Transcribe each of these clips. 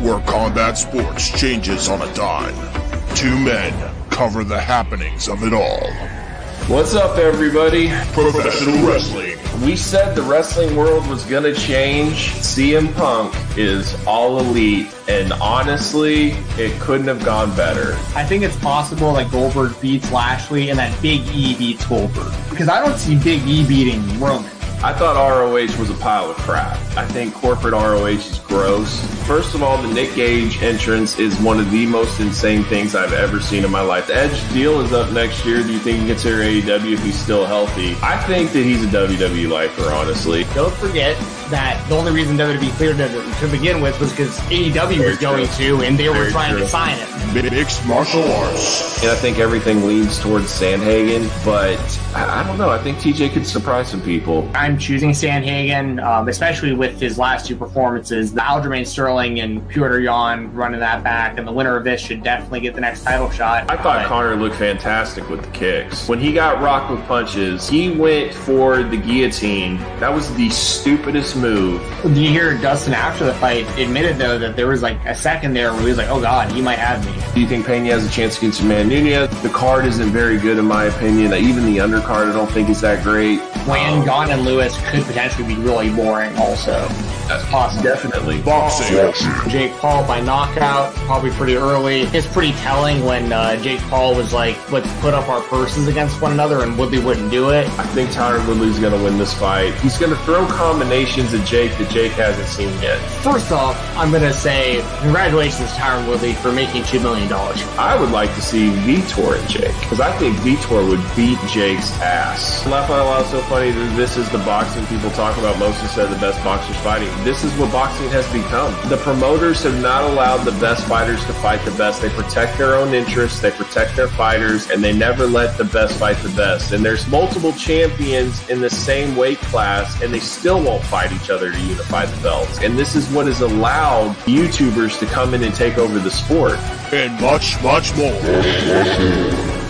where combat sports changes on a dime. Two men cover the happenings of it all. What's up, everybody? Professional wrestling. We said the wrestling world was going to change. CM Punk is all elite, and honestly, it couldn't have gone better. I think it's possible that Goldberg beats Lashley and that Big E beats Goldberg. Because I don't see Big E beating Roman. I thought ROH was a pile of crap. I think corporate ROH is gross. First of all, the Nick Gage entrance is one of the most insane things I've ever seen in my life. The Edge deal is up next year. Do you think he gets here AEW if he's still healthy? I think that he's a WWE lifer, honestly. Don't forget that the only reason WWE cleared him to begin with was because AEW was going to, and they were trying true. to sign him. Mixed martial arts. And I think everything leans towards Sandhagen, but I I don't know. I think TJ could surprise some people. I'm choosing Sandhagen, um, especially with his last two performances. The Aljamain Sterling and Petr Yan running that back, and the winner of this should definitely get the next title shot. I thought But- Connor looked fantastic with the kicks. When he got rocked with punches, he went for the guillotine. That was the stupidest move. Did you hear Dustin after the fight admitted though that there was like a second there where he was like, "Oh God, he might have me." Do you think Pena has a chance against Amanda Nunes? The card isn't very good in my opinion. Even the undercard I don't think is that great. Wayne, Um, Gane, and Lewis could potentially be really boring. Also, that's possible. Definitely. Boxing. Jake Paul by knockout, probably pretty early. It's pretty telling when uh, Jake Paul was like, "Let's put up our purses against one another," and Woodley wouldn't do it. I think Tyron Woodley's going to win this fight. He's going to throw combinations at Jake that Jake hasn't seen yet. First off, I'm gonna say congratulations, to Tyron Woodley, for making two million dollars. I would like to see Vitor and Jake because I think Vitor would beat Jake's ass. Laugh out loud, so funny that this is the boxing people talk about. Most have said the best boxers fighting. This is what boxing has become. The promoters have not allowed the best fighters to fight the best. They protect their own interests, they protect their fighters, and they never let the best fight the best. And there's multiple champions in the same weight class, and they still won't fight each other to unify the belts. And this is what has allowed YouTubers to come in and take over the sport. And much, much more.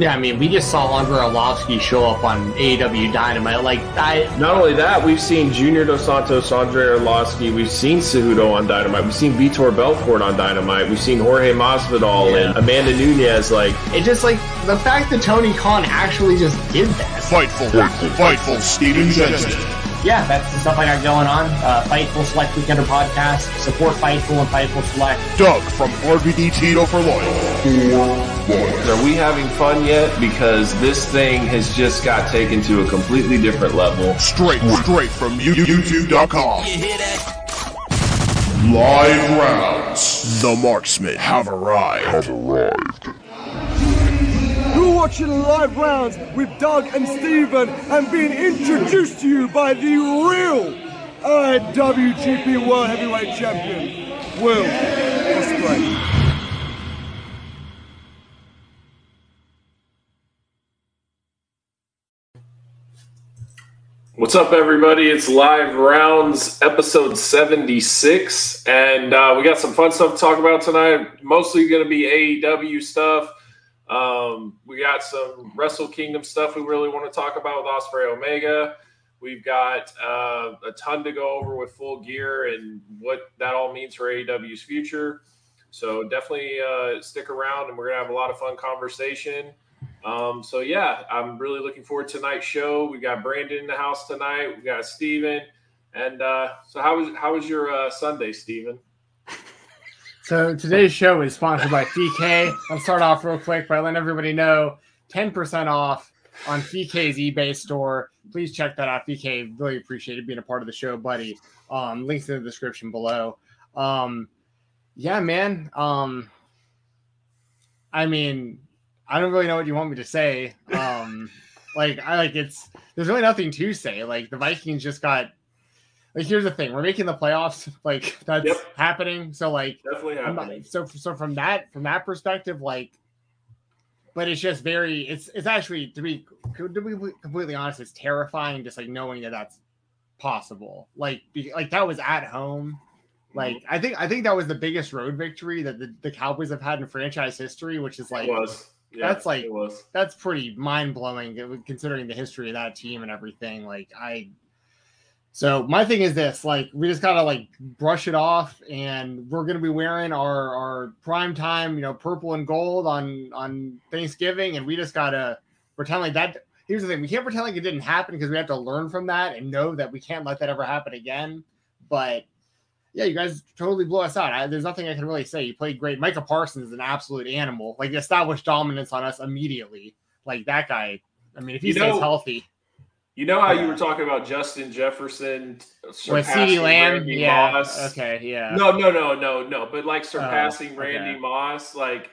Yeah, I mean, we just saw Andrei Arlovski show up on AEW Dynamite. Like, I Not only that, we've seen Junior Dos Santos, Andrei Arlovski, we've seen Cejudo on Dynamite, we've seen Vitor Belfort on Dynamite, we've seen Jorge Masvidal and Amanda Nunes. Like, it just like the fact that Tony Khan actually just did this. Fightful. Fightful Steven Jensen. Yeah, that's the stuff I got going on. Uh, Fightful Select Weekender podcast. Support Fightful and Fightful Select. Doug from RVD Tito for Life. Are we having fun yet? Because this thing has just got taken to a completely different level. Straight, straight from you- YouTube.com. Live rounds. The marksmen have arrived. Have arrived. Watching live rounds with Doug and Steven and being introduced to you by the real IWGP World Heavyweight Champion, Will Ospreay. What's up, everybody? It's Live Rounds, episode 76. And uh, we got some fun stuff to talk about tonight. Mostly going to be AEW stuff. Um, we got some Wrestle Kingdom stuff we really want to talk about with Ospreay Omega. We've got uh, a ton to go over with Full Gear and what that all means for AEW's future. So definitely uh, stick around, and we're to have a lot of fun conversation. Um, so yeah, I'm really looking forward to tonight's show. We got Brandon in the house tonight. We got Steven. And uh, so how was how was your uh, Sunday, Steven? So today's show is sponsored by VK. Let's start off real quick by letting everybody know 10% off on VK's eBay store. Please check that out. VK really appreciated being a part of the show, buddy. Um, links in the description below. Um, yeah, man. Um, I mean, I don't really know what you want me to say. Um, like I like it's there's really nothing to say. Like the Vikings just got like here's the thing: we're making the playoffs. Like that's Yep. happening. So like, Definitely not- happening. so so from that from that perspective, like, but it's just very it's it's actually to be to be completely honest, it's terrifying just like knowing that that's possible. Like be, like that was at home. Mm-hmm. Like I think I think that was the biggest road victory that the, the Cowboys have had in franchise history, which is like it was. Yeah, that's like- it was. that's pretty mind blowing considering the history of that team and everything. Like I, so my thing is this: like we just gotta like brush it off, and we're gonna be wearing our our prime time, you know, purple and gold on on Thanksgiving, and we just gotta pretend like that. Here's the thing: we can't pretend like it didn't happen because we have to learn from that and know that we can't let that ever happen again. But yeah, you guys totally blew us out. I, there's nothing I can really say. You played great. Micah Parsons is an absolute animal. Like established dominance on us immediately. Like that guy. I mean, if he You stays know- healthy, You know how you were talking about Justin Jefferson with surpassing CeeDee Lamb, Randy yeah, Moss? okay, yeah, No, no, no, no, no. But like oh, surpassing Oh, okay. Randy Moss, like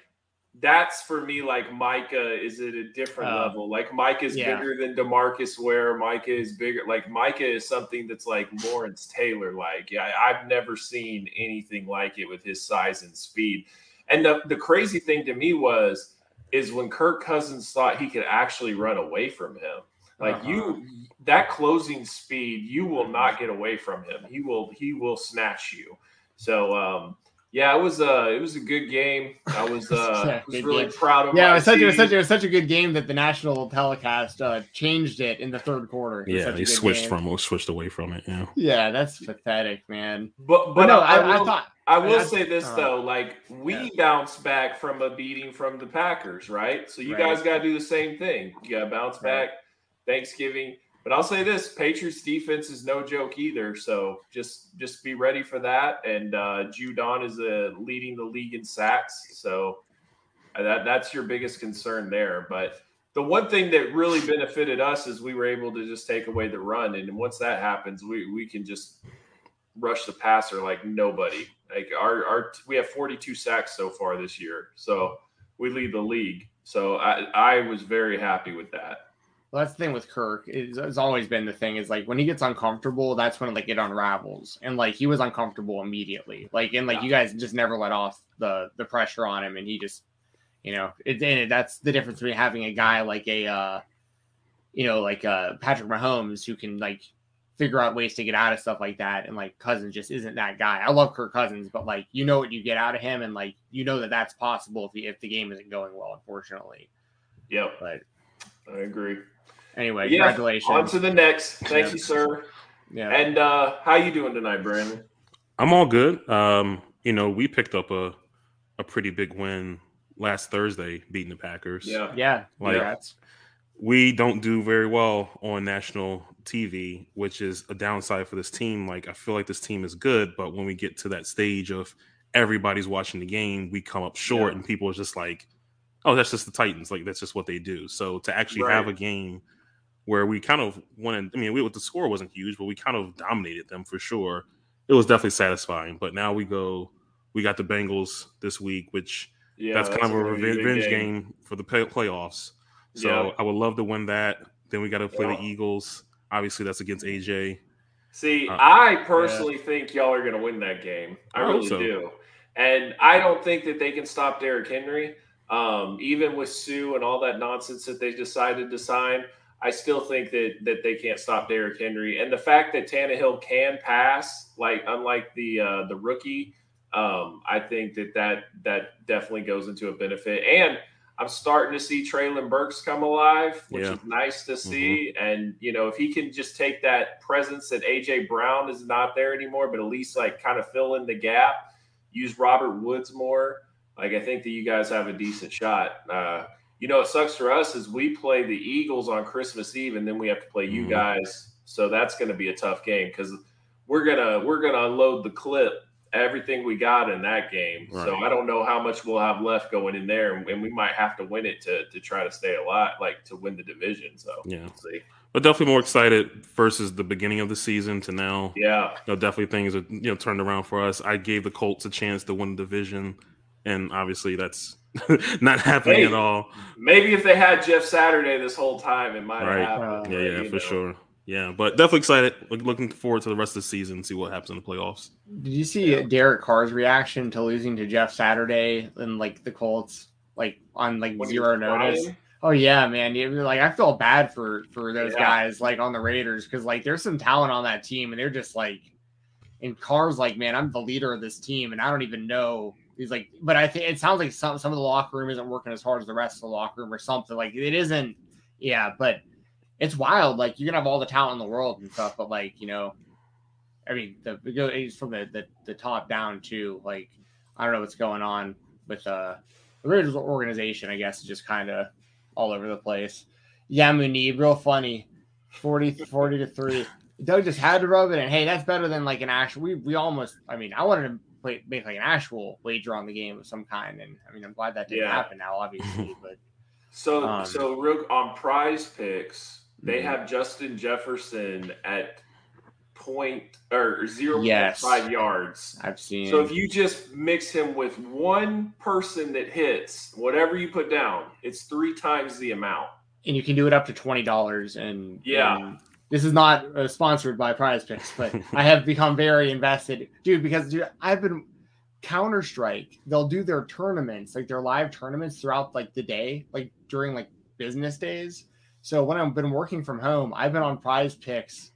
that's for me. Like Micah is at a different Oh. level. Like Micah is Yeah. bigger than Demarcus Ware. Micah is bigger. Like Micah is something that's like Lawrence Taylor. Like yeah, I've never seen anything like it with his size and speed. And the the crazy thing to me was is when Kirk Cousins thought he could actually run away from him. Like Uh-huh. you, that closing speed, you will not get away from him. He will, he will snatch you. So, um, yeah, it was a, it was a good game. I was, uh, Yeah, was good really game. proud of. yeah. my It was such, it was such it was such a good game that the national telecast uh, changed it in the third quarter. It Yeah, they switched game. from switched away from it. Yeah. Yeah, that's pathetic, man. But, But, but no, I, I, I will, thought I will I- say this uh, though, like we yeah. bounced back from a beating from the Packers, right? So you Right. guys got to do the same thing. You got to bounce Right. back. Thanksgiving. But I'll say this: Patriots defense is no joke either. So just just be ready for that. And uh, Judon is uh, leading the league in sacks. So uh, that that's your biggest concern there. But the one thing that really benefited us is we were able to just take away the run. And once that happens, we we can just rush the passer like nobody. Like our our we have 42 sacks so far this year. So we lead the league. So I I was very happy with that. Well, that's the thing with Kirk. It's, it's always been the thing is like when he gets uncomfortable, that's when like it unravels. And like he was uncomfortable immediately. Like and like Yeah. you guys just never let off the the pressure on him, and he just you know it. And that's the difference between having a guy like a uh you know like uh Patrick Mahomes who can like figure out ways to get out of stuff like that, and like Cousins just isn't that guy. I love Kirk Cousins, but like you know what you get out of him, and like you know that that's possible if the, if the game isn't going well, unfortunately. Yep, But I agree. Anyway, Yeah, congratulations. On to the next. Thank Yeah. you, sir. yeah. And uh how you doing tonight, Brandon? I'm all good. Um, you know, we picked up a a pretty big win last Thursday, beating the Packers. Yeah. Yeah, Like- congrats. we don't do very well on national TV, which is a downside for this team. Like I feel like this team is good, but when we get to that stage of everybody's watching the game, we come up short, Yeah. and people are just like, "Oh, that's just the Titans. Like that's just what they do." So to actually have a game where we kind of won, I mean, we, the score wasn't huge, but we kind of dominated them for sure. It was definitely satisfying. But now we go, we got the Bengals this week, which Yeah. that's kind of a revenge, big game. for the play- playoffs. So Yeah. I would love to win that. Then we got to play Yeah. the Eagles. Obviously, that's against AJ. See, Uh, I personally think y'all are going to win that game. I, I really so. do. And I don't think that they can stop Derrick Henry. Um, even with Suh and all that nonsense that they decided to sign, I still think that that they can't stop Derrick Henry. And the fact that Tannehill can pass, like unlike the uh, the rookie, um, I think that, that that definitely goes into a benefit. And I'm starting to see Treylon Burks come alive, which Yeah. is nice to see. And you know, if he can just take that presence that AJ Brown is not there anymore, but at least like kind of fill in the gap, use Robert Woods more. Like I think that you guys have a decent shot. Uh, you know, it sucks for us is we play the Eagles on Christmas Eve, and then we have to play you Mhm. guys. So that's going to be a tough game because we're gonna we're gonna unload the clip everything we got in that game. So I don't know how much we'll have left going in there, and we might have to win it to to try to stay alive, like to win the division. So Yeah, we'll see. but definitely more excited versus the beginning of the season to now. Yeah, You know, definitely things are you know turned around for us. I gave the Colts a chance to win the division, and obviously that's not happening Hey. at all. maybe if they had Jeff Saturday this whole time, it might Right. have happened. Uh, yeah, yeah, for know. sure. Yeah, but definitely excited. Looking forward to the rest of the season, see what happens in the playoffs. Did you see Derek Carr's reaction to losing to Jeff Saturday and like the Colts, like on like When he zero notice? crying? Oh yeah, man. You- Like I feel bad for for those Yeah. guys like on the Raiders because like there's some talent on that team and they're just like, and Carr's like, man, I'm the leader of this team and I don't even know. He's like, but I think it sounds like some some of the locker room isn't working as hard as the rest of the locker room or something. Like it isn't. Yeah, but it's wild. Like you're gonna have all the talent in the world and stuff, but like you know, I mean, the it's from the, the the top down too. Like I don't know what's going on with uh the Raiders organization. I guess is just kind of all over the place. Yamuni, real funny, 40, 40 to three. Doug just had to rub it in. Hey, that's better than like an actual. We we almost. I mean, I wanted to play, make like an actual wager on the game of some kind, and I mean, I'm glad that didn't Yeah. happen now, obviously. But So Um, so real on prize picks, they Mhm. have Justin Jefferson at point or zero point Yes. five yards. I've seen. So if you just mix him with one person that hits, whatever you put down, it's three times the amount. and you can do it up to twenty dollars. And Yeah. and this is not uh, sponsored by Prize Picks, but I have become very invested, dude. Because dude, I've been Counter Strike. They'll do their tournaments, like their live tournaments throughout like the day, like during like business days. So when I've been working from home, I've been on Prize Picks,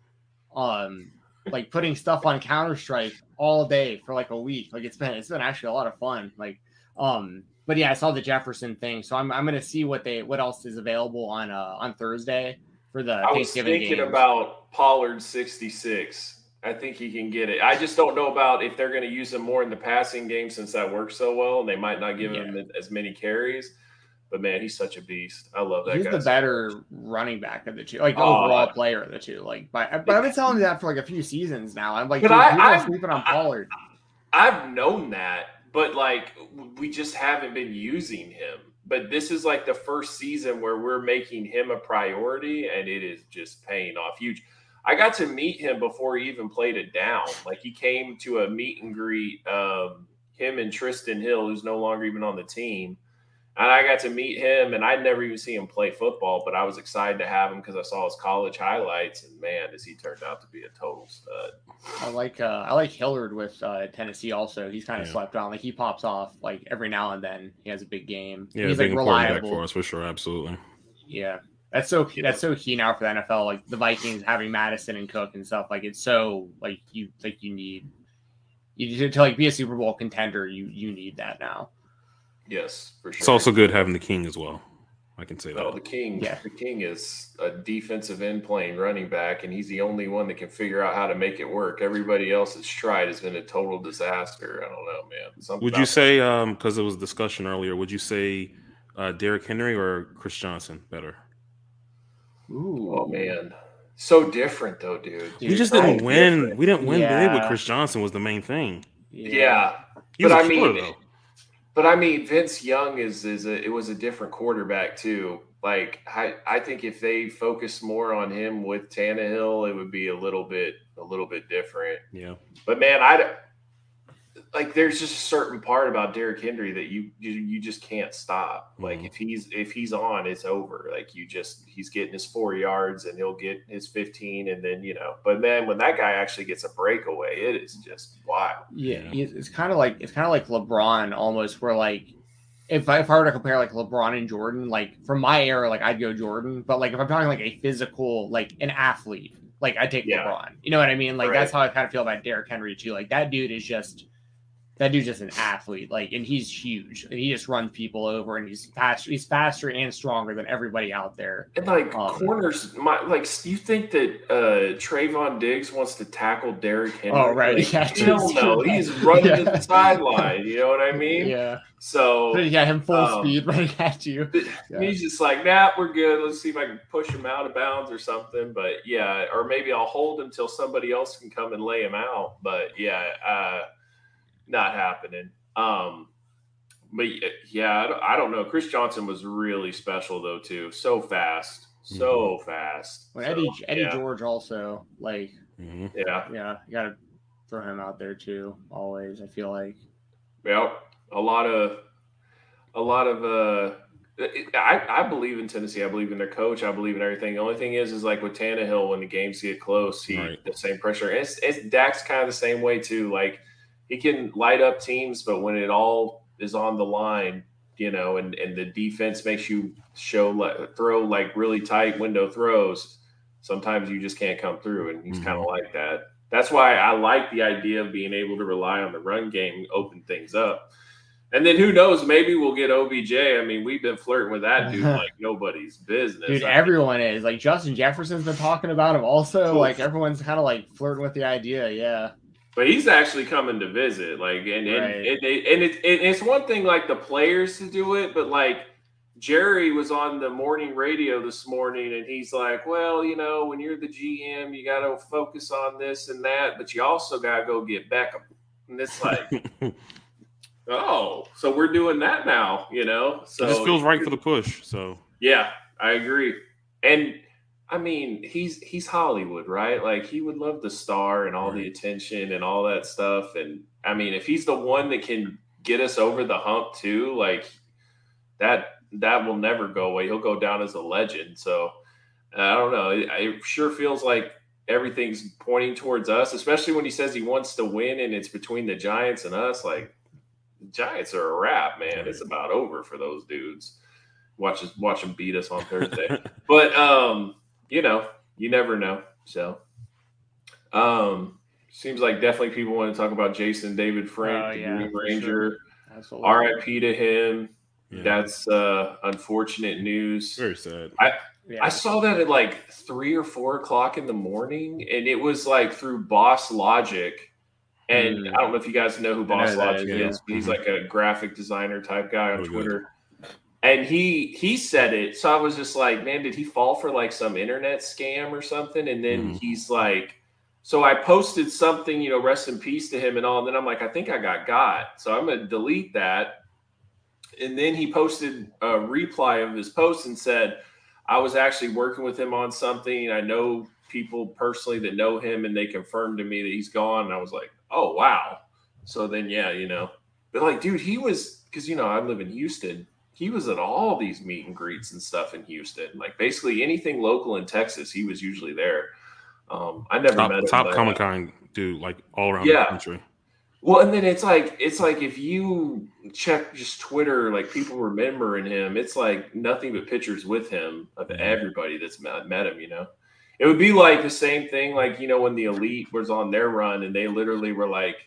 um, like putting stuff on Counter Strike all day for like a week. Like it's been it's been actually a lot of fun. Like um but yeah, I saw the Jefferson thing, so I'm I'm gonna see what they what else is available on uh on Thursday for the I was thinking about Pollard 66. I think he can get it. I just don't know about if they're going to use him more in the passing game since that works so well, and they might not give him as many carries. But man, he's such a beast. I love that He's guy. the better running back of the two, like Oh, overall I- player of the two. Like, but, but I've been telling you that for like a few seasons now. I'm like, But dude, I- people are sleeping on I- Pollard. I've known that, but like we just haven't been using him. But this is like the first season where we're making him a priority, and it is just paying off huge. I got to meet him before he even played it down. Like he came to a meet and greet, um, him and Trysten Hill, who's no longer even on the team. And I got to meet him, and I'd never even see him play football, but I was excited to have him because I saw his college highlights, and man, does he turned out to be a total stud. I like uh I like Hilliard with uh Tennessee also. He's kind of Yeah. slept on. Like he pops off like every now and then. He has a big game. Yeah, He's like reliable. for us for sure. Absolutely. Yeah. That's so that's so key now for the NFL. Like the Vikings having Mattison and Cook and stuff. Like it's so like you like you need you to, to like be a Super Bowl contender. You you need that now. Yes, for sure. It's also good having the king as well. I can say that. No, the king. Yeah. The king is a defensive end playing running back, and he's the only one that can figure out how to make it work. Everybody else that's tried has been a total disaster. I don't know, man. Something Would you about- say, um, because there was discussion earlier, would you say uh, Derrick Henry or Chris Johnson better? Ooh. Oh man, so different though, dude. Dude, we just didn't win. different. We didn't win big with Chris Johnson was the main thing. Yeah, He was But a I killer mean- though. But I mean, Vince Young is is a, it was a different quarterback too. Like I, I think if they focused more on him with Tannehill, it would be a little bit a little bit different. Yeah. But man, I like there's just a certain part about Derrick Henry that you you, you just can't stop. Like Mhm. if he's if he's on, it's over. Like you just he's getting his four yards and he'll get his 15 and then you know. But then when that guy actually gets a breakaway, it is just wild. Yeah, Yeah. it's kind of like it's kind of like LeBron almost. Where like if I, if I were to compare like LeBron and Jordan, like from my era, like I'd go Jordan. But like if I'm talking like a physical, like an athlete, like I take Yeah. LeBron. You know what I mean? Like that's how I kind of feel about Derrick Henry too. Like that dude is just that dude's just an athlete. Like and he's huge and he just runs people over and he's fast. He's faster and stronger than everybody out there. And like Um, corners, my like you think that uh Trevon Diggs wants to tackle Derrick Henry? Oh, right. Like, Yeah, hell no, he's running to the sideline. You know what I mean? Yeah, So yeah, him full um, speed running at you. Yeah. He's just like, nah, we're good. Let's see if I can push him out of bounds or something. But yeah, or maybe I'll hold him till somebody else can come and lay him out. But yeah, uh, not happening. Um, but yeah, I don't, know. Chris Johnson was really special though too. So fast, so fast. When So, Eddie Eddie yeah, George also like hmm yeah, yeah, you gotta throw him out there too. Always, I feel like yeah. A lot of, a lot of uh, I, I believe in Tennessee. I believe in their coach. I believe in everything. The only thing is, is like with Tannehill, when the games get close, he right. the same pressure. It's, it's Dak's kind of the same way too. Like he can light up teams, but when it all is on the line, you know, and and the defense makes you show like throw like really tight window throws. Sometimes you just can't come through, and he's mm-hmm. kind of like that. That's why I like the idea of being able to rely on the run game, open things up. And then who knows? Maybe we'll get OBJ. I mean, we've been flirting with that dude like nobody's business. Dude, I everyone mean, is like Justin Jefferson's been talking about him. Also, like everyone's kind of like flirting with the idea. Yeah, but he's actually coming to visit. Like, and and right. and, and, and, it, and it's one thing like the players to do it, but like Jerry was on the morning radio this morning, and he's like, "Well, you know, when you're the GM, you got to focus on this and that, but you also got to go get Beckham." And it's like. Oh, so we're doing that now, you know? So this feels right for the push. So yeah, I agree. And I mean, he's he's Hollywood, right? Like he would love the star and all right. the attention and all that stuff. And I mean, if he's the one that can get us over the hump too, like that that will never go away. He'll go down as a legend. So I don't know. It, it sure feels like everything's pointing towards us, especially when he says he wants to win and it's between the Giants and us. Like Giants are a wrap, man. It's about over for those dudes. Watch us watch them beat us on Thursday. but um, you know, you never know. So um seems like definitely people want to talk about Jason David Frank, oh, yeah, Green Ranger. Sure. RIP to him. Yeah. That's uh unfortunate news. Very sad. I yeah. I saw that at like three or four o'clock in the morning, and it was like through Boss Logic and mm. I don't know if you guys know who Boss Logic is, is, but he's like a graphic designer type guy on oh, Twitter. And he he said it. So I was just like, man, did he fall for like some internet scam or something? And then mm. he's like, so I posted something, you know, rest in peace to him and all. And then I'm like, I think I got got. So I'm gonna delete that. And then he posted a reply of his post and said, I was actually working with him on something. I know people personally that know him and they confirmed to me that he's gone. And I was like, oh wow. So then yeah, you know, but like, dude, he was because you know I live in Houston. He was at all these meet and greets and stuff in Houston. Like basically anything local in Texas, he was usually there. Um, I never top, met him, top Comic Con dude, like all around yeah. the country. Well, and then it's like it's like if you check just Twitter, like people remembering him, it's like nothing but pictures with him of everybody that's met, met him. You know, it would be like the same thing, like you know, when the elite was on their run and they literally were like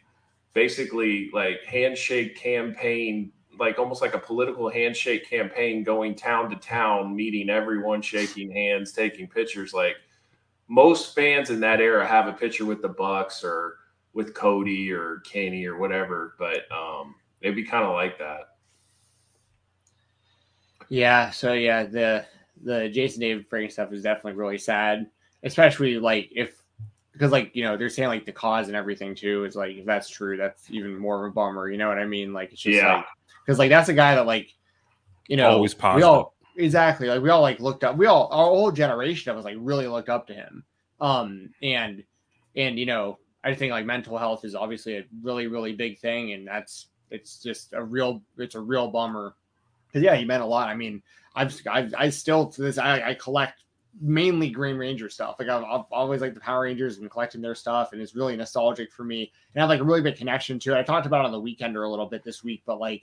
basically like handshake campaign, like almost like a political handshake campaign, going town to town, meeting everyone, shaking hands, taking pictures. Like most fans in that era have a picture with the Bucks or with Cody or Kenny or whatever, but um, it'd be kind of like that. Yeah. So yeah, the the Jason David Frank stuff is definitely really sad especially like if because like you know they're saying like the cause and everything too is like if that's true that's even more of a bummer you know what i mean like it's just yeah. like because like that's a guy that like you know always positive. we all exactly like we all like looked up we all our whole generation of us like really looked up to him um and and you know i think like mental health is obviously a really really big thing and that's it's just a real it's a real bummer because yeah he meant a lot i mean i've i've i still to this i, I collect mainly Green Ranger stuff. Like I've, I've, always liked the Power Rangers and collecting their stuff, and it's really nostalgic for me. And I have like a really big connection to it. I talked about it on the Weekender a little bit this week, but like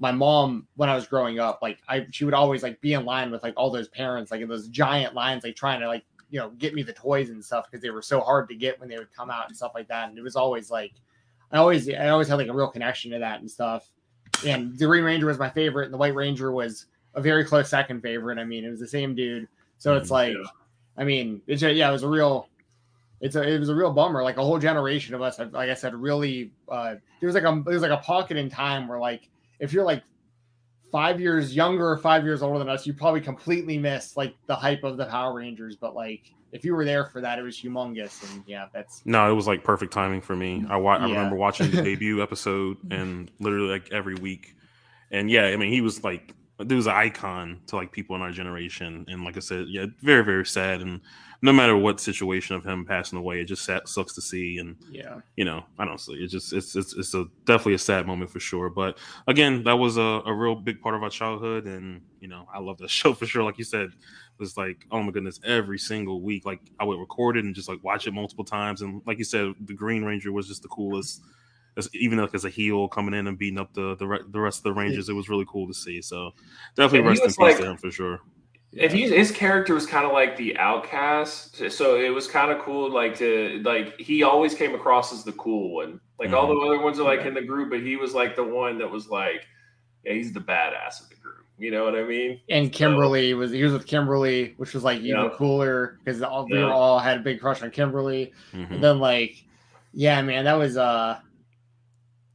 my mom when I was growing up, like I she would always like be in line with like all those parents, like in those giant lines, like trying to like you know get me the toys and stuff because they were so hard to get when they would come out and stuff like that. And it was always like I always I always had like a real connection to that and stuff. And the Green Ranger was my favorite, and the White Ranger was a very close second favorite. I mean, it was the same dude so it's mm, like, yeah. I mean, it's a, yeah, it was a real, it's a, it was a real bummer. Like a whole generation of us, like I said, really, uh, there was like a, there was like a pocket in time where like, if you're like five years younger or five years older than us, you probably completely missed like the hype of the Power Rangers. But like, if you were there for that, it was humongous. And yeah, that's no, it was like perfect timing for me. I, wa- yeah. I remember watching the debut episode and literally like every week. And yeah, I mean, he was like there was an icon to like people in our generation, and like I said, yeah, very very sad. And no matter what situation of him passing away, it just sad, sucks to see. And Yeah. you know, I don't see it's just it's it's it's a definitely a sad moment for sure. But again, that was a, a real big part of our childhood, and you know, I love that show for sure. Like you said, it was like oh my goodness, every single week, like I would record it and just like watch it multiple times. And like you said, the Green Ranger was just the coolest. As, even like as a heel coming in and beating up the the, re- the rest of the Rangers, it was really cool to see. So definitely he rest in peace like- to him for sure. And he, his character was kind of like the outcast, so it was kind of cool. Like to like, he always came across as the cool one. Like all the other ones are like in the group, but he was like the one that was like, yeah, he's the badass of the group. You know what I mean? And Kimberly was he was with Kimberly, which was like even Yeah. cooler because all we Yeah. were all had a big crush on Kimberly. Mhm. And then like, yeah, man, that was uh,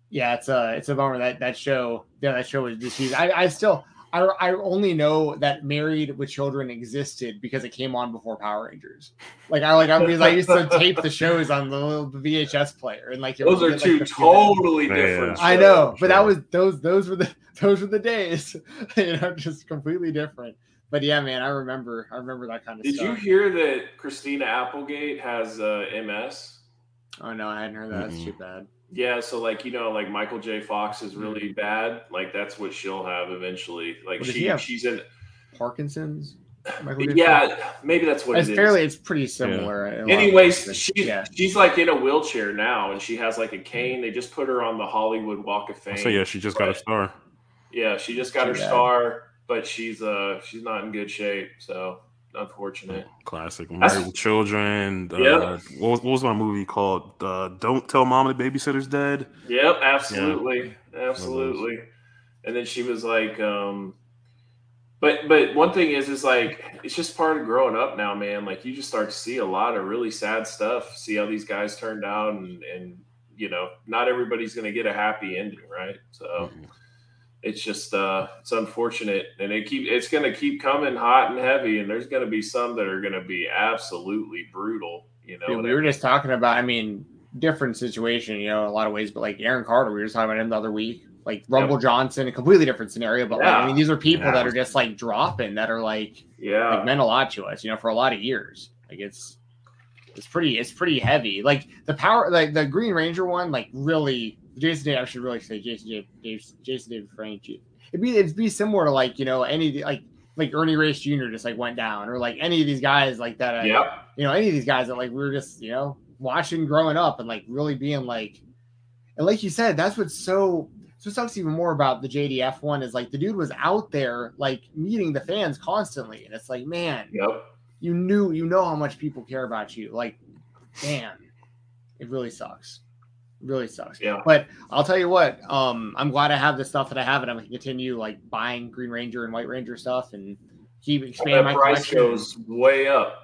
yeah, it's a it's a bummer that that show yeah that show was just huge. I I still. I, I only know that Married with Children existed because it came on before Power Rangers. Like I like I because I used to tape the shows on the little VHS player and like it Those would are get, two like, the- totally Yeah. different. I know, shows. but that was those those were the those were the days, you know, just completely different. But yeah, man, I remember I remember that kind of Did stuff. you hear that Christina Applegate has uh, MS? Oh no, I hadn't heard that. That's Mm-mm. too bad. Yeah, so like you know, like Michael J. Fox is really bad. Like that's what she'll have eventually. Like What she have? she's in. Parkinson's. Michael J. Fox? Yeah, maybe that's what it's it is. fairly. It's pretty similar. in a lot of Anyways, ways. she's yeah, she's like in a wheelchair now, and she has like a cane. They just put her on the Hollywood Walk of Fame. So yeah, she just got a star. Yeah, she just got Too her bad. star, but she's uh she's not in good shape. So unfortunate. Classic. Married with Children. Uh, what, was, what was my movie called? Uh, Don't Tell Mom the Babysitter's Dead. Yep, absolutely, absolutely. And then she was like, um, but but one thing is, is like it's just part of growing up now, man. Like you just start to see a lot of really sad stuff. See how these guys turned out, and and you know, not everybody's going to get a happy ending, right? So. Mhm. It's just uh it's unfortunate and it keep it's gonna keep coming hot and heavy and there's gonna be some that are gonna be absolutely brutal, you know. Dude, we I were just talking about. I mean, different situation, you know, in a lot of ways. But like Aaron Carter, we were talking about him the other week. Like Rumble Johnson, a completely different scenario. But like, I mean, these are people Yeah. that are just like dropping that are like Yeah. like meant a lot to us, you know, for a lot of years. Like it's it's pretty it's pretty heavy. Like the power like the Green Ranger one, like really Jason David I should really say Jason David Jason, Jason David Frank. It'd be it'd be similar to like, you know, any like like Ernie Reyes Jr. just like went down, or like any of these guys like that. Uh, I, yeah. you know, any of these guys that like we were just, you know, watching growing up and like really being like, and like you said, that's what's so so sucks even more about the JDF one is like the dude was out there like meeting the fans constantly, and it's like, man, Yep. you knew you know how much people care about you. Like, damn, it really sucks. Really sucks. Yeah. But I'll tell you what, um, I'm glad I have the stuff that I have, and I'm gonna continue like buying Green Ranger and White Ranger stuff and keep expanding That my price collection. goes way up.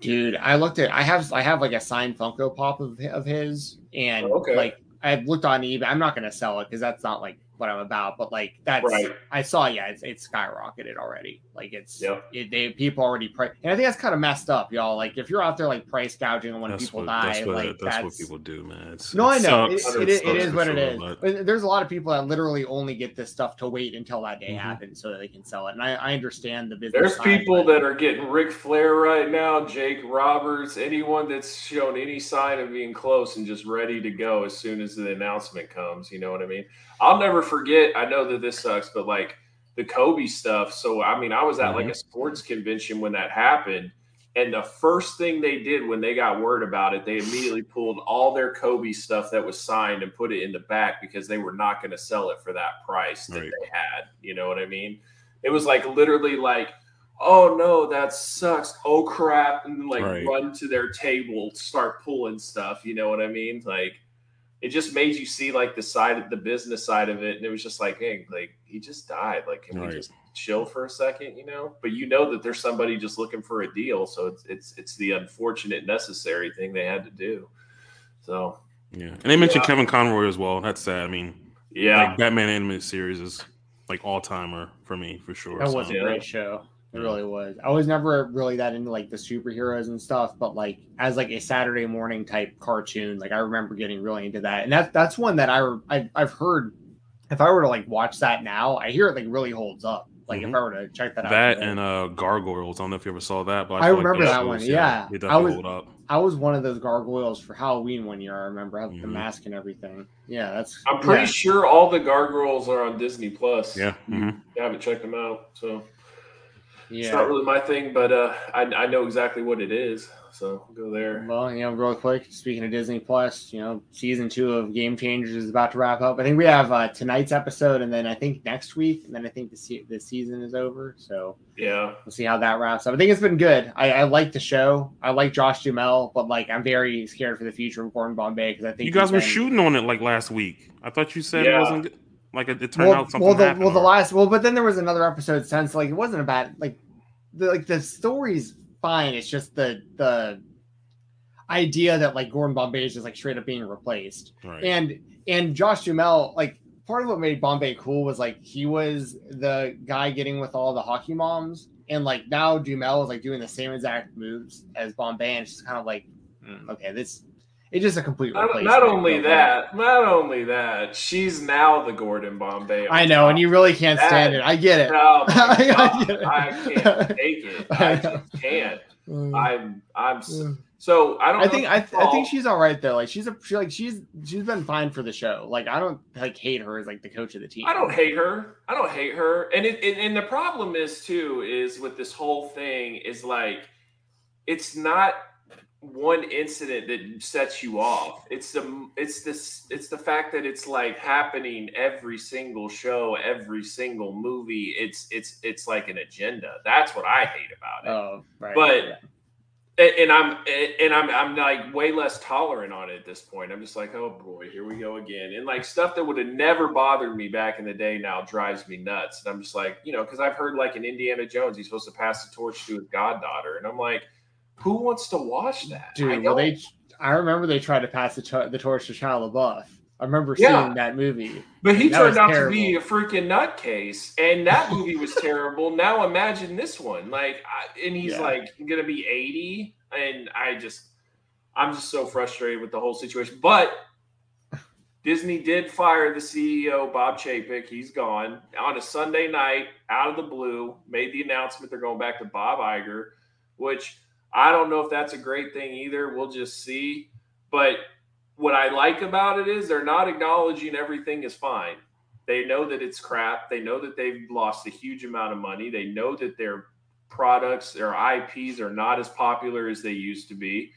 Dude, I looked at I have I have like a signed Funko Pop of of his, and Oh, okay. like I looked on eBay. I'm not gonna sell it because that's not like what I'm about. But like that's Right. I saw. Yeah, it's it's skyrocketed already. Like it's Yep. it, they people already price, and I think that's kind of messed up, y'all. Like if you're out there like price gouging on when That's people what, die, that's what, like that's, what people do, man. It's, no, I know. It, sucks. it, is, it sucks is what it sure, is. but- But There's a lot of people that literally only get this stuff to wait until that day Mhm. happens so that they can sell it. And I, I understand the business. There's side, people but- that are getting Ric Flair right now, Jake Roberts, anyone that's shown any sign of being close and just ready to go as soon as the announcement comes. You know what I mean? I'll never forget. I know that this sucks, but like the Kobe stuff. So, I mean, I was at like a mm-hmm. sports convention when that happened. And the first thing they did when they got word about it, they immediately pulled all their Kobe stuff that was signed and put it in the back because they were not going to sell it for that price that Right. they had. You know what I mean? It was like literally like, oh no, that sucks. Oh crap. And like Right. run to their table, start pulling stuff. You know what I mean? Like it just made you see like the side of the business side of it. And it was just like, hey, like he just died. Like, can Right. we just chill for a second, you know? But you know that there's somebody just looking for a deal. So it's it's it's the unfortunate necessary thing they had to do. So Yeah, and they mentioned Yeah. Kevin Conroy as well. That's sad. I mean, yeah. like Batman animated series is like all timer for me for sure. That so. was a great show. It really was. I was never really that into like the superheroes and stuff, but like as like a Saturday morning type cartoon, like I remember getting really into that. And that that's one that I, I I've heard if I were to like watch that now, I hear it like really holds up. Like Mhm. if I were to check that out, That today. and uh Gargoyles. I don't know if you ever saw that, but I feel like remember those that one, shows, yeah. they I was- hold up. I was one of those gargoyles for Halloween one year. I remember I had the mask and everything. Yeah, that's. I'm pretty yeah. sure all the gargoyles are on Disney Plus. Yeah. hmm I haven't checked them out, so it's Yeah. not really my thing. But uh, I, I know exactly what it is, so go there. Well, you know, real quick, speaking of Disney Plus, you know, season two of Game Changers is about to wrap up. I think we have uh, tonight's episode, and then I think next week, and then I think the se- the season is over. So Yeah, we'll see how that wraps up. I think it's been good. I, I like the show. I like Josh Duhamel, but like I'm very scared for the future of Gordon Bombay because I think You guys he's were shooting on it like last week. I thought you said Yeah. it wasn't good. Like it, it turned well, out something well, the, well, the last well, but then there was another episode since like it wasn't a bad like the like the story's fine. It's just the the idea that like Gordon Bombay is just like straight up being replaced. right. And and Josh Duhamel, like part of what made Bombay cool was like he was the guy getting with all the hockey moms, and like now Duhamel is like doing the same exact moves as Bombay, and it's just kind of like, mm, okay, this it's just a complete not, not only that, not only that, she's now the Gordon Bombay. I know, and you really can't stand it. I get it. Oh I get it. I can't take it. I just can't. Mm. I'm, I'm. s- mm. So I don't. I think I, it's I think she's all right though. Like she's a she like she's she's been fine for the show. Like I don't like hate her as like the coach of the team. I don't hate her. I don't hate her. And it, and, and the problem is too is with this whole thing is like it's not one incident that sets you off. It's the it's this it's the fact that it's like happening every single show, every single movie. It's it's it's like an agenda. That's what I hate about it. Oh, right. But- yeah. and, I'm and I'm I'm like way less tolerant on it at this point. I'm just like, oh boy, here we go again. And like stuff that would have never bothered me back in the day now drives me nuts. And I'm just like, you know, because I've heard like in Indiana Jones, he's supposed to pass the torch to his goddaughter, and I'm like, who wants to watch that? Dude, well they I remember they tried to pass the, the torch to Shia LaBeouf. I remember Yeah. seeing that movie. but he turned out terrible. to be a freaking nutcase, and that movie was terrible. Now imagine this one, like, I, and he's Yeah. like gonna be 80, and I just, I'm just so frustrated with the whole situation. But Disney did fire the CEO, Bob Chapek. He's gone on a Sunday night, out of the blue. Made the announcement they're going back to Bob Iger, which I don't know if that's a great thing either. We'll just see. But what I like about it is they're not acknowledging everything is fine. They know that it's crap. They know that they've lost a huge amount of money. They know that their products, their IPs are not as popular as they used to be.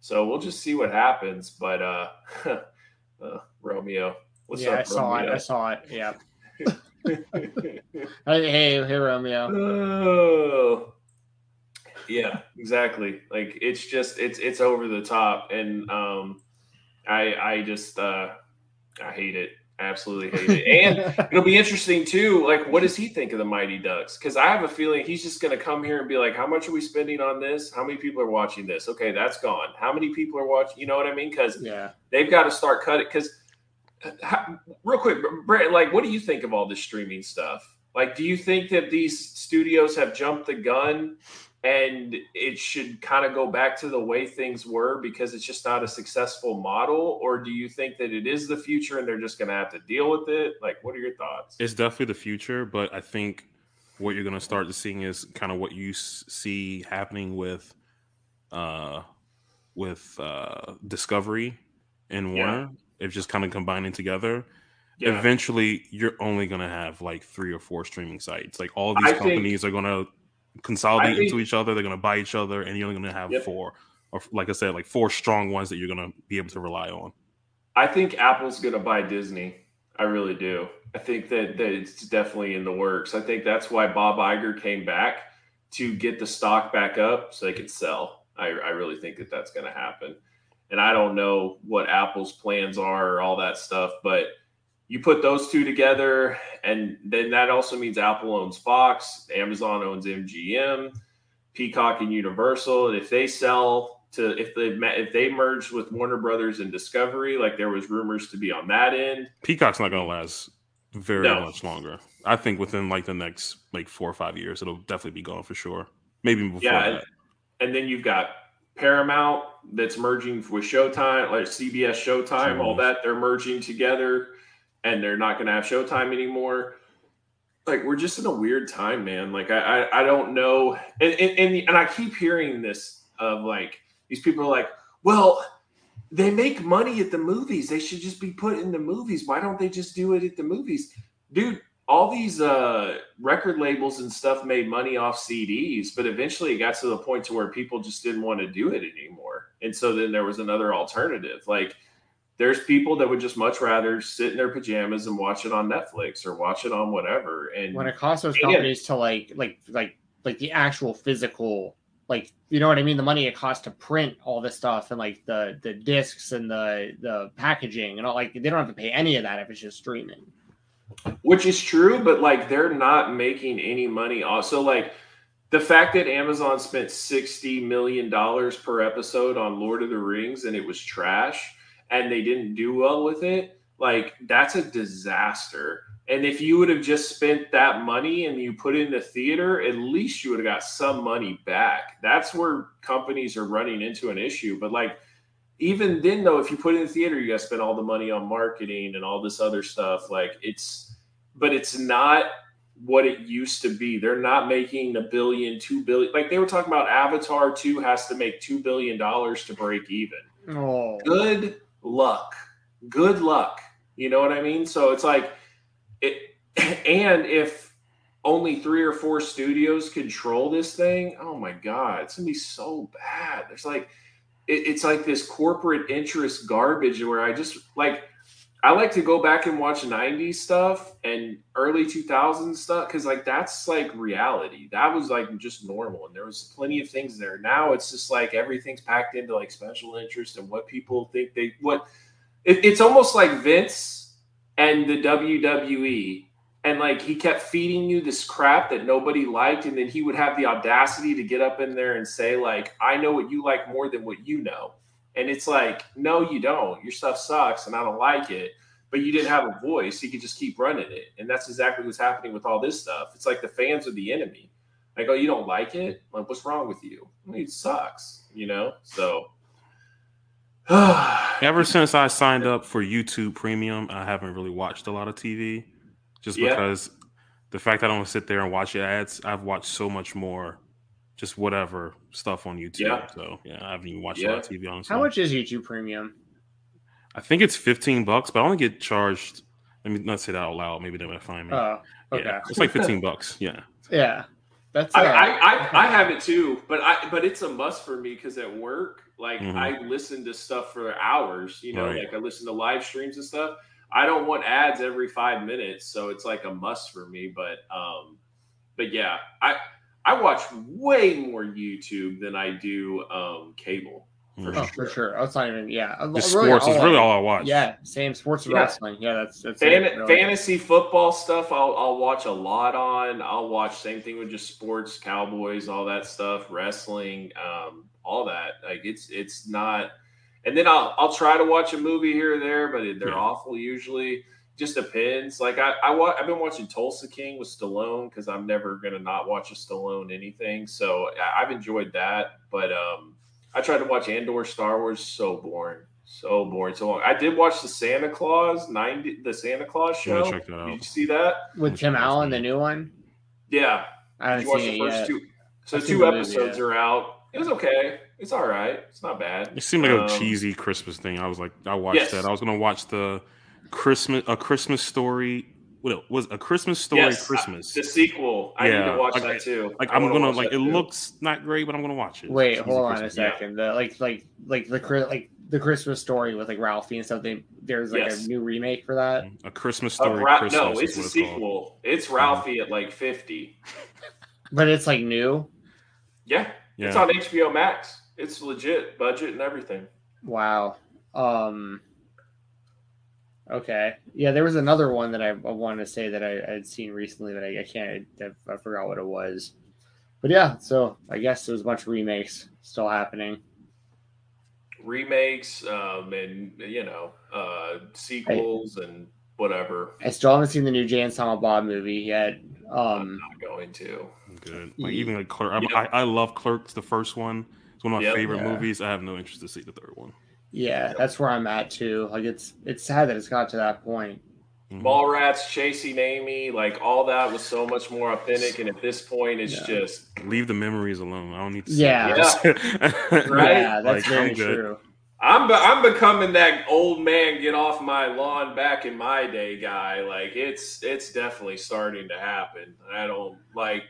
So we'll just see what happens. But uh, uh Romeo, what's yeah, up, I saw it. I saw it. Yeah. Hey, hey, hey, Romeo. oh yeah exactly. Like it's just it's it's over the top and um i i just uh i hate it. I absolutely hate it. And it'll be interesting too like what does he think of the mighty ducks? Because i have a feeling he's just going to come here and be like how much are we spending on this? How many people are watching this? Okay that's gone. How many people are watching you know what i mean? Because yeah. they've got to start cutting because real quick brett like what do you think of all this streaming stuff? Like do you think that these studios have jumped the gun and it should kind of go back to the way things were because it's just not a successful model or do you think that it is the future and they're just going to have to deal with it like what are your thoughts It's definitely the future, but I think what you're going to start to seeing is kind of what you see happening with, uh, with uh, Discovery and Yeah. Warner. It's just kind of combining together. yeah Eventually, you're only going to have like three or four streaming sites. Like all these I think- companies are going to consolidate think- into each other. They're going to buy each other, and you're only going to have Yep. four, or like I said, like four strong ones that you're going to be able to rely on. I think Apple's going to buy Disney. I really do. I think that, that it's definitely in the works. I think that's why Bob Iger came back to get the stock back up so they could sell. I, I really think that that's going to happen. And I don't know what Apple's plans are or all that stuff, but you put those two together, and then that also means Apple owns Fox, Amazon owns MGM, Peacock and Universal. And if they sell to if they if they merged with Warner Brothers and Discovery, like there was rumors to be on that end. Peacock's not going to last very No. much longer. I think within like the next like four or five years, it'll definitely be gone for sure. Maybe before Yeah, that. And then you've got Paramount that's merging with Showtime, like CBS Showtime, all Mhm. that they're merging together, and they're not going to have Showtime anymore. like we're just in a weird time, man. Like I I, I don't know, and, and and and I keep hearing this of like these people are like, well, they make money at the movies. They should just be put in the movies. Why don't they just do it at the movies, dude? All these uh, record labels and stuff made money off CDs, but eventually it got to the point to where people just didn't want to do it anymore, and so then there was another alternative, like there's people that would just much rather sit in their pajamas and watch it on Netflix or watch it on whatever. And when it costs those companies to like like like like the actual physical like you know what I mean the money it costs to print all this stuff and like the the discs and the the packaging and all like they don't have to pay any of that if it's just streaming. Which is true, but like they're not making any money. Also, like the fact that Amazon spent sixty million dollars per episode on Lord of the Rings and it was trash and they didn't do well with it, like that's a disaster. And if you would have just spent that money and you put it in the theater, at least you would have got some money back. That's where companies are running into an issue. But like even then though, if you put it in the theater, you gotta spend all the money on marketing and all this other stuff. Like it's but it's not what it used to be. They're not making a billion, two billion. Like they were talking about Avatar 2 has to make two billion dollars to break even. Oh. Good luck. Good luck. You know what I mean? So it's like it and if only three or four studios control this thing, oh my god, it's gonna be so bad. There's like it, it's like this corporate interest garbage where I just like I like to go back and watch 90s stuff and early 2000s stuff because like that's like reality. That was like just normal and there was plenty of things there. Now it's just like everything's packed into like special interest and what people think they what it, it's almost like Vince and the WWE and like he kept feeding you this crap that nobody liked and then he would have the audacity to get up in there and say like I know what you like more than what you know and it's like, no, you don't. Your stuff sucks and I don't like it. But you didn't have a voice. You could just keep running it. And that's exactly what's happening with all this stuff. It's like the fans are the enemy. Like, oh, you don't like it? Like, what's wrong with you? I mean, it sucks, you know? So. Ever since I signed up for YouTube Premium, I haven't really watched a lot of TV just Yeah. because the fact I don't sit there and watch ads, I've watched so much more just whatever stuff on YouTube. Yeah. So yeah, I haven't even watched a lot of TV honestly. How much is YouTube Premium? I think it's 15 bucks, but I only get charged. Let me not say that out loud. Maybe they're gonna find me. Oh, okay. Yeah, it's like 15 bucks. Yeah. Yeah, that's. I, uh, I, I, I have it too, but I but it's a must for me because at work, like Mhm. I listen to stuff for hours. You know, Right. like I listen to live streams and stuff. I don't want ads every five minutes, so it's like a must for me. But um, but yeah, I I watch way more YouTube than I do um cable. Mhm. oh, for sure. It's not even. Yeah, The sports is really all I watch. Yeah, same sports and Yeah. wrestling. Yeah, that's that's Fan, it, really. fantasy football stuff I'll, I'll watch a lot on i'll watch same thing with just sports cowboys all that stuff wrestling um, all that like it's it's not and then i'll i'll try to watch a movie here or there but they're Yeah. awful usually just depends. Like i, I wa- i've been watching tulsa king with stallone because i'm never gonna not watch a stallone anything. So I, i've enjoyed that but um i tried to watch andor star wars so boring so boring so long. I did watch the santa claus 90 the santa claus I'm gonna show. check that did you see that? With Tim Allen, the new one. yeah. I did haven't you watch seen the it first yet. two? So I've two episodes are out. It was okay. It's all right. It's not bad. It seemed like a Um, cheesy Christmas thing. I was like, I watched Yes. that. I was gonna watch the Christmas, a Christmas story. What was a Christmas story? Yes, Christmas. the sequel i need to watch like- that too like I I'm gonna like. It too. looks not great, but I'm gonna watch it. Wait, Cheesy hold on a Christmas. yeah. second. The like like like the Chri- like the Christmas story with like Ralphie and stuff. They, there's like Yes. a new remake for that. A Christmas Uh, story. Ra- Christmas no it's a what called. sequel it's ralphie at like 50 But it's like new. yeah, it's on hbo max it's legit budget and everything Wow. Um. Okay. Yeah, there was another one that I, I wanted to say that I had seen recently, but I, I can't. I, I forgot what it was. But yeah, so I guess there's a bunch of remakes still happening. remakes um and you know uh sequels and whatever I still haven't seen the new Jay and Silent Bob movie yet. i'm Um. not going to Good. Like even like Clerk. Yep. I, I love Clerks, the first one. It's one of my Yep. favorite Yeah. movies. I have no interest to see the third one. Yeah, that's where I'm at too. Like it's it's sad that it's got to that point. Mhm. Mallrats chasing Amy, like all that was so much more authentic. And at this point, it's Yeah. just Leave the memories alone. I don't need to. Yeah. See this. Right? Yeah, that's Like, very I'm true. I'm be- I'm becoming that old man get off my lawn back in my day guy. Like it's it's definitely starting to happen. I don't like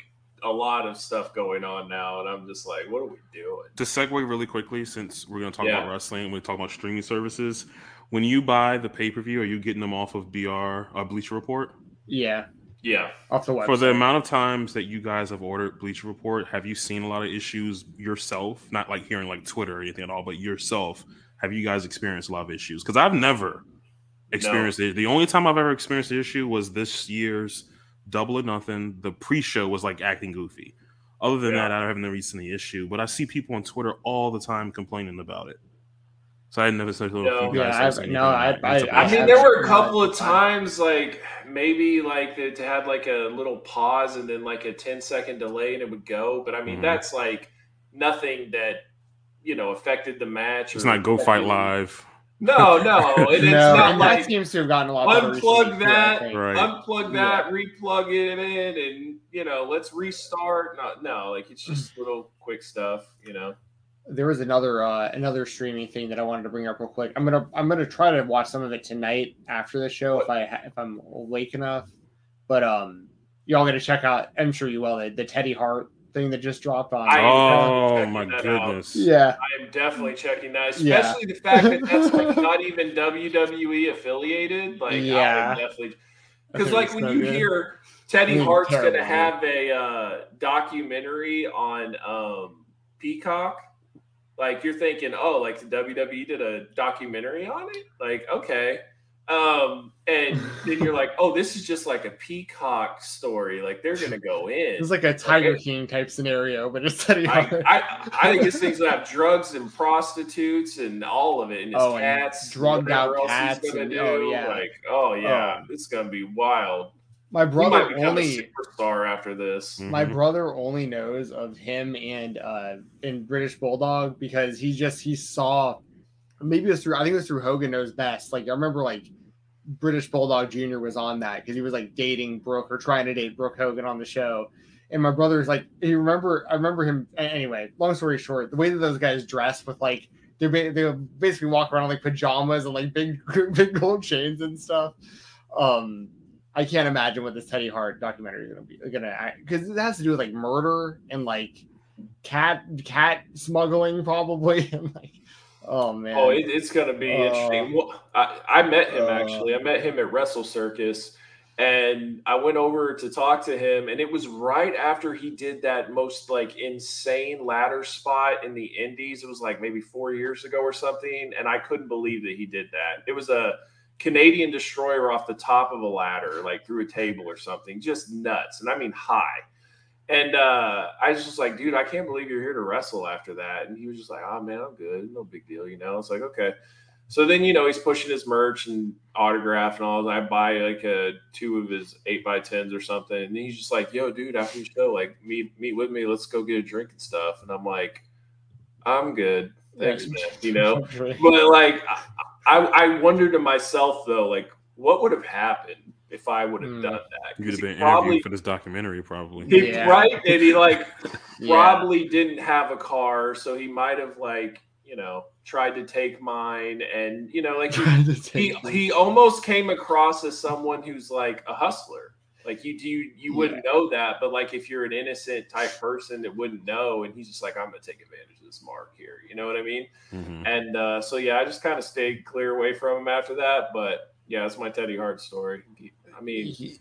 a lot of stuff going on now, and I'm just like, what are we doing? to segue really quickly, since we're going to talk Yeah. about wrestling, we're talking about streaming services. When you buy the pay per view, are you getting them off of BR uh, Bleacher Report? Yeah, Yeah, off the website. For the amount of times that you guys have ordered Bleacher Report, have you seen a lot of issues yourself? Not like hearing like Twitter or anything at all, but yourself. Have you guys experienced a lot of issues? Because I've never experienced it. The only time I've ever experienced the issue was this year's Double or Nothing. The pre-show was like acting goofy. Other than Yeah. that, I haven't really seen the issue. But I see people on Twitter all the time complaining about it. So I never said No. if Yeah, guys I- no, anything I- I- I mean, there were a couple of times, like maybe like it had like a little pause and then like a 10 second delay, and it would go. But I mean, Mhm. that's like nothing that you know affected the match. it's or not Go Fight affected- Live. No, no, and it's no, not and like that seems to have gotten a lot better unplug recently, too, that, think. Right. unplug that, replug it in, and you know, let's restart. No, no, like it's just little quick stuff, you know. there was another uh another streaming thing that I wanted to bring up real quick. I'm gonna I'm gonna try to watch some of it tonight after the show if I if I'm awake enough. But um, y'all got to check out. I'm sure you will. The, the Teddy Hart thing that just dropped on. I Oh my that out. goodness! yeah, I am definitely checking that, Yeah. especially the fact that that's like not even WWE affiliated. Like, Yeah. am definitely because like when so you good. hear Teddy Mm, Hart's gonna have a uh, documentary on um, Peacock, like you're thinking, oh, like the WWE did a documentary on it. Like, okay. Um, and then you're like, oh, this is just like a Peacock story. Like they're gonna go in. it's like a Tiger King type scenario, but it's Teddy I, I, I think this thing's gonna have drugs and prostitutes and all of it, and his Oh, and cats, drugged out cats and- do. oh, yeah. Like, oh yeah, Oh. it's gonna be wild. My brother might only a superstar after this. my Mhm. brother only knows of him and uh in British Bulldog because he just he saw maybe it was through I think it was through Hogan knows best. Like I remember like British Bulldog Jr. was on that because he was like dating Brooke or trying to date Brooke Hogan on the show. And my brother's like, he remember, I remember him. Anyway, long story short, the way that those guys dress with like, they they basically walk around in, like pajamas and like big big gold chains and stuff. Um, I can't imagine what this Teddy Hart documentary is gonna be gonna because it has to do with like murder and like cat cat smuggling probably. and like, oh man, Oh, it, it's gonna be Uh, interesting. Well, I, I met him uh, actually. I met him at Wrestle Circus, and I went over to talk to him, and it was right after he did that most like insane ladder spot in the Indies. It was like maybe four years ago or something, and I couldn't believe that he did that. It was a Canadian destroyer off the top of a ladder, like through a table or something, just nuts, and I mean high. And uh, I was just like, dude, I can't believe you're here to wrestle after that. And he was just like, oh man, I'm good, no big deal, you know. It's like okay. So then you know he's pushing his merch and autograph and all. I buy like a two of his eight by tens or something, and he's just like, "Yo, dude, after the show, like meet meet with me. Let's go get a drink and stuff." And I'm like, "I'm good, thanks, man." You know, but like I, I wonder to myself though, like what would have happened if I would have Hmm. done that? You'd have been probably interviewed for this documentary, probably. he- Yeah. right, and he like Yeah. probably didn't have a car, so he might have like you know tried to take mine, and you know like he he, he almost came across as someone who's like a hustler. Like you you you wouldn't know that, but like if you're an innocent type person that wouldn't know, and he's just like, I'm gonna take advantage of this mark here. You know what I mean? Mhm. And uh, so yeah, I just kind of stayed clear away from him after that. But yeah, that's my Teddy Hart story. He- I mean, He-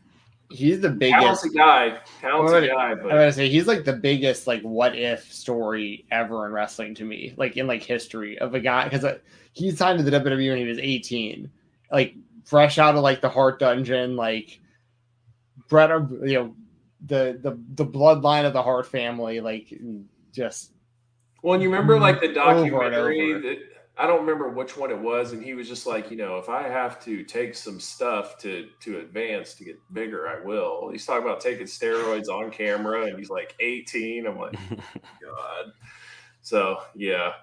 he's the biggest. talented guy, talented Well, guy, I but gotta say he's like the biggest like what if story ever in wrestling to me, like in like history of a guy because uh, he signed to the WWE when he was 18, like fresh out of like the Hart Dungeon, like Brett, you know, the the the bloodline of the Hart family, like just Well, and you remember like the Over documentary over. that I don't remember which one it was, and he was just like, you know, if I have to take some stuff to to advance to get bigger, I will. He's talking about taking steroids on camera, and he's like 18. I'm like, God. So yeah.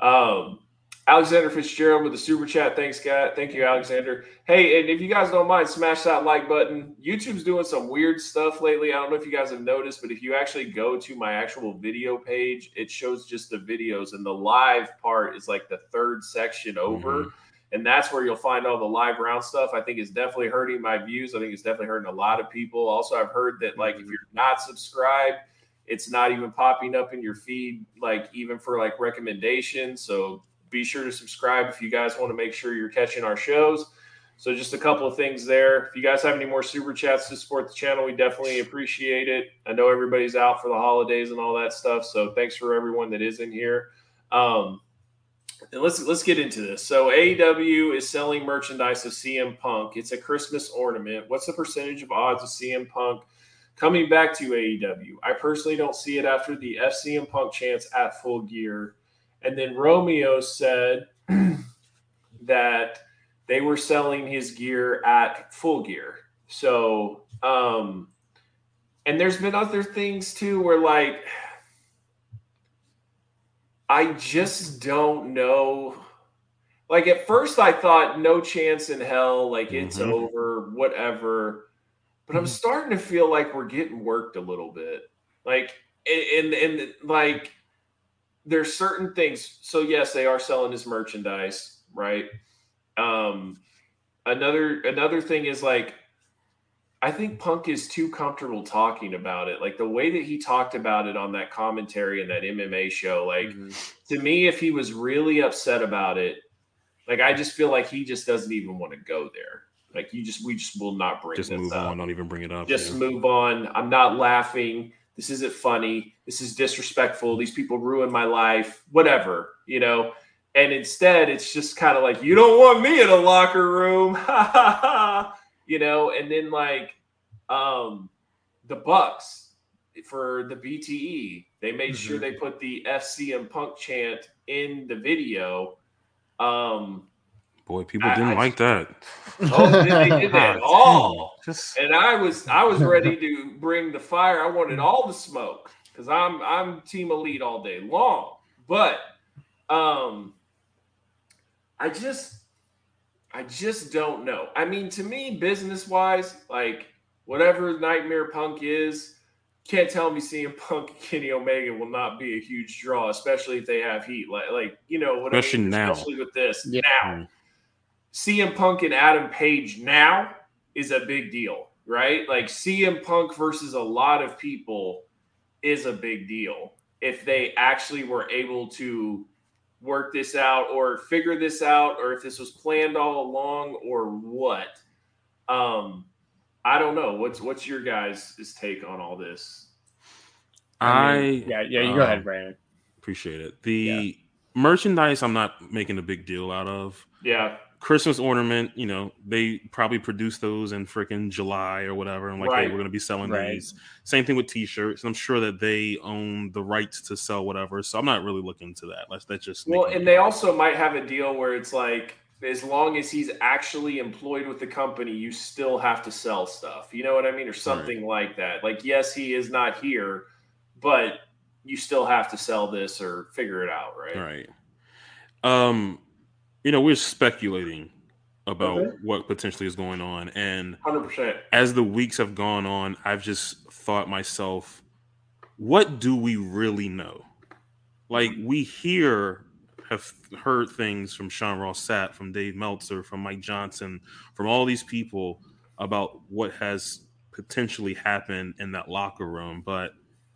Um, Alexander Fitzgerald with the super chat. Thanks, guy. Thank you, Alexander. Hey, and if you guys don't mind, smash that like button. YouTube's doing some weird stuff lately. I don't know if you guys have noticed, but if you actually go to my actual video page, it shows just the videos, and the live part is like the third section over. Mm-hmm. And that's where you'll find all the live round stuff. I think it's definitely hurting my views. I think it's definitely hurting a lot of people. Also, I've heard that like if you're not subscribed, it's not even popping up in your feed, like even for like recommendations. So be sure to subscribe if you guys want to make sure you're catching our shows. So just a couple of things there. If you guys have any more super chats to support the channel, we definitely appreciate it. I know everybody's out for the holidays and all that stuff, so thanks for everyone that is in here. Um, and let's let's get into this. So AEW is selling merchandise of CM Punk. It's a Christmas ornament. What's the percentage of odds of CM Punk coming back to AEW? I personally don't see it after the FCM Punk chance at Full Gear. And then Romeo said that they were selling his gear at full gear. So, um, and there's been other things too where like, I just don't know. Like at first I thought no chance in hell, like it's mm-hmm. over, whatever. But I'm mm-hmm. starting to feel like we're getting worked a little bit. Like and and like there's certain things. So yes, they are selling his merchandise, right? Um, another another thing is like I think Punk is too comfortable talking about it. Like the way that he talked about it on that commentary and that MMA show, like mm-hmm. to me, if he was really upset about it, like I just feel like he just doesn't even want to go there. Like you just we just will not bring just move up. on, don't even bring it up. Just yeah. move on. I'm not laughing. This isn't funny. This is disrespectful. These people ruined my life, whatever, you know. And instead, it's just kind of like, you don't want me in a locker room, you know. And then like um, the Bucks for the BTE, they made mm-hmm. sure they put the FCM Punk chant in the video. Um, Boy, people didn't I, like that. Oh, they, they did that all. Just... And I was I was ready to bring the fire. I wanted all the smoke because I'm I'm team elite all day long. But um I just I just don't know. I mean, to me, business wise, like whatever Nightmare Punk is, can't tell me CM Punk and Kenny Omega will not be a huge draw, especially if they have heat. Like, like you know, what especially I mean? now, especially with this yeah. now. CM Punk and Adam Page now is a big deal, right? Like CM Punk versus a lot of people is a big deal if they actually were able to work this out or figure this out or if this was planned all along or what. Um I don't know. What's what's your guys' take on all this? I, mean, yeah, yeah, you um, go ahead, Brandon. Appreciate it. The yeah. merchandise I'm not making a big deal out of. Yeah. Christmas ornament, you know, they probably produce those in freaking July or whatever. And like, right. hey, we're going to be selling right. these. Same thing with t-shirts. And I'm sure that they own the rights to sell whatever. So I'm not really looking into that. Let's that's just well, and they also might have a deal where it's like as long as he's actually employed with the company, you still have to sell stuff. You know what I mean, or something right. like that. Like, yes, he is not here, but you still have to sell this or figure it out, right? Right. Um you know, we're speculating about okay. what potentially is going on. And 100%. as the weeks have gone on, I've just thought myself, what do we really know? Like, we hear, have heard things from Sean Ross Sapp, from Dave Meltzer, from Mike Johnson, from all these people about what has potentially happened in that locker room. But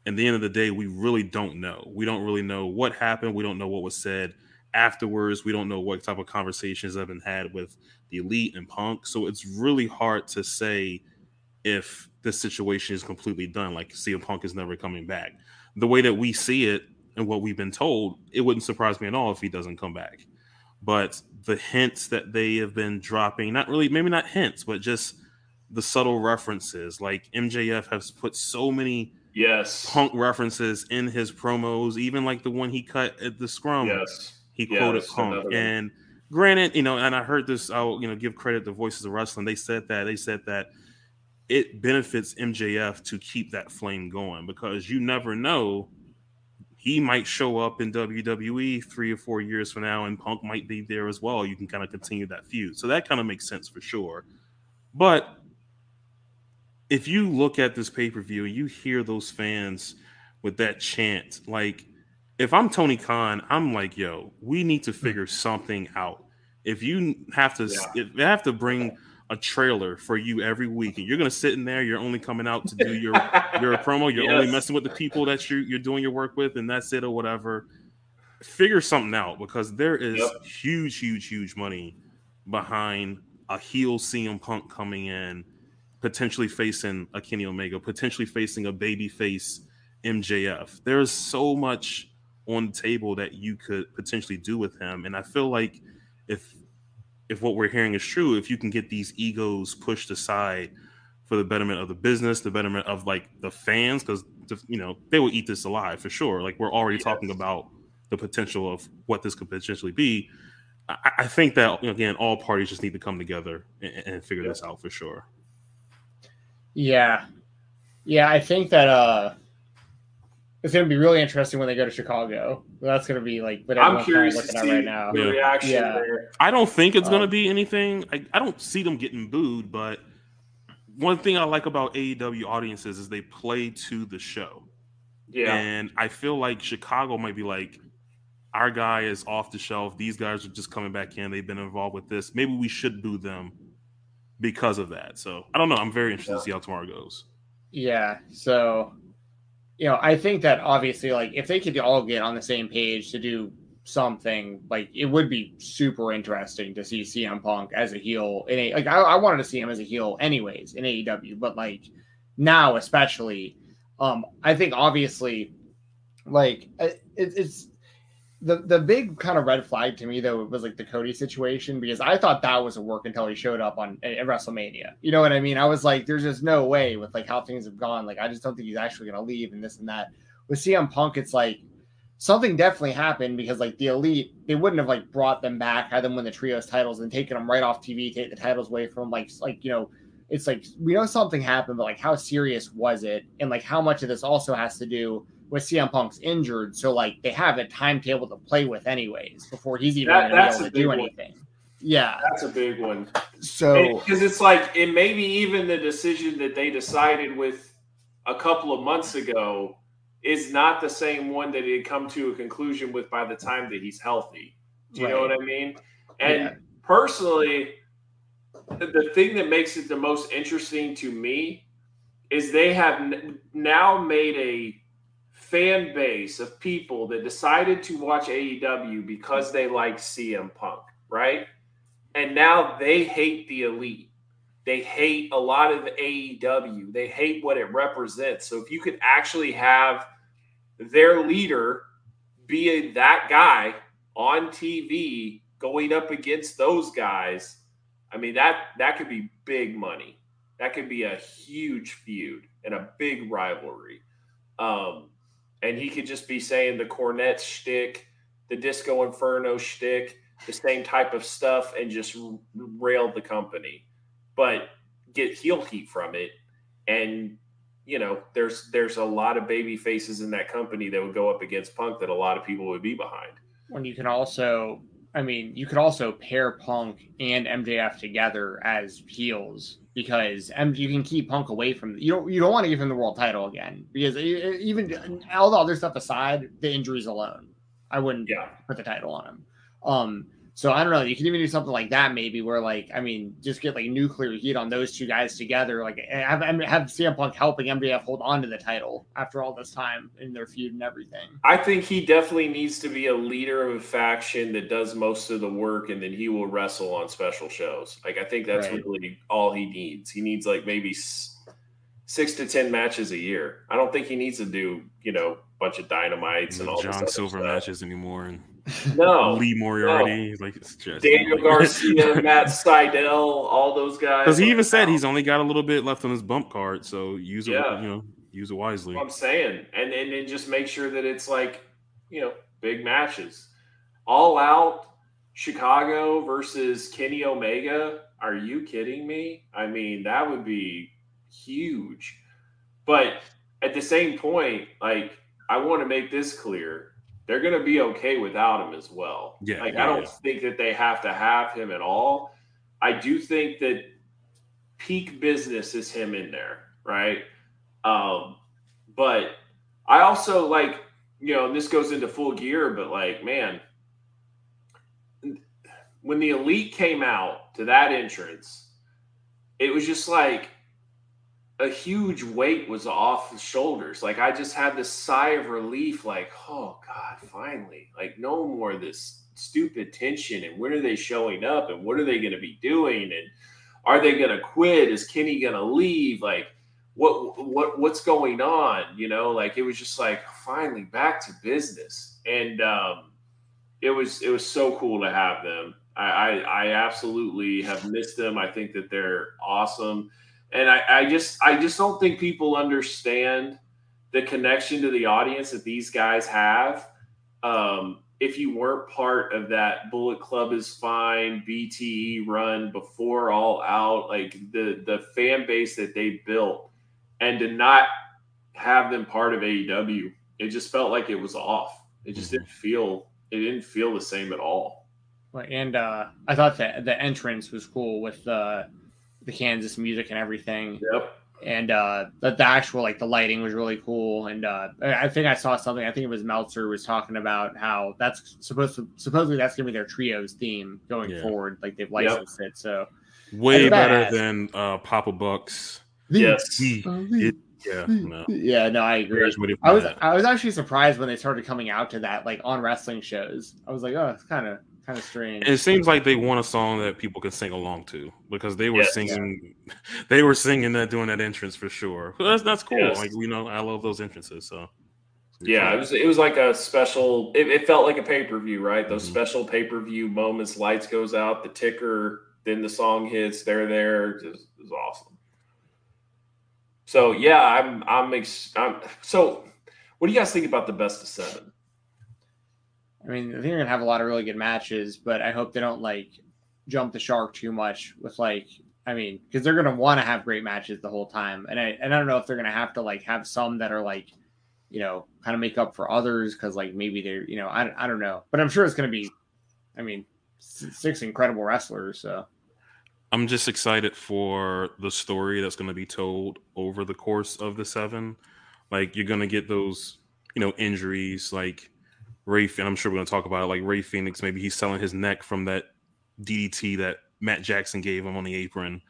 at the end of the day, we really don't know. We don't really know what happened. We don't know what was said afterwards. We don't know what type of conversations have been had with the elite and punk. So it's really hard to say if this situation is completely done. Like CM Punk is never coming back. The way that we see it and what we've been told, it wouldn't surprise me at all if he doesn't come back. But the hints that they have been dropping, not really, maybe not hints, but just the subtle references. Like MJF has put so many yes punk references in his promos, even like the one he cut at the scrum. Yes he yeah, quoted Punk. And granted, you know, and I heard this, I'll, you know, give credit to Voices of Wrestling. They said that, they said that it benefits MJF to keep that flame going because you never know. he might show up in WWE three or four years from now, and Punk might be there as well. You can kind of continue that feud. So that kind of makes sense for sure. But if you look at this pay per view and you hear those fans with that chant, like if I'm Tony Khan, I'm like, yo, we need to hmm. figure something out. If you have to, yeah. if have to bring a trailer for you every week, and you're gonna sit in there. You're only coming out to do your your promo. You're yes. only messing with the people that you you're doing your work with, and that's it or whatever. Figure something out because there is yep. huge, huge, huge money behind a heel CM Punk coming in, potentially facing a Kenny Omega, potentially facing a baby face MJF. There's so much on the table that you could potentially do with him, and I feel like if if what we're hearing is true, if you can get these egos pushed aside for the betterment of the business, the betterment of like the fans, because you know they will eat this alive for sure. Like we're already yes. talking about the potential of what this could potentially be. I, I think that again, all parties just need to come together and, and figure this out for sure. Yeah, yeah, I think that uh it's going to be really interesting when they go to Chicago. That's going to be like, but I'm curious kind of to see right now. the yeah. reaction yeah. there. I don't think it's um, going to be anything. I, I don't see them getting booed, but one thing I like about AEW audiences is they play to the show. Yeah. And I feel like Chicago might be like, our guy is off the shelf. These guys are just coming back in. They've been involved with this. Maybe we should boo them because of that. So I don't know. I'm very interested yeah. to see how tomorrow goes. Yeah. So you know, I think that obviously, like, if they could all get on the same page to do something, like, it would be super interesting to see CM Punk as a heel. In a, like, I, I wanted to see him as a heel, anyways, in AEW, but like now, especially, um, I think obviously, like, it, it's the the big kind of red flag to me though was like the Cody situation because I thought that was a work until he showed up on at WrestleMania. You know what I mean? I was like, there's just no way with like how things have gone. Like I just don't think he's actually gonna leave and this and that. With CM Punk, it's like something definitely happened because like the elite, they wouldn't have like brought them back, had them win the trios titles and taken them right off TV, take the titles away from. Like like you know, it's like we know something happened, but like how serious was it? And like how much of this also has to do with CM Punk's injured, so like they have a timetable to play with anyways before he's even that, going to be able to do anything. Yeah, that's a big one. So because it's like it maybe even the decision that they decided with a couple of months ago is not the same one that it had come to a conclusion with by the time that he's healthy. Do you right. know what I mean? And yeah. personally, the thing that makes it the most interesting to me is they have now made a fan base of people that decided to watch AEW because they like CM Punk, right? And now they hate the elite. They hate a lot of AEW. They hate what it represents. So if you could actually have their leader be that guy on TV going up against those guys, I mean that that could be big money. That could be a huge feud and a big rivalry. Um, and he could just be saying the Cornette shtick, the Disco Inferno shtick, the same type of stuff, and just rail the company, but get heel heat from it. And you know, there's there's a lot of baby faces in that company that would go up against Punk that a lot of people would be behind. When you can also, I mean, you could also pair Punk and MJF together as heels because M- you can keep Punk away from you don't you don't want to give him the world title again because even all the other stuff aside, the injuries alone, I wouldn't yeah. put the title on him. Um, so I don't know. You can even do something like that, maybe where like I mean, just get like nuclear heat on those two guys together. Like eh, have have CM Punk helping MJF hold on to the title after all this time in their feud and everything. I think he definitely needs to be a leader of a faction that does most of the work, and then he will wrestle on special shows. Like I think that's right. really all he needs. He needs like maybe six to ten matches a year. I don't think he needs to do you know a bunch of dynamites and all John Silver stuff. matches anymore. And- no, Lee Moriarty, no. like it's just Daniel Garcia, Matt Sydal, all those guys. Because he even said he's only got a little bit left on his bump card, so use it. Yeah. You know, use it wisely. I'm saying, and and then just make sure that it's like, you know, big matches, all out. Chicago versus Kenny Omega. Are you kidding me? I mean, that would be huge. But at the same point, like I want to make this clear. They're going to be okay without him as well. Yeah, like yeah, I don't yeah. think that they have to have him at all. I do think that peak business is him in there, right? Um, but I also like, you know, and this goes into full gear, but like, man, when the elite came out to that entrance, it was just like a huge weight was off the shoulders. Like I just had this sigh of relief, like, oh God, finally. Like no more this stupid tension and when are they showing up and what are they gonna be doing and are they gonna quit? Is Kenny gonna leave? Like what what what's going on? You know, like it was just like finally back to business. And um it was it was so cool to have them. I, I, I absolutely have missed them. I think that they're awesome, and I, I just I just don't think people understand the connection to the audience that these guys have. Um, if you weren't part of that Bullet Club is fine BTE run before All Out, like the the fan base that they built, and to not have them part of AEW, it just felt like it was off. It just didn't feel it didn't feel the same at all. Well, And uh, I thought that the entrance was cool with the the Kansas music and everything. Yep. and uh that the actual like the lighting was really cool and uh i I think i saw something i think it was meltzer was talking about how that's supposed to supposedly that's gonna be their trios theme going Yeah. forward like they've licensed it so Way better than uh, Papa Bucks. Yes. He, it, yeah, no. yeah no i agree i was that. i was actually surprised when they started coming out to that like on wrestling shows i was like oh it's kind of kind of strange And it seems like they want a song that people can sing along to because they were Yes. singing, they were singing that doing that entrance for sure. That's that's cool. Yes. Like you know, I love those entrances. So Yeah, it was it was like a special. It, it felt like a pay per view, right? Those Mhm. special pay per view moments. Lights goes out, the ticker, then the song hits. They're there. It was, it was awesome. So yeah, I'm I'm, ex- I'm. So, what do you guys think about the best of seven? I mean, I think they're gonna have a lot of really good matches, but I hope they don't like jump the shark too much with like. I mean, because they're gonna want to have great matches the whole time, and I and I don't know if they're gonna have to like have some that are like, you know, kind of make up for others because like maybe they're you know I, I don't know, but I'm sure it's gonna be. I mean, six incredible wrestlers, so I'm just excited for the story that's going to be told over the course of the seven. Like you're going to get those, you know, injuries like Rey, and I'm sure we're going to talk about it. Like Rey Fenix, maybe he's selling his neck from that DDT that Matt Jackson gave him on the apron,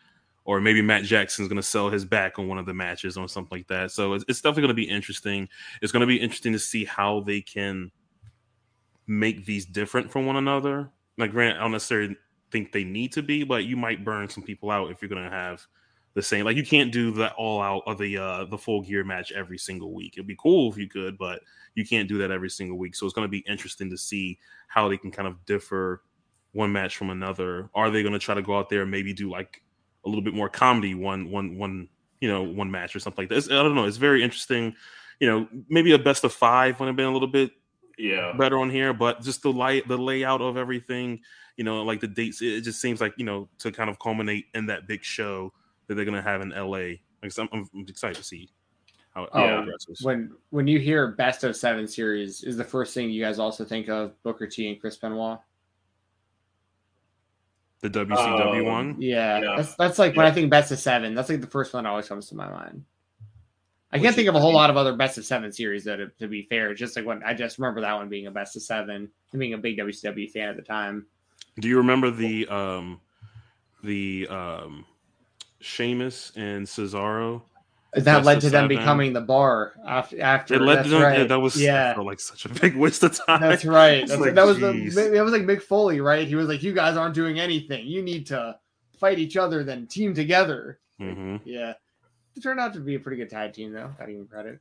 or maybe Matt Jackson's going to sell his back on one of the matches or something like that. So it's, it's definitely going to be interesting. It's going to be interesting to see how they can make these different from one another. Like, granted, I don't necessarily think they need to be, but you might burn some people out if you're going to have the same. Like, you can't do the all out of the uh, the full gear match every single week. It'd be cool if you could, but you can't do that every single week. So it's going to be interesting to see how they can kind of differ one match from another. Are they going to try to go out there and maybe do like a little bit more comedy one one one you know one match or something like that? It's, I don't know. It's very interesting. You know, maybe a best of five would have been a little bit Yeah, better on here, but just the light, the layout of everything, you know, like the dates, it just seems like you know to kind of culminate in that big show that they're gonna have in LA. Like, I'm, I'm excited to see how it, how it Oh, progresses. when when you hear best of seven series, is the first thing you guys also think of Booker T and Chris Benoit? The WCW Um, one, Yeah, Yeah. that's that's like when I think best of seven. That's like the first one that always comes to my mind. I Which can't think of a whole lot of other best of seven series though. To, to be fair, just like when I just remember that one being a best of seven and being a big WCW fan at the time. do you remember the um the um Sheamus and Cesaro? That Best led to them seven. becoming the bar after. After It led that's to them, right. yeah, that was yeah. I felt like such a big waste of time. That's right. That's, like, that was jeez. the that was like Mick Foley, right? He was like, "You guys aren't doing anything. You need to fight each other, then team together." Mhm. Yeah, it turned out to be a pretty good tag team, though. Got to give them credit.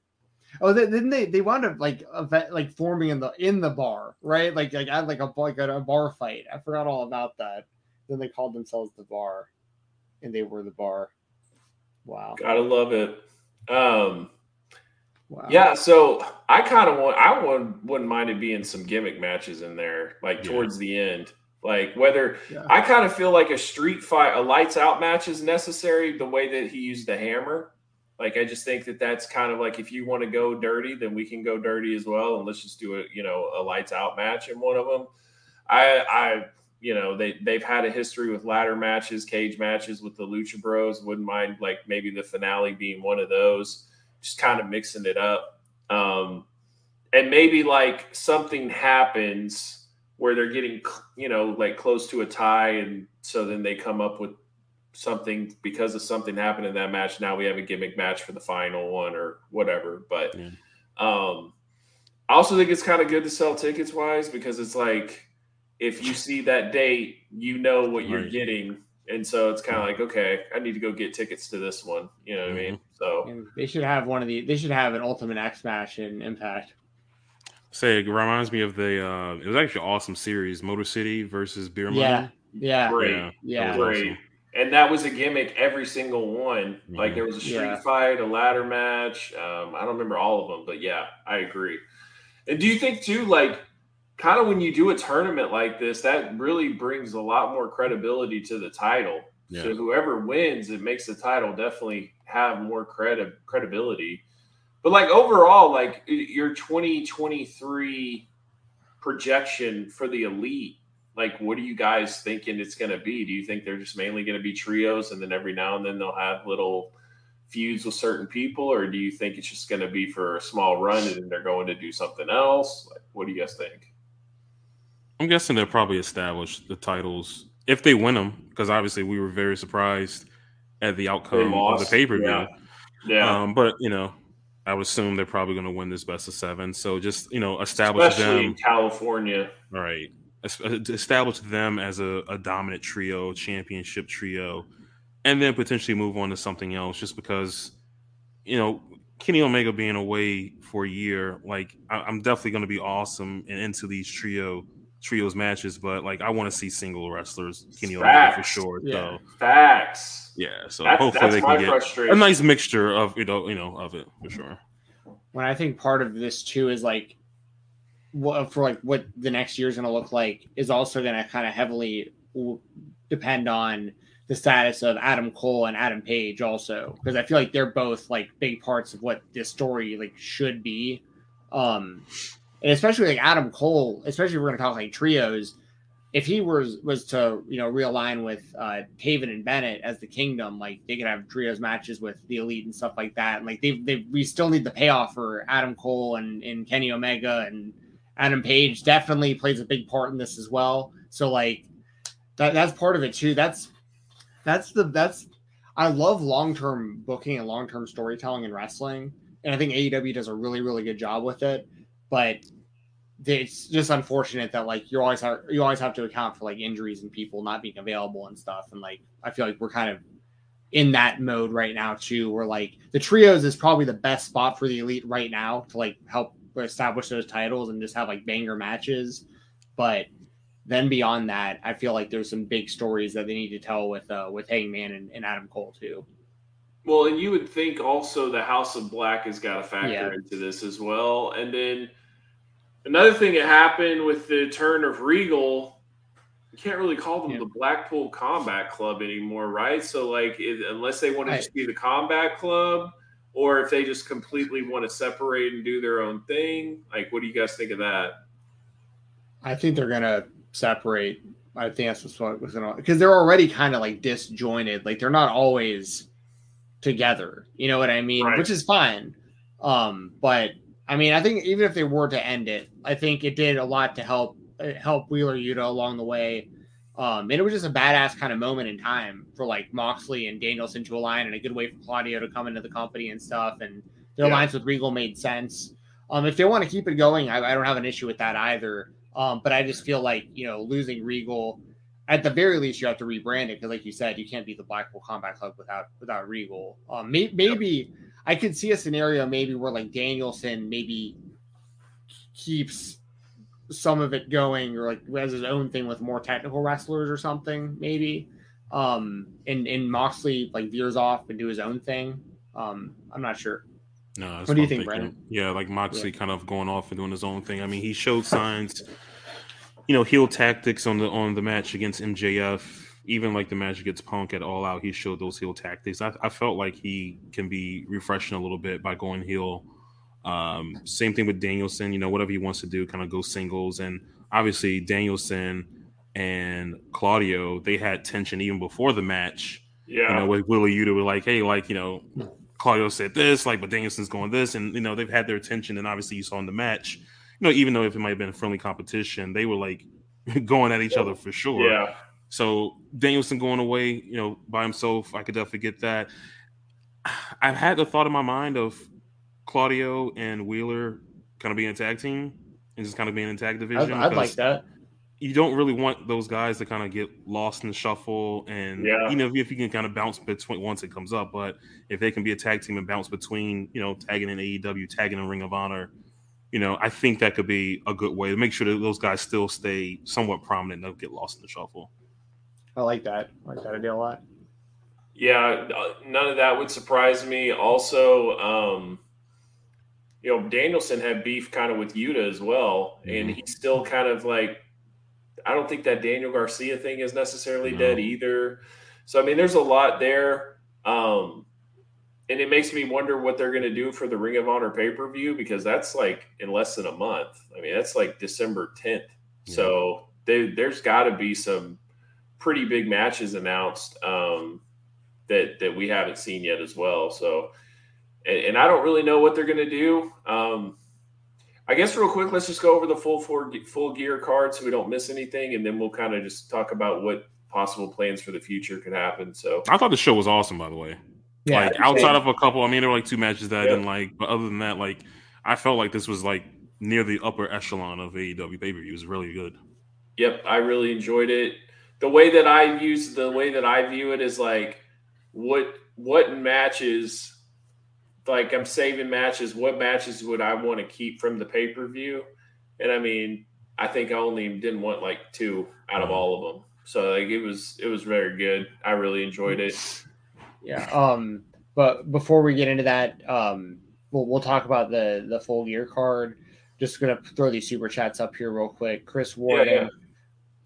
Oh, they, didn't they? They wound up like event, like forming in the in the bar, right? Like like at like a like a, a bar fight. I forgot all about that. Then they called themselves the bar, and they were the bar. Wow. gotta love it. Um, Wow. yeah, so I kind of want. I would, wouldn't mind it being some gimmick matches in there, like Yeah. towards the end. Like whether Yeah. I kind of feel like a street fight, a lights out match is necessary. The way that he used the hammer, Like I just think that that's kind of like if you want to go dirty, then we can go dirty as well, and let's just do a you know a lights out match in one of them. I I you know they they've had a history with ladder matches, cage matches with the Lucha Bros. Wouldn't mind like maybe the finale being one of those, just kind of mixing it up. Um, and maybe like something happens where they're getting you know like close to a tie, and so then they come up with something because of something happened in that match. Now we have a gimmick match for the final one or whatever. But yeah. um, I also think it's kind of good to sell tickets wise because it's like if you see that date, you know what you're right. getting. And so it's kind of like, okay, I need to go get tickets to this one. You know what mm-hmm. I mean? Mm-hmm. So and they should have one of the. They should have an Ultimate X match in Impact. Say it reminds me of the. uh It was actually an awesome series, Motor City versus Beer Money. Yeah, yeah, great, yeah, yeah. great. Awesome and that was a gimmick every single one. Mm-hmm. Like there was a street yeah. fight, a ladder match. Um, I don't remember all of them, but yeah, I agree. And do you think too, like, kind of when you do a tournament like this, that really brings a lot more credibility to the title. Yeah. So whoever wins, it makes the title definitely have more credit credibility. But like overall, like your 2023 projection for the elite like what are you guys thinking it's going to be do you think they're just mainly going to be trios and then every now and then they'll have little feuds with certain people or do you think it's just going to be for a small run and then they're going to do something else like what do you guys think i'm guessing they'll probably establish the titles if they win them because obviously we were very surprised at the outcome of the pay-per-view yeah, yeah. Um, but you know I would assume they're probably going to win this best of seven. So just you know, establish Especially them. in California, right? establish them as a, a, dominant trio, championship trio, and then potentially move on to something else. Just because, you know, Kenny Omega being away for a year, like I, am definitely going to be awesome and into these trio trios matches, but like I want to see single wrestlers, Kenny Facts. Omega for sure. Yeah. So facts. Yeah. So that's, hopefully that's they can get a nice mixture of you know you know of it for sure. When I think part of this too is like what, for like what the next year is going to look like is also going to kind of heavily depend on the status of Adam Cole and Adam Page also because I feel like they're both like big parts of what this story like should be. Um and especially like Adam Cole, especially if we're gonna talk like trios, if he was was to you know realign with uh Taven and Bennett as the kingdom, like they could have trios matches with the elite and stuff like that. And like they they we still need the payoff for Adam Cole and, and Kenny Omega and Adam Page definitely plays a big part in this as well. So like that that's part of it too. That's that's the that's I love long-term booking and long-term storytelling in wrestling. And I think AEW does a really, really good job with it. But it's just unfortunate that like you always have you always have to account for like injuries and people not being available and stuff. And like I feel like we're kind of in that mode right now too, where like the trios is probably the best spot for the elite right now to like help establish those titles and just have like banger matches. But then beyond that, I feel like there's some big stories that they need to tell with uh, with Hangman and, and Adam Cole too. Well, and you would think also the House of Black has got to factor yeah. into this as well. And then another thing that happened with the turn of Regal, you can't really call them yeah. the Blackpool Combat Club anymore, right? So, like, it, unless they want to just be the Combat Club, or if they just completely want to separate and do their own thing. Like, what do you guys think of that? I think they're gonna separate. I think that's what was gonna because they're already kind of like disjointed. Like they're not always together. You know what I mean? Right. Which is fine. Um, but I mean, I think even if they were to end it, I think it did a lot to help help Wheeler Yuta along the way. Um, and it was just a badass kind of moment in time for like Moxley and Danielson to align and a good way for Claudio to come into the company and stuff. And their yeah. alliance with Regal made sense. Um, if they want to keep it going, I, I, don't have an issue with that either. Um, but I just feel like, you know, losing Regal, at the very least, you have to rebrand it because, like you said, you can't be the Blackpool Combat Club without without Regal. Um, may, maybe yep. I could see a scenario maybe where like Danielson maybe keeps some of it going or like has his own thing with more technical wrestlers or something maybe um and and moxley like veers off and do his own thing. Um i'm not sure. No what do you think brandon? Yeah like moxley yeah. kind of going off and doing his own thing. I mean he showed signs you know heel tactics on the on the match against mjf even like the match against Punk at All Out, he showed those heel tactics. I, I felt like he can be refreshing a little bit by going heel. Um, same thing with Danielson. You know, whatever he wants to do, kind of go singles. And obviously, Danielson and Claudio, they had tension even before the match. Yeah. You know, with Wheeler Yuta were like, hey, like, you know, Claudio said this, like, but Danielson's going this. And, you know, they've had their tension. And obviously, you saw in the match, you know, even though if it might have been a friendly competition, they were like going at each other for sure. Yeah. So Danielson going away, you know, by himself, I could definitely get that. I've had the thought in my mind of Claudio and Wheeler kind of being a tag team and just kind of being in tag division. I'd, I'd like that. You don't really want those guys to kind of get lost in the shuffle, and Yeah. you know if you can kind of bounce between once it comes up, but if they can be a tag team and bounce between, you know, tagging in AEW, tagging in Ring of Honor, you know, I think that could be a good way to make sure that those guys still stay somewhat prominent and don't get lost in the shuffle. I like that. I like that idea a lot. Yeah, uh, none of that would surprise me. Also, um, you know, Danielson had beef kind of with Yuta as well, and Mhm. he's still kind of like, I don't think that Daniel Garcia thing is necessarily No. dead either. So, I mean, there's a lot there. Um, and it makes me wonder what they're going to do for the Ring of Honor pay per view because that's like in less than a month. I mean, that's like December 10th. So, they, there's got to be some pretty big matches announced. Um, that that we haven't seen yet as well. So, and, and I don't really know what they're going to do. Um, I guess real quick, let's just go over the full four, full gear card so we don't miss anything, and then we'll kind of just talk about what possible plans for the future could happen. So, I thought the show was awesome, by the way. Yeah, like outside of a couple, I mean, there were like two matches that I didn't like, but other than that, like I felt like this was like near the upper echelon of AEW pay per view. It was really good. Yep, I really enjoyed it. The way that I use the way that I view it is like what what matches like I'm saving matches, what matches would I want to keep from the pay-per-view? And I mean, I think I only didn't want like two out of all of them. So like it was it was very good. I really enjoyed it. Yeah. Um, but before we get into that, um, we'll we'll talk about the the full gear card. Just gonna throw these super chats up here real quick. Chris Warden, yeah.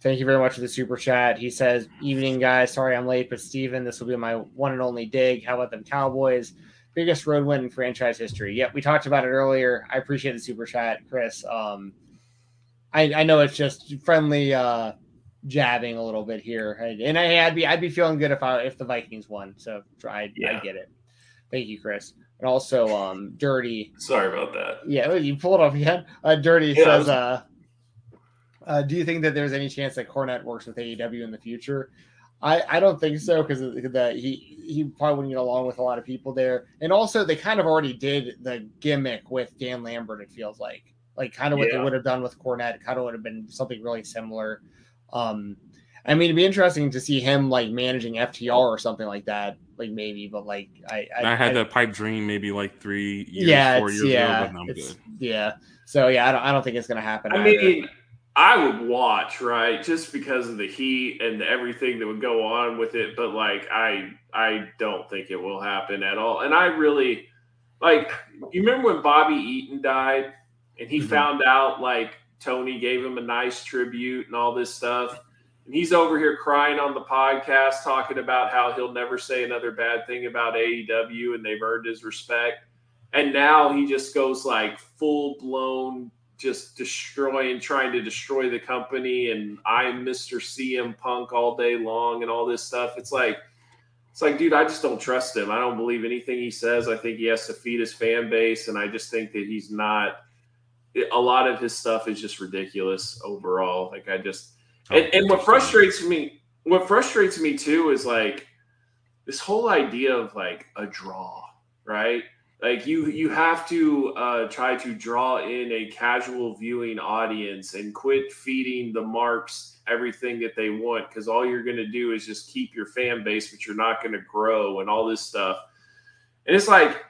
Thank you very much for the super chat. He says, "Evening, guys. Sorry I'm late, but Steven, this will be my one and only dig. How about them Cowboys? Biggest road win in franchise history. Yep, we talked about it earlier. I appreciate the super chat, Chris. Um, I I know it's just friendly uh jabbing a little bit here, and, and I, I'd be I'd be feeling good if I if the Vikings won. So I I get it. Thank you, Chris. And also, um, Dirty. Sorry about that. Yeah, you pulled off again. Uh, Dirty Yeah, says, was- uh, uh, "Do you think that there's any chance that Cornette works with AEW in the future?" I, I don't think so because that he he probably wouldn't get along with a lot of people there, and also they kind of already did the gimmick with Dan Lambert. It feels like like kind of what they would have done with Cornette. Kind of would have been something really similar. Um, I mean, it'd be interesting to see him like managing FTR or something like that, like maybe. But like I I, had that pipe dream maybe like three years, yeah, four years yeah, ago, but I'm good. yeah. So yeah, I don't, I don't think it's gonna happen. I either. mean, I would watch, right? Just because of the heat and everything that would go on with it, but like I I don't think it will happen at all. And I really like you remember when Bobby Eaton died and he Mhm. found out like Tony gave him a nice tribute and all this stuff. And he's over here crying on the podcast talking about how he'll never say another bad thing about AEW and they've earned his respect. And now he just goes like full blown just destroying, trying to destroy the company, and I'm Mr. CM Punk all day long, and all this stuff. It's like, it's like, dude, I just don't trust him. I don't believe anything he says. I think he has to feed his fan base, and I just think that he's not. A lot of his stuff is just ridiculous overall. Like I just, oh, and, and what frustrates me, what frustrates me too, is like this whole idea of like a draw, right? Like you you have to uh, try to draw in a casual viewing audience and quit feeding the marks everything that they want because all you're going to do is just keep your fan base but you're not going to grow and all this stuff. And it's like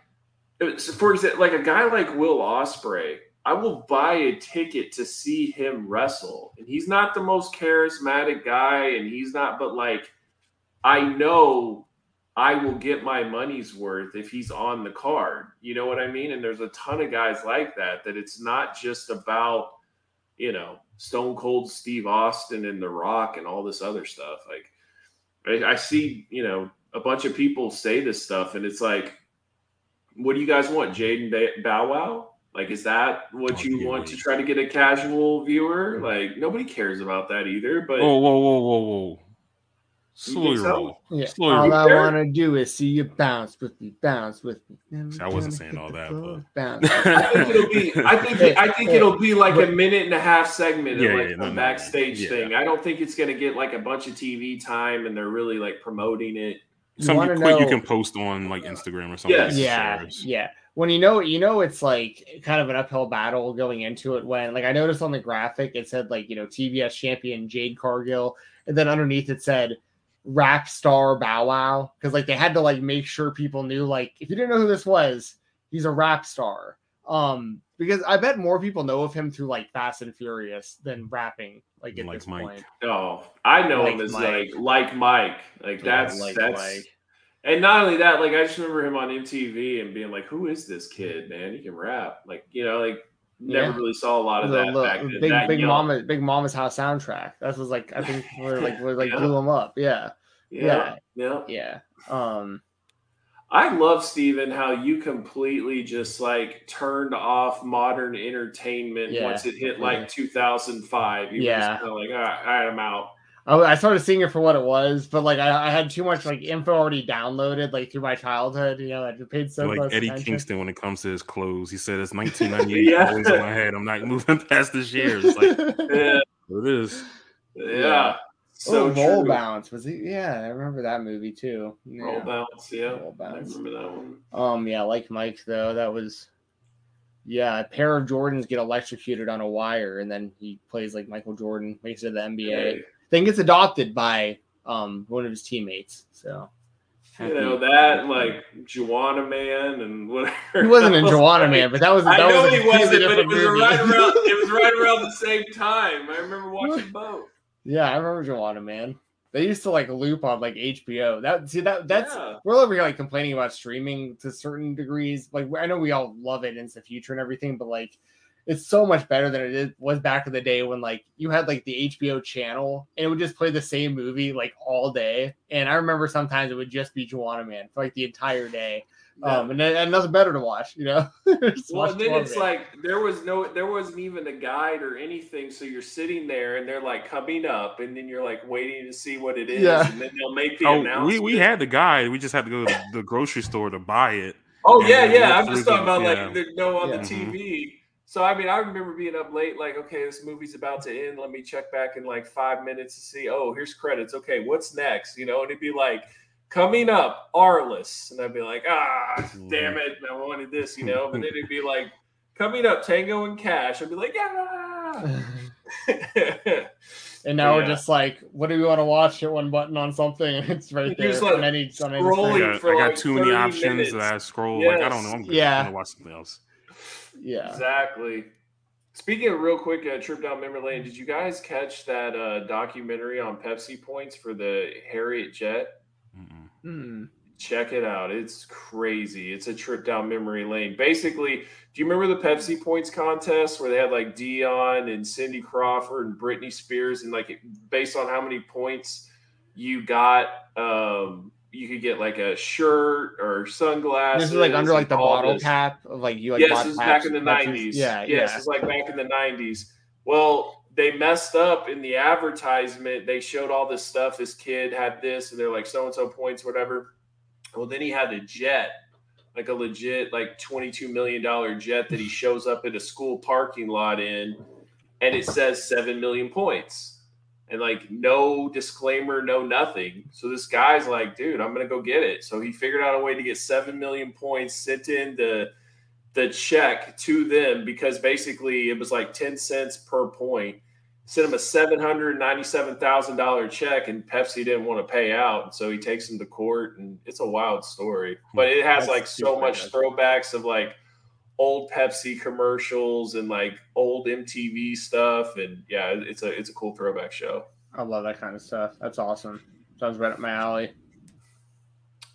for example like a guy like will Ospreay i will buy a ticket to see him wrestle and he's not the most charismatic guy and he's not but like i know I will get my money's worth if he's on the card. You know what I mean? And there's a ton of guys like that, that it's not just about, you know, Stone Cold Steve Austin and The Rock and all this other stuff. Like, I, I see, you know, a bunch of people say this stuff, and it's like, what do you guys want, Jaden Ba- Bow Wow? Like, is that what Oh, you want to try to get a casual viewer? Like, nobody cares about that either. But Whoa, whoa, whoa, whoa, whoa! Slowly so? roll. Yeah. Slowly all roll. I want to do is see you bounce with me, bounce with me. Never See, I wasn't saying all that, but- bounce. I think it'll be. I think. I think it'll be like a minute and a half segment, Yeah, of like yeah, a no, no, backstage yeah. thing. I don't think it's gonna get like a bunch of TV time, and they're really like promoting it. You Something wanna quick you can post on like Instagram or something. Yes. yeah shares. yeah when you know you know it's like kind of an uphill battle going into it when like i noticed on the graphic it said like you know tvs champion jade cargill and then underneath it said rap star bow wow because like they had to like make sure people knew like if you didn't know who this was he's a rap star um because i bet more people know of him through like fast and furious than rapping like at Like this Mike. point No, I know Like him as Mike. like like Mike. Like Yeah, that's like that's. Mike. And not only that, like I just remember him on MTV and being like, "Who is this kid, man? He can rap." Like you know, like never Yeah. really saw a lot of the, that back then. big that big young. mama big mama's house soundtrack that was like i think where like where like Yeah. blew them up yeah Yeah, yeah. yeah um I love Steven how you completely just like turned off modern entertainment once it hit like completely. 2005. You were Yeah. just kind of like, all right, all right, I'm out. I, I started seeing it for what it was but like I, I had too much like info already downloaded like through my childhood you know i paid so much. like close Eddie attention. Kingston when it comes to his clothes. He said it's 1998. Yeah. Always in my head. I'm not moving past this year. It's like Yeah, it is. yeah. Yeah. So oh, roll true. bounce was he yeah i remember that movie too yeah. Roll bounce, yeah. Roll I bounce. remember that one. Um, yeah, like Mike though, that was yeah, a pair of Jordans get electrocuted on a wire, and then he plays like Michael Jordan, makes it to the NBA, Hey, then gets adopted by um one of his teammates. So you know that like Juwanna Mann and whatever. he wasn't in. Juwanna Mann, but that was I know was a he wasn't, but it was right around. It was right around the same time. I remember watching both. yeah, I remember Juwanna Mann. They used to like loop on like HBO. That see that that's Yeah. we're over here like complaining about streaming to certain degrees. Like I know we all love it It's the future and everything, but like it's so much better than it was back in the day when like you had like the HBO channel and it would just play the same movie like all day. And I remember sometimes it would just be Juwanna Mann for like the entire day. Um, and, and nothing better to watch, you know. Well, then it's Man. like there was no, there wasn't even a guide or anything. So you're sitting there, and they're like coming up, and then you're like waiting to see what it is, Yeah. and then they'll make the Oh, announcement. we, we had the guide. We just had to go to the grocery store to buy it. Oh yeah, yeah. I'm just talking the- about yeah. like the no on Yeah. the TV. So I mean, I remember being up late, like, okay, this movie's about to end. Let me check back in like five minutes to see. Oh, here's credits. Okay, what's next? You know, and it'd be like coming up, Arliss, and I'd be like, ah, damn it, I wanted this, you know. But then it'd be like coming up, Tango and Cash. I'd be like, yeah. and now we're just like, what do we want to watch? Hit one button on something, and it's right You're there just, like, on any on any I got, for, I got like, too many options minutes. that I scroll. Like I don't know. I'm good. Yeah. I'm gonna watch something else. Yeah. Exactly. Speaking of real quick, uh, trip down memory lane. Did you guys catch that uh, documentary on Pepsi points for the Harrier jet? Mm-mm. Hmm. Check it out. It's crazy. It's a trip down memory lane. Basically, do you remember the Pepsi points contest where they had like Dion and Cindy Crawford and Britney Spears, and like based on how many points you got, um, you could get like a shirt or sunglasses. This is like under like the bottle this. cap of like you like yes, this is back in the nineties. Yeah, yes, yeah. it's like back in the nineties. Well, they messed up in the advertisement. They showed all this stuff. This kid had this, and they're like so and so points, whatever. Well, then he had a jet, like a legit like twenty two million dollar jet that he shows up at a school parking lot in, and it says seven million points. And like no disclaimer, no nothing. So this guy's like, dude, I'm gonna go get it. So he figured out a way to get seven million points, sent in the the check to them because basically it was like 10 cents per point. Sent him a seven hundred ninety-seven thousand dollar check, and Pepsi didn't want to pay out, and so he takes him to court, and it's a wild story. But it has That's like so much throwbacks of like old Pepsi commercials and like old MTV stuff, and yeah, it's a it's a cool throwback show. I love that kind of stuff. That's awesome. Sounds right up my alley.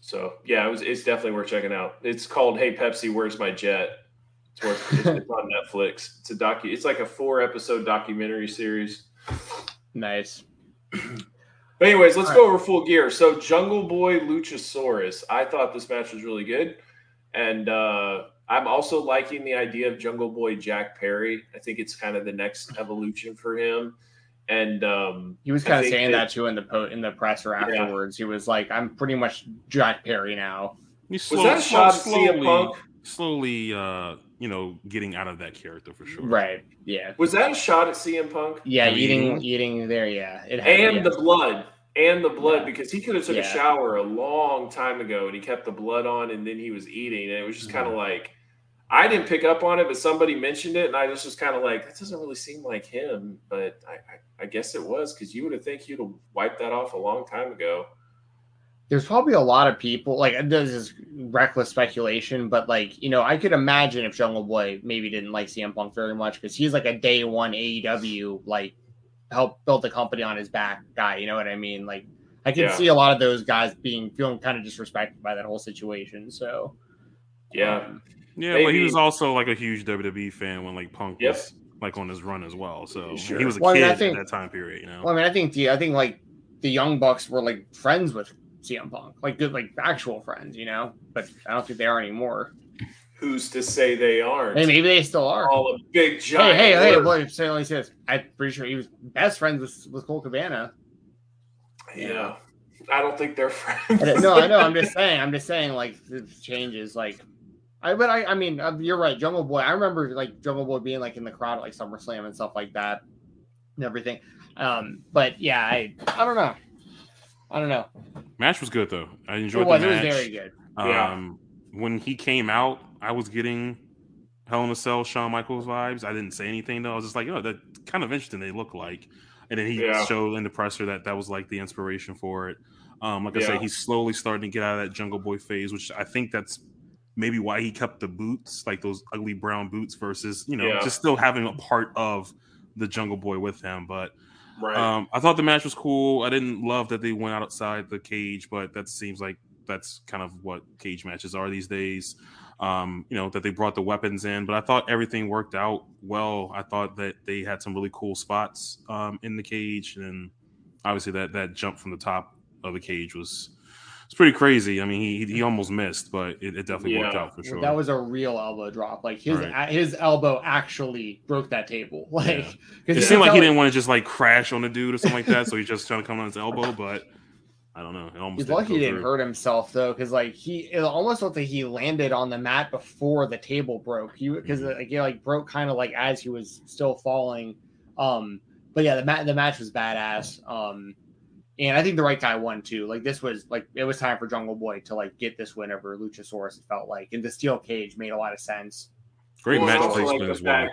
So yeah, it was it's definitely worth checking out. It's called Hey Pepsi, Where's My Jet? It's worth it's, it's on Netflix. It's a docu it's like a four episode documentary series. Nice. But anyways, let's go over full gear. So Jungle Boy Luchasaurus. I thought this match was really good, and uh, I'm also liking the idea of Jungle Boy Jack Perry. I think it's kind of the next evolution for him. And um, he was kind of saying that, that, too in the po- in the presser afterwards. Yeah. He was like, "I'm pretty much Jack Perry now." He slow, was that slow, shot slowly, slowly, uh, you know, getting out of that character for sure. Right. Yeah. Was that a shot at CM Punk? Yeah, eating, eating there. Yeah. It had, and yeah. the blood, and the blood, yeah. because he could have took yeah. a shower a long time ago, and he kept the blood on, and then he was eating, and it was just kind of like. I didn't pick up on it, but somebody mentioned it, and I was just kind of like, that doesn't really seem like him. But I, I, I guess it was because you would have think you'd have wiped that off a long time ago there's probably a lot of people like this is reckless speculation, but like you know, I could imagine if Jungle Boy maybe didn't like CM Punk very much because he's like a day one AEW like help build the company on his back guy. You know what I mean? Like I can yeah. see a lot of those guys being feeling kind of disrespected by that whole situation. So yeah, um, yeah, maybe. but he was also like a huge WWE fan when like Punk yep. was like on his run as well. So sure. he was a well, kid I mean, think, at that time period. You know, well, I mean, I think the I think like the Young Bucks were like friends with CM Punk, like good, like actual friends, you know. But I don't think they are anymore. Who's to say they aren't? Hey, maybe they still are. All a big giant. Hey, hey, hey! Well, certainly says I'm pretty sure he was best friends with with Colt Cabana. Yeah, I don't think they're friends. no, I know. I'm just saying. I'm just saying. Like the changes. Like, I but I I mean uh, you're right. Jungle Boy. I remember like Jungle Boy being like in the crowd at like SummerSlam and stuff like that and everything. Um, but yeah, I I don't know. I don't know. Match was good though. I enjoyed it was, the match. It was very good. Um, yeah. When he came out, I was getting Hell in a Cell Shawn Michaels vibes. I didn't say anything though. I was just like, oh, that kind of interesting. They look like, and then he yeah. showed in the presser that that was like the inspiration for it. Um, like I said, he's slowly starting to get out of that Jungle Boy phase, which I think that's maybe why he kept the boots, like those ugly brown boots, versus you know yeah. just still having a part of the Jungle Boy with him. But Right. Um, I thought the match was cool. I didn't love that they went outside the cage, but that seems like that's kind of what cage matches are these days. Um, you know, that they brought the weapons in, but I thought everything worked out well. I thought that they had some really cool spots um, in the cage, and obviously that that jump from the top of the cage was it's pretty crazy. I mean, he he almost missed, but it, it definitely yeah. worked out for sure. That was a real elbow drop. Like his right. his elbow actually broke that table. Like yeah. it seemed like he didn't want to just like crash on the dude or something like that, so he's just trying to come on his elbow. But I don't know. It almost he's lucky he didn't hurt himself though, because like he it almost looked like he landed on the mat before the table broke. He because mm-hmm. like he like broke kind of like as he was still falling. Um, but yeah, the mat the match was badass. Um, and I think the right guy won too. Like this was like it was time for Jungle Boy to like get this win over Luchasaurus. It felt like, and the steel cage made a lot of sense. Great well, match placement like as well.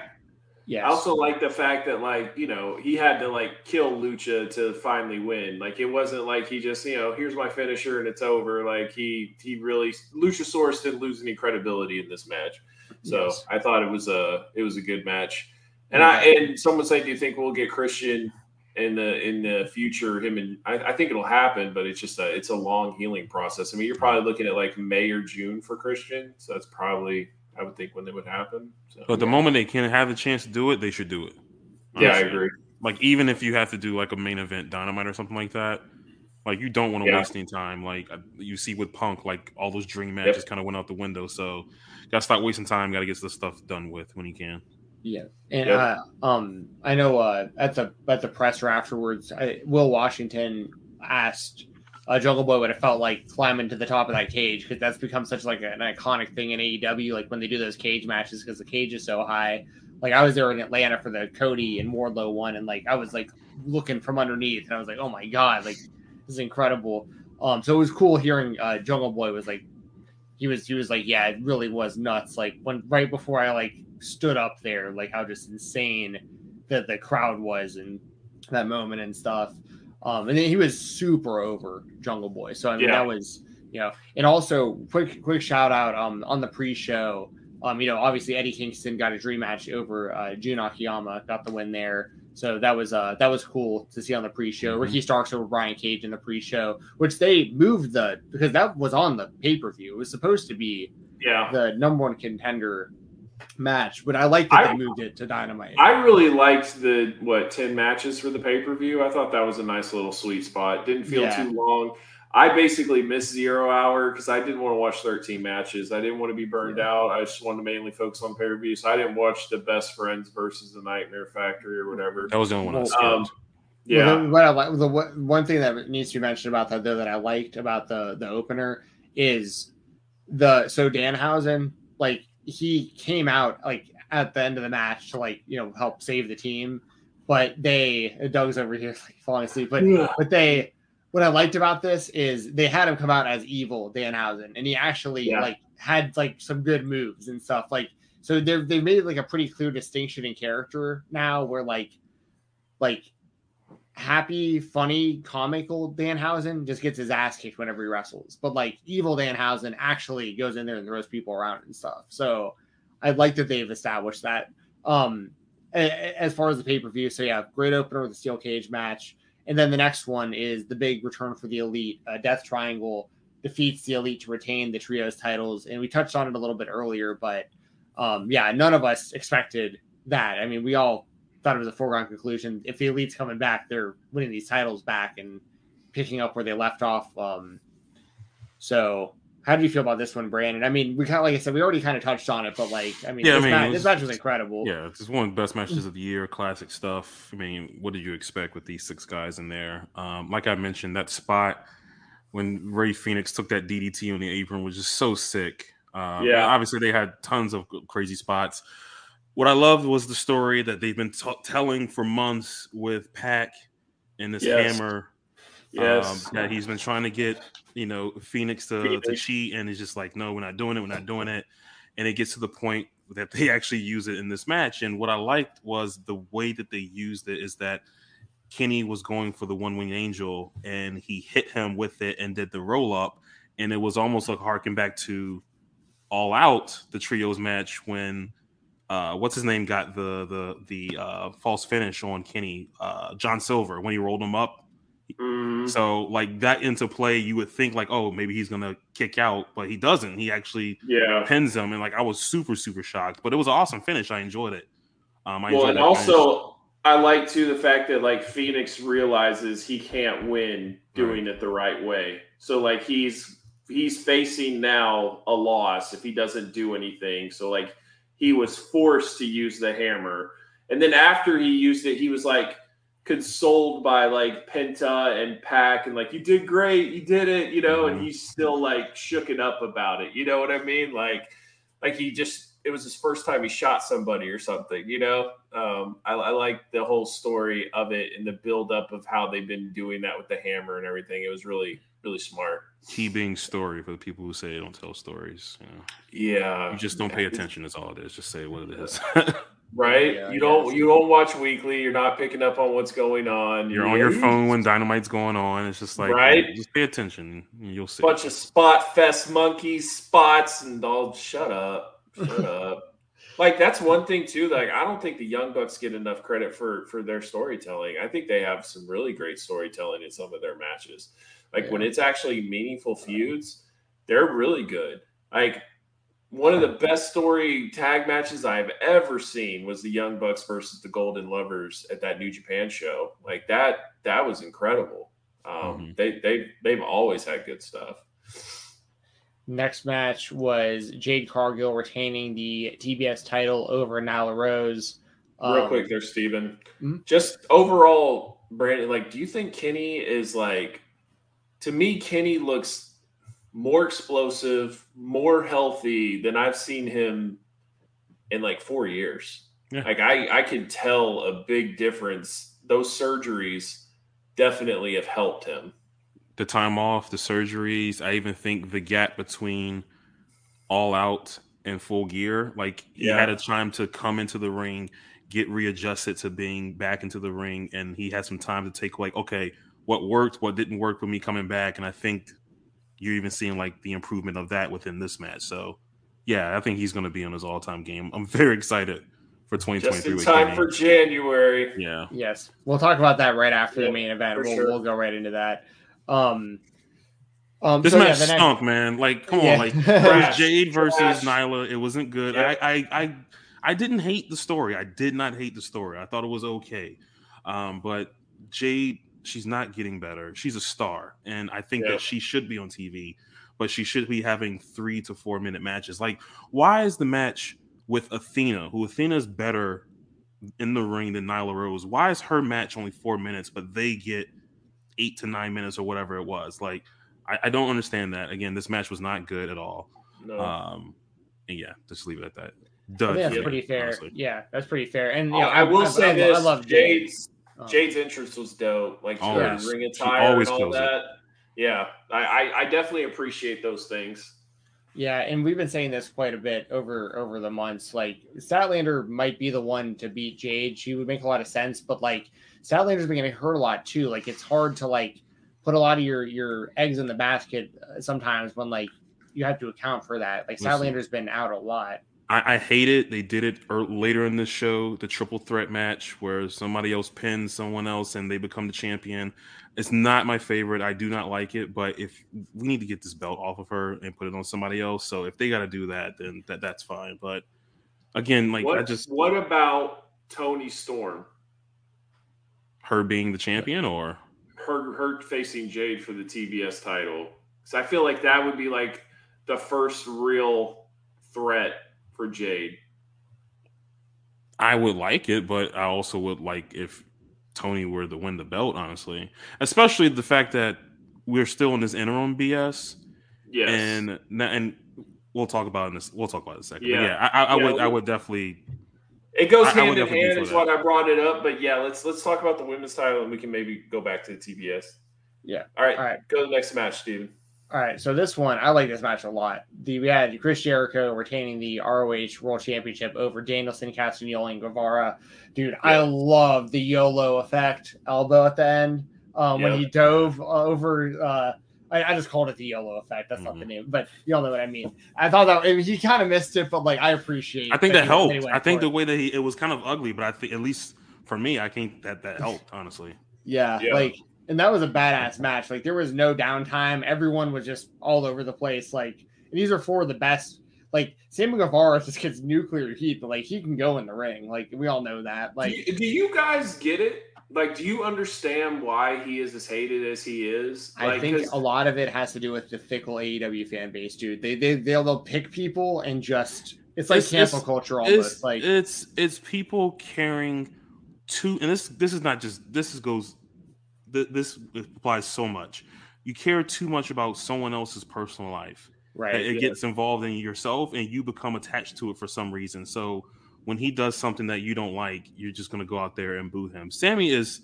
Yeah. I also like the fact that like you know he had to like kill Lucha to finally win. Like it wasn't like he just you know here's my finisher and it's over. Like he he really Luchasaurus didn't lose any credibility in this match. So yes. I thought it was a it was a good match. And I and someone said, do you think we'll get Christian in the in the future him and I, I, think it'll happen but it's just a it's a long healing process i mean you're probably looking at like may or june for christian so that's probably i would think when it would happen so, but the moment they can have the chance to do it they should do it honestly. yeah i agree like even if you have to do like a main event dynamite or something like that like you don't want to yeah. waste any time like uh, you see with punk like all those dream matches yep. kind of went out the window so gotta stop wasting time gotta get this stuff done with when you can yeah, and yep. uh, um, I know uh, at the at the presser afterwards, I, Will Washington asked uh, Jungle Boy what it felt like climbing to the top of that cage because that's become such like an iconic thing in AEW. Like when they do those cage matches because the cage is so high. Like I was there in Atlanta for the Cody and Wardlow one, and like I was like looking from underneath, and I was like, oh my god, like this is incredible. Um, so it was cool hearing uh, Jungle Boy was like, he was he was like, yeah, it really was nuts. Like when right before I like stood up there, like how just insane that the crowd was in that moment and stuff. Um, and then he was super over Jungle Boy. So I mean, yeah. that was you know, and also quick quick shout out um on the pre-show. Um, you know, obviously Eddie Kingston got a dream match over uh, Jun Akiyama, got the win there. So that was uh that was cool to see on the pre-show. Mm-hmm. Ricky Starks over Brian Cage in the pre-show, which they moved the because that was on the pay-per-view. It was supposed to be yeah the number one contender match, but I like that I- they moved it to Dynamite. I really liked the what ten matches for the pay per view. I thought that was a nice little sweet spot. Didn't feel Yeah. too long. I basically missed zero hour because I didn't want to watch thirteen matches. I didn't want to be burned out. I just wanted to mainly focus on pay per view. So I didn't watch the Best Friends versus the Nightmare Factory or whatever. That was the only one I skipped. Um, Well, yeah, the- what I like the one one thing that needs to be mentioned about that though that I liked about the the opener is the so Danhausen like he came out like at the end of the match to like you know help save the team, but they Doug's over here like falling asleep, but but they what I liked about this is they had him come out as evil Danhausen, and he actually Yeah. like had like some good moves and stuff. Like so they've they made like a pretty clear distinction in character now where like like happy, funny, comical Danhausen just gets his ass kicked whenever he wrestles. But like evil Danhausen actually goes in there and throws people around and stuff. So I like that they've established that. Um as far as the pay-per-view, so yeah, great opener with a steel cage match. And then the next one is the big return for the elite. Uh, Death Triangle defeats the elite to retain the trios titles. And we touched on it a little bit earlier, but um, yeah, none of us expected that. I mean, we all thought it was a foregone conclusion. If the elite's coming back, they're winning these titles back and picking up where they left off. Um, so, how do you feel about this one, Brandon? I mean, we kind of, like I said, we already kind of touched on it, but like, I mean, Yeah, I this, mean, match, was- this match was incredible. Yeah, it's one of the best matches of the year. Classic stuff. I mean, what did you expect with these six guys in there? Um, like I mentioned, that spot when Rey Fenix took that DDT on the apron was just so sick. Um, Yeah. Obviously, they had tons of crazy spots. What I loved was the story that they've been t- telling for months with PAC and this Yes. hammer yes, um, that he's been trying to get you know Fenix to, to cheat, and it's just like, no, we're not doing it, we're not doing it, and it gets to the point that they actually use it in this match. And what I liked was the way that they used it is that Kenny was going for the one wing angel, and he hit him with it and did the roll up, and it was almost like harking back to All Out, the trios match when. Uh, what's his name got the the the uh, false finish on Kenny uh, John Silver when he rolled him up Mhm. so like that into play, you would think like, oh, maybe he's gonna kick out, but he doesn't. He actually yeah. pins him, and like I was super super shocked. But it was an awesome finish. I enjoyed it. Um, I Well, and also I like too the fact that like Fenix realizes he can't win doing it the right way. So like he's he's facing now a loss if he doesn't do anything. So like he was forced to use the hammer. And then after he used it, he was like consoled by like Penta and PAC and like you did great, you did it, you know, and Mhm. he's still like shooken up about it. You know what I mean? Like like he just it was his first time he shot somebody or something you know um, I, I like the whole story of it and the build up of how they've been doing that with the hammer and everything it was really really smart key being story for the people who say they don't tell stories. You, know, yeah you just don't pay attention. Is all it is. Just say what it is. right Yeah, you don't yes. you don't watch weekly you're not picking up on what's going on You're on your phone when dynamite's going on. It's just like Right? Just pay attention. You'll see. bunch of spot fest monkeys spots and all shut up shut up. Like that's one thing too like i don't think the young bucks get enough credit for for their storytelling. I think they have some really great storytelling in some of their matches. Like when it's actually meaningful feuds they're really good. Like one of the best story tag matches i've ever seen was the young bucks versus the golden lovers at that new japan show. Like that that was incredible. Um Mhm. they they they've always had good stuff Next match was Jade Cargill retaining the TBS title over Nyla Rose. Real Um, quick there, Steven. Mhm. Just overall, Brandon, like, do you think Kenny is like to me, Kenny looks more explosive, more healthy than I've seen him in like four years. Yeah. Like I I can tell a big difference. Those surgeries definitely have helped him. The time off, the surgeries. I even think the gap between all out and full gear, like he Yeah. had a time to come into the ring, get readjusted to being back into the ring, and he had some time to take like, okay, what worked, what didn't work with me coming back, and I think you're even seeing like the improvement of that within this match. So, yeah, I think he's going to be on his all-time game. I'm very excited for 2023 Just in time for January. yeah, Yes, we'll talk about that right after Yeah, the main event. We'll, sure. we'll go right into that. Um, Um, This so, match the next- stunk, man. Like, come Yeah. on, like it Trash. Jade versus Trash. Nyla. It wasn't good. Yeah. I, I, I, I didn't hate the story. I did not hate the story. I thought it was okay. Um, but Jade, she's not getting better. She's a star, and I think Yeah. that she should be on TV. But she should be having three to four minute matches. Like, why is the match with Athena, who Athena's better in the ring than Nyla Rose? Why is her match only four minutes, but they get eight to nine minutes or whatever it was? Like, I, I don't understand that. Again, this match was not good at all. No. Um, and yeah, just leave it at that. I Dud that's for me, pretty fair. honestly. Yeah, that's pretty fair. And you I- know, I will say I, this: I love Jade. Jade's Um, Jade's entrance was dope. Like Always. ring She attire always and all kills it. Yeah, I, I I definitely appreciate those things. Yeah, and we've been saying this quite a bit over over the months. Like Statlander might be the one to beat Jade. She would make a lot of sense, but like Statlander's been getting hurt a lot too. Like it's hard to like put a lot of your your eggs in the basket uh, sometimes when like you have to account for that. Like Listen. Statlander's been out a lot. I, I hate it. They did it ear- later in the show, the triple threat match where somebody else pins someone else and they become the champion. It's not my favorite. I do not like it, but if we need to get this belt off of her and put it on somebody else, so if they got to do that, then that that's fine. But again, like what I just what about Toni Storm? Her being the champion or Her her facing Jade for the TBS title. So I feel like that would be like the first real threat for Jade. I would like it, but I also would like if Toni were to win the belt, honestly. Especially the fact that we're still in this interim BS, Yes. and and we'll talk about it in this. We'll talk about it in a second. Yeah. Yeah, I, I, I Yeah, would. I would definitely. It goes I- I hand would in hand for is that. what I brought it up, but yeah, let's let's talk about the women's title and we can maybe go back to the TBS. Yeah. All right. All right. Go to the next match, Steven. All right, so this one I like this match a lot. The we had Chris Jericho retaining the ROH World Championship over Danielson, Castagnoli, and Guevara. Dude, I love the YOLO effect elbow at the end um, when he dove over. Uh, I, I just called it the YOLO effect. That's not the Mhm. name, but you all know what I mean. I thought that I mean, he kind of missed it, but like I appreciate. I think that he- helped. he went I think the way that he it was kind of ugly, but I think at least for me, I think that that helped. Honestly, Yeah, Yeah. like, and that was a badass match. Like, there was no downtime. Everyone was just all over the place. Like, and these are four of the best. Like, Sammy Guevara just gets nuclear heat, but like, he can go in the ring. Like, we all know that. Like, do, you, do you guys get it? Like, do you understand why he is as hated as he is? I Like, think 'cause- a lot of it has to do with the fickle AEW fan base, dude. They they they'll, they'll pick people and just it's like It's- cancel it's- culture almost. it's like, it's it's people caring too, and this this is not just this is goes. th- This applies so much. You care too much about someone else's personal life. right? it yeah. gets involved in yourself and you become attached to it for some reason. So when he does something that you don't like, you're just gonna go out there and boo him. Sammy is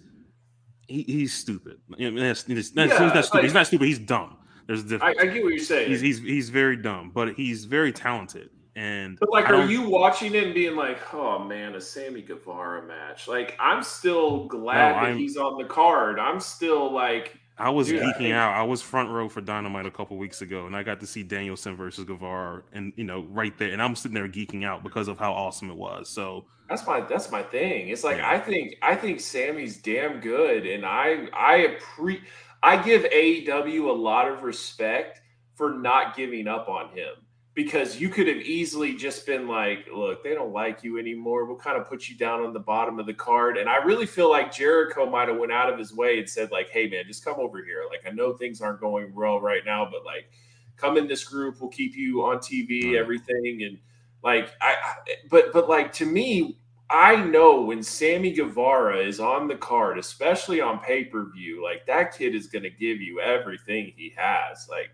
he, he's stupid. I mean, that's- that's- Yeah, he's not stupid. like- he's not stupid. He's dumb. There's a I, difference. I get what you're saying. he's, he's he's very dumb, but he's very talented. And But like, are you watching it and being like, "Oh man, a Sammy Guevara match"? Like, I'm still glad No, that I'm- he's on the card. I'm still like, I was Dude, geeking out. I was front row for Dynamite a couple weeks ago, and I got to see Danielson versus Guevara, and you know, right there, and I'm sitting there geeking out because of how awesome it was. So that's my that's my thing. It's like Yeah. I think I think Sammy's damn good, and I I appre I give AEW a lot of respect for not giving up on him because you could have easily just been like, look, they don't like you anymore. We'll kind of put you down on the bottom of the card. And I really feel like Jericho might have went out of his way and said, like, hey man, just come over here. Like I know things aren't going well right now, but like come in this group, we'll keep you on TV, everything. And like I, I but but like to me, I know when Sammy Guevara is on the card, especially on pay per view, like that kid is going to give you everything he has. Like,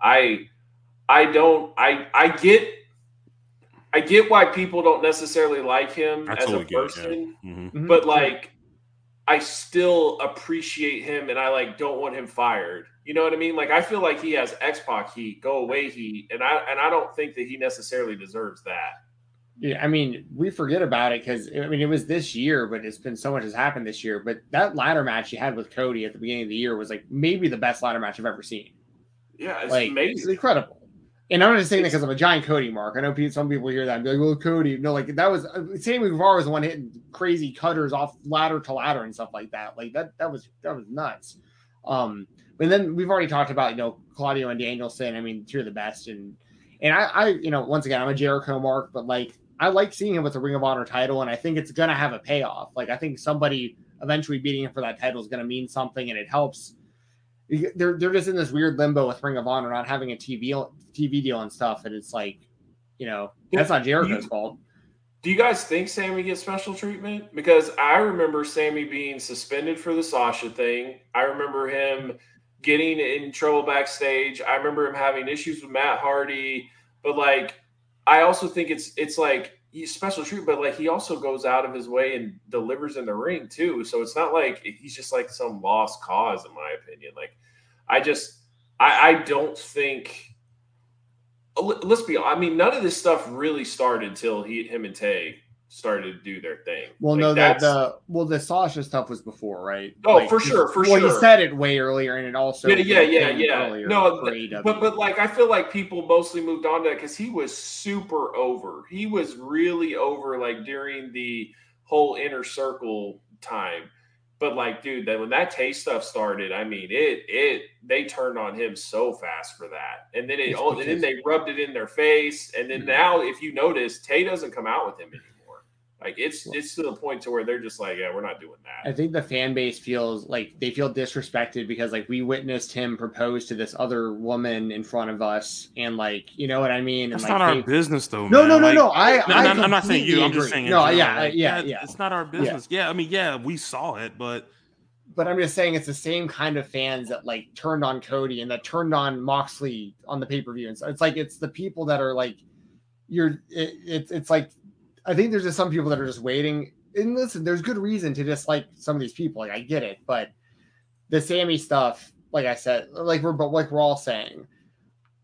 I, I don't, I, I get, I get why people don't necessarily like him I as totally a get it, yeah. person, mhm. Mhm. but like, I still appreciate him, and I like don't want him fired. You know what I mean? Like, I feel like he has X Pac heat, go away heat, and I and I don't think that he necessarily deserves that. Yeah, I mean, we forget about it because I mean it was this year, but it's been so much has happened this year. But that ladder match you had with Cody at the beginning of the year was like maybe the best ladder match I've ever seen. Yeah, it's like it's amazing. incredible. And I'm not just saying that because I'm a giant Cody mark. I know people, some people hear that and be like, "Well, Cody." No, like that was uh, Sammy Guevara was the one hitting crazy cutters off ladder to ladder and stuff like that. Like that, that was that was nuts. Um, But then we've already talked about you know Claudio and Danielson. I mean, two of the best, and and I, I you know once again I'm a Jericho mark, but like I like seeing him with the Ring of Honor title, and I think it's gonna have a payoff. Like I think somebody eventually beating him for that title is gonna mean something, and it helps. They're they're just in this weird limbo with Ring of Honor not having a TV TV deal and stuff, and it's like, you know, that's not Jericho's you, fault. Do you guys think Sammy gets special treatment? Because I remember Sammy being suspended for the Sasha thing. I remember him getting in trouble backstage. I remember him having issues with Matt Hardy. But like, I also think it's it's like he's special treatment, but like he also goes out of his way and delivers in the ring too. So it's not like he's just like some lost cause, in my opinion. Like, I just I, I don't think let's be I mean, none of this stuff really started until he him and Tay started to do their thing. Well, like, no, that the well the Sasha stuff was before, right? Oh, like, for sure, for sure. well, sure. he said it way earlier, and it also yeah, yeah, yeah, yeah. No, but but like I feel like people mostly moved on to that because he was super over. He was really over, like during the whole inner circle time. But like, dude, that when that Tay's stuff started, I mean, it it they turned on him so fast for that, and then it all, and then they rubbed it in their face, and then mm-hmm. now, if you notice, Tay doesn't come out with him anymore. Like it's it's to the point to where they're just like, yeah, we're not doing that. I think the fan base feels like they feel disrespected because like we witnessed him propose to this other woman in front of us, and like you know what I mean. That's and, not our they, business, though. No, man. no, no, like, no. I, no, I no, I'm not saying you. I'm just saying. No, general, yeah, like, yeah, yeah. It's not our business. Yeah. yeah, I mean, yeah, we saw it, but but I'm just saying it's the same kind of fans that like turned on Cody and that turned on Moxley on the pay per view, and so it's like it's the people that are like you're it, it's it's like I think there's just some people that are just waiting. And listen, there's good reason to dislike some of these people. Like I get it, but the Sammy stuff, like I said, like we're but like we're all saying.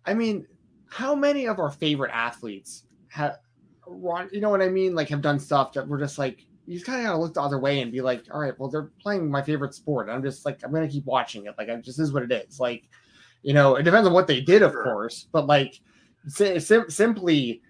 I mean, how many of our favorite athletes have, you know what I mean? Like have done stuff that we're just like, you just kind of gotta look the other way and be like, all right, well, they're playing my favorite sport. I'm just like, I'm gonna keep watching it. Like, I just is what it is. Like, you know, it depends on what they did, of sure. course, but like, sim- simply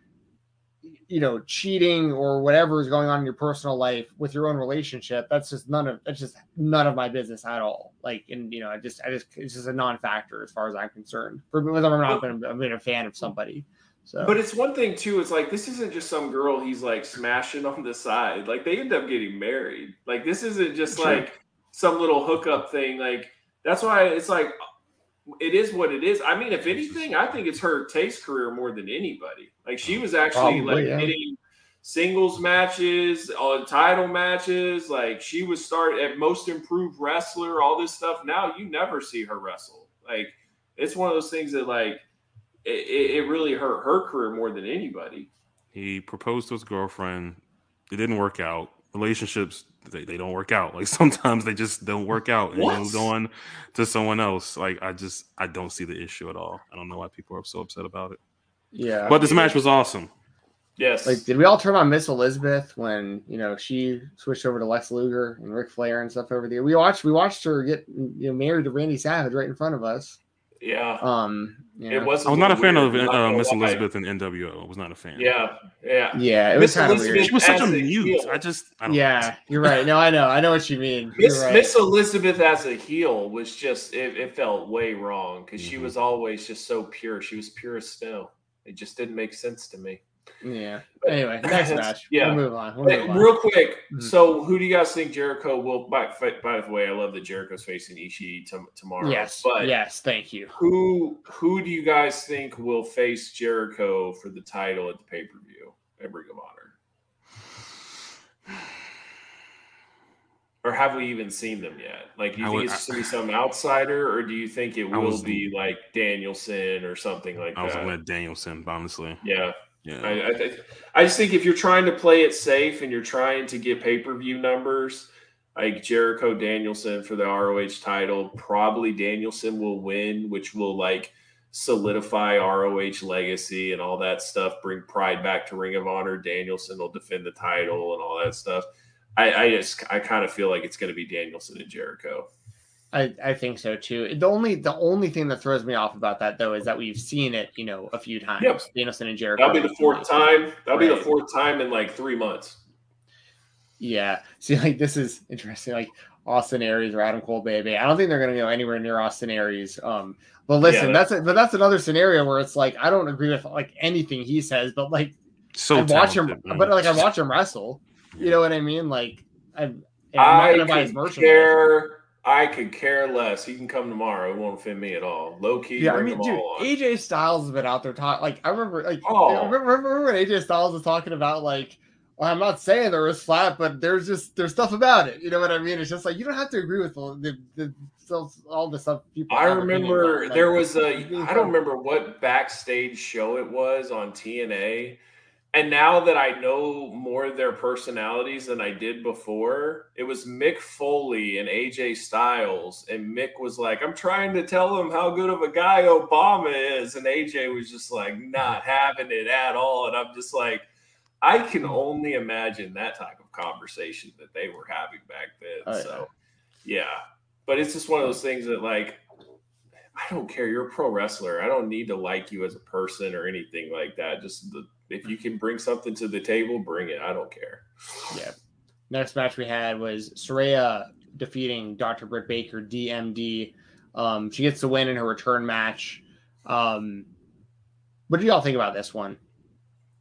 you know cheating or whatever is going on in your personal life with your own relationship that's just none of that's just none of my business at all like and you know i just i just it's just a non-factor as far as i'm concerned for whether i'm not been, i've been a fan of somebody so but it's one thing too it's like this isn't just some girl he's like smashing on the side like they end up getting married like this isn't just sure. like some little hookup thing like that's why it's like it is what it is. I mean, if anything, I think it's her Tay's career more than anybody. Like she was actually Probably, like yeah. hitting singles matches, on title matches. Like she was start at most improved wrestler, all this stuff. Now you never see her wrestle. Like it's one of those things that like it, it really hurt her career more than anybody. He proposed to his girlfriend. It didn't work out. Relationships they, they don't work out. Like sometimes they just don't work out and move on to someone else. Like I just I don't see the issue at all. I don't know why people are so upset about it. Yeah. But this match was awesome. Yes. Like, did we all turn on Miss Elizabeth when you know she switched over to Lex Luger and Ric Flair and stuff over there? We watched we watched her get you know married to Randy Savage right in front of us. Yeah. Um, it was. I was not a fan of uh, Miss Elizabeth and NWO. I was not a fan. Yeah, yeah, yeah. It was kind of weird. She was such a mute. I just, I yeah, you're right. No, I know, I know what you mean. Miss, right. Miss Elizabeth as a heel was just it, it felt way wrong because mm-hmm. she was always just so pure. She was pure as snow. It just didn't make sense to me. Yeah. Anyway, next match. Yeah. We'll move on. We'll move on. Real quick. Mm-hmm. So, who do you guys think Jericho will? By, by the way, I love that Jericho's facing Ishii t- tomorrow. Yes. But yes. Thank you. Who Who do you guys think will face Jericho for the title at the pay per view at Ring of Honor? Or have we even seen them yet? Like, do you I think would, it's going to be some outsider, or do you think it will was, be like Danielson or something like I that? I was going to Danielson, honestly. Yeah. Yeah. I, I, I, just think if you're trying to play it safe and you're trying to get pay per view numbers, like Jericho Danielson for the ROH title, probably Danielson will win, which will like solidify ROH legacy and all that stuff, bring pride back to Ring of Honor. Danielson will defend the title and all that stuff. I, I just I kind of feel like it's going to be Danielson and Jericho. I, I think so too. The only the only thing that throws me off about that though is that we've seen it, you know, a few times. Yep. Danielson and Jericho. That'll be the fourth time. That'll right. be the fourth time in like three months. Yeah. See, like this is interesting. Like Austin Aries or Adam Cole baby. I don't think they're going to go anywhere near Austin Aries. Um, but listen, Yeah. that's a, but that's another scenario where it's like I don't agree with like anything he says, but like So I watch him, man. but like I watch him wrestle. You know what I mean? Like I, and I'm not I gonna buy his could merchandise. care. I could care less. He can come tomorrow. It won't offend me at all. Low key, Yeah, I mean, dude. AJ Styles has been out there talking. Like, I remember, like, Oh. remember, remember when AJ Styles was talking about, like, well, I'm not saying there was flat, but there's just there's stuff about it. You know what I mean? It's just like you don't have to agree with all the, the, the all the stuff people. I remember on, like, there was a I don't remember what backstage show it was on TNA. And now that I know more of their personalities than I did before, it was Mick Foley and AJ Styles. And Mick was like, I'm trying to tell him how good of a guy Obama is. And AJ was just like, not having it at all. And I'm just like, I can only imagine that type of conversation that they were having back then. Oh, yeah. so, yeah. But it's just one of those things that, like, I don't care. You're a pro wrestler. I don't need to like you as a person or anything like that. Just the, if you can bring something to the table, bring it. I don't care. Yeah. Next match we had was Saraya defeating Dr. Britt Baker, DMD. Um, she gets the win in her return match. Um, what do y'all think about this one?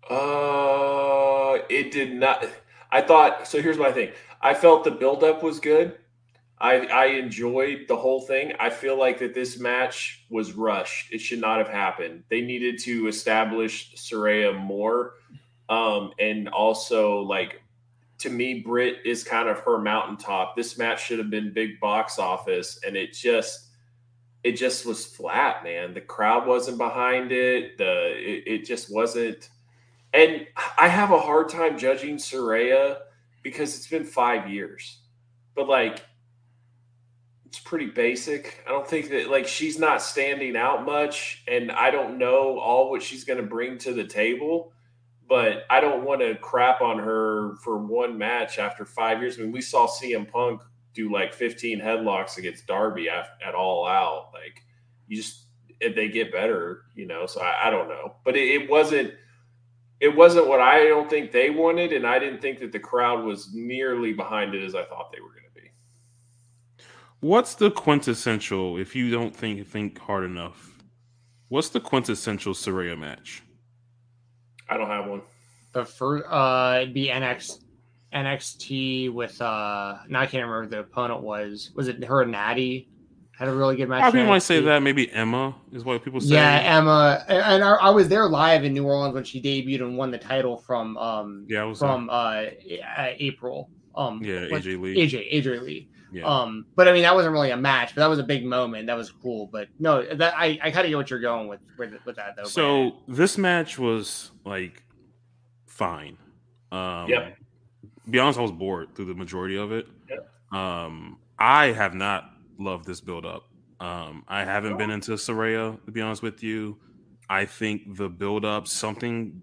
Uh, it did not. I thought so. Here's my thing. I felt the buildup was good. I I enjoyed the whole thing. I feel like that this match was rushed. It should not have happened. They needed to establish Saraya more, um, and also like to me, Britt is kind of her mountaintop. This match should have been big box office, and it just it just was flat, man. The crowd wasn't behind it. The it, it just wasn't. And I have a hard time judging Saraya because it's been five years, but like it's pretty basic. I don't think that like she's not standing out much, and I don't know all what she's going to bring to the table. But I don't want to crap on her for one match after five years. I mean, we saw CM Punk do like 15 headlocks against Darby at, at all out. Like you just if they get better, you know. So I, I don't know, but it, it wasn't it wasn't what I don't think they wanted, and I didn't think that the crowd was nearly behind it as I thought they were going to. What's the quintessential? If you don't think think hard enough, what's the quintessential Saraya match? I don't have one. The first, uh, it'd be NX, NXT with, uh, now I can't remember who the opponent was. Was it her and Natty? Had a really good match. A lot people might say that. Maybe Emma is what people say. Yeah, Emma, and I, I was there live in New Orleans when she debuted and won the title from um yeah, I was from uh April. Um, yeah, AJ Lee. AJ AJ Lee. Yeah. Um, but I mean that wasn't really a match, but that was a big moment. That was cool. But no, that I, I kind of get what you're going with with, with that though. so this match was like fine. Um, Yep. Be honest, I was bored through the majority of it. Yep. Um, I have not loved this build up. Um, I haven't been into Saraya to be honest with you. I think the build up something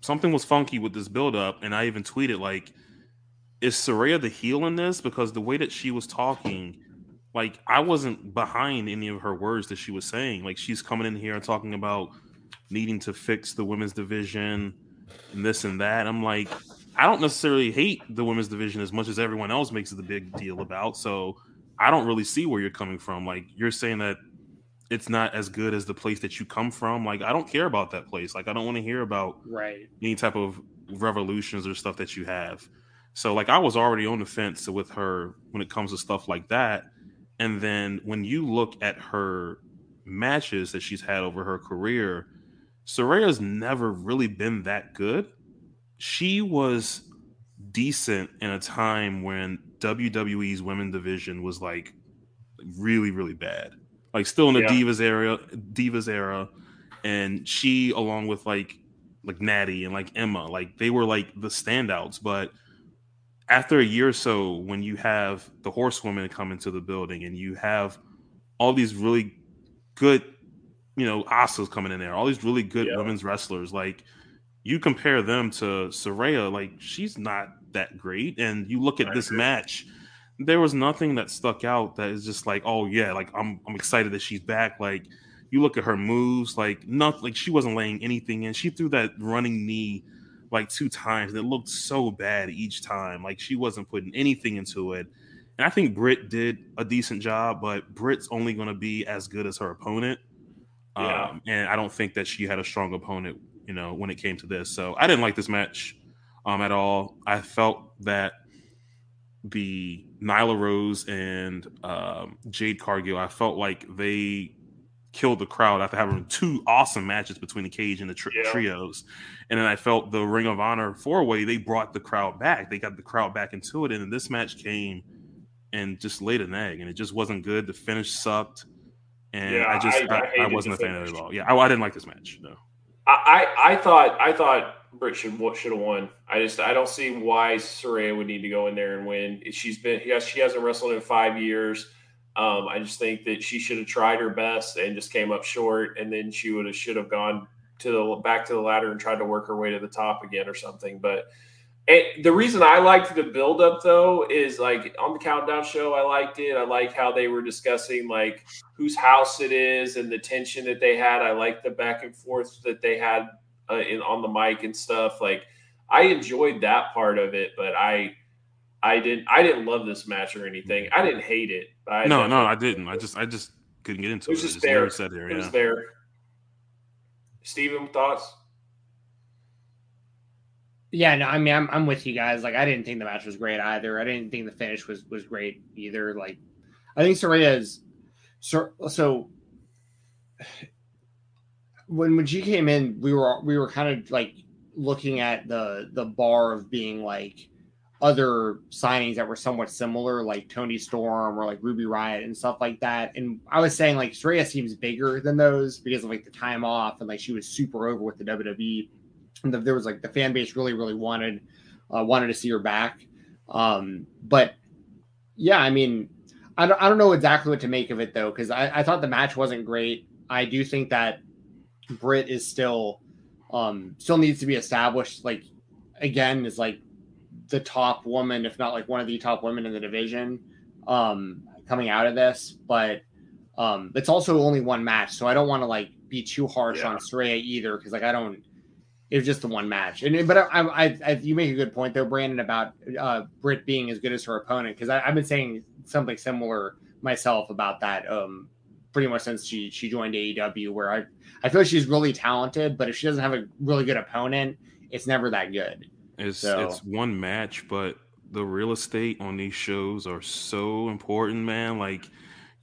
something was funky with this build up, and I even tweeted like, "Is Saraya the heel in this?" Because the way that she was talking, like I wasn't behind any of her words that she was saying. Like she's coming in here and talking about needing to fix the women's division and this and that. I'm like, I don't necessarily hate the women's division as much as everyone else makes it a big deal about. So I don't really see where you're coming from. Like you're saying that it's not as good as the place that you come from. Like I don't care about that place. Like I don't want to hear about right. any type of revolutions or stuff that you have. So like I was already on the fence with her when it comes to stuff like that. And then when you look at her matches that she's had over her career, Saraya's never really been that good. She was decent in a time when WWE's women division was like really, really bad. Like still in the Yeah. Divas era, Divas era, and she along with like like Natty and like Emma, like they were like the standouts. But after a year or so, when you have the horsewomen come into the building and you have all these really good, you know, Asas coming in there, all these really good Yeah. women's wrestlers, like you compare them to Saraya, like she's not that great. And you look at I this agree. match, there was nothing that stuck out that is just like, oh yeah, like I'm I'm excited that she's back. Like you look at her moves, like nothing like she wasn't laying anything in. She threw that running knee like two times and it looked so bad each time. Like she wasn't putting anything into it. And I think Britt did a decent job, but Britt's only going to be as good as her opponent. Yeah. Um, and I don't think that she had a strong opponent, you know, when it came to this. So I didn't like this match um, at all. I felt that the Nyla Rose and um, Jade Cargill, I felt like they killed the crowd after having two awesome matches between the cage and the tri- Yeah. trios. And then I felt the Ring of Honor four way, they brought the crowd back. They got the crowd back into it. And then this match came and just laid an egg, and it just wasn't good. The finish sucked. And Yeah, I just, I- I I, wasn't a fan of it at all. Yeah, I, I didn't like this match. No. I, I I thought I thought Britt should should have won. I just I don't see why Saraya would need to go in there and win. She's been yes she hasn't wrestled in five years. Um, I just think that she should have tried her best and just came up short, and then she would have should have gone to the back to the ladder and tried to work her way to the top again or something. But and the reason I liked the build up though is like on the countdown show, I liked it. I like how they were discussing like whose house it is and the tension that they had. I liked the back and forth that they had uh, in on the mic and stuff. Like I enjoyed that part of it, but I I didn't I didn't love this match or anything. I didn't hate it. but I no, no, I didn't. I just, I just couldn't get into It it. was I just just there. never said there. It was there. Steven, thoughts? Yeah, no, I mean, I'm, I'm with you guys. Like, I didn't think the match was great either. I didn't think the finish was was great either. Like, I think Saraya's so so when when she came in, we were we were kind of like looking at the the bar of being like other signings that were somewhat similar, like Toni Storm or like Ruby Riott and stuff like that. And I was saying like Saraya seems bigger than those because of like the time off and like she was super over with the WWE. And the, there was like the fan base really really wanted uh, wanted to see her back. Um, but yeah, I mean, I don't I don't know exactly what to make of it though because I, I thought the match wasn't great. I do think that Britt is still um still needs to be established like again is like the top woman if not like one of the top women in the division um coming out of this but um it's also only one match so I don't want to like be too harsh Yeah. on Saraya either because like I don't it was just the one match and but I, I, I you make a good point though Brandon about uh Britt being as good as her opponent because I've been saying something similar myself about that um pretty much since she she joined AEW where I I feel like she's really talented, but if she doesn't have a really good opponent, it's never that good. It's So- it's one match, but the real estate on these shows are so important, man. Like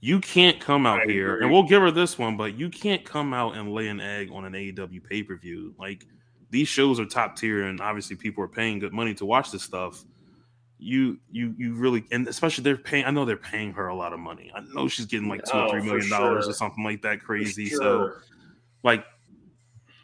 you can't come out I here, agree. and we'll give her this one, but you can't come out and lay an egg on an AEW pay per view. Like these shows are top tier, and obviously people are paying good money to watch this stuff. You you you really, and especially they're paying. I know they're paying her a lot of money. I know she's getting like two or three oh, million dollars sure. or something like that crazy. Sure. So like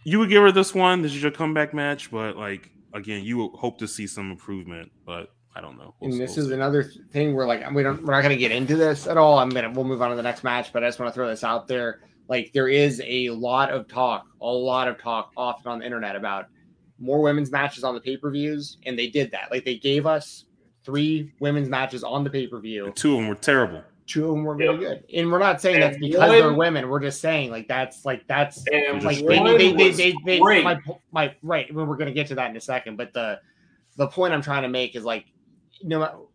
you would give her this one. This is your comeback match, but like again, you hope to see some improvement. But I don't know. We'll- and this we'll is see. another thing where like we don't we're not going to get into this at all. I'm gonna we'll move on to the next match, but I just want to throw this out there. Like there is a lot of talk, a lot of talk often on the internet about more women's matches on the pay per views, and they did that. Like they gave us three women's matches on the pay per view. Two of them were terrible. Two of them were really Yep. good, and we're not saying that's And because they're women. We're just saying like that's like that's like they, they, they, they, my, my right we're going to get to that in a second but the the point i'm trying to make is like no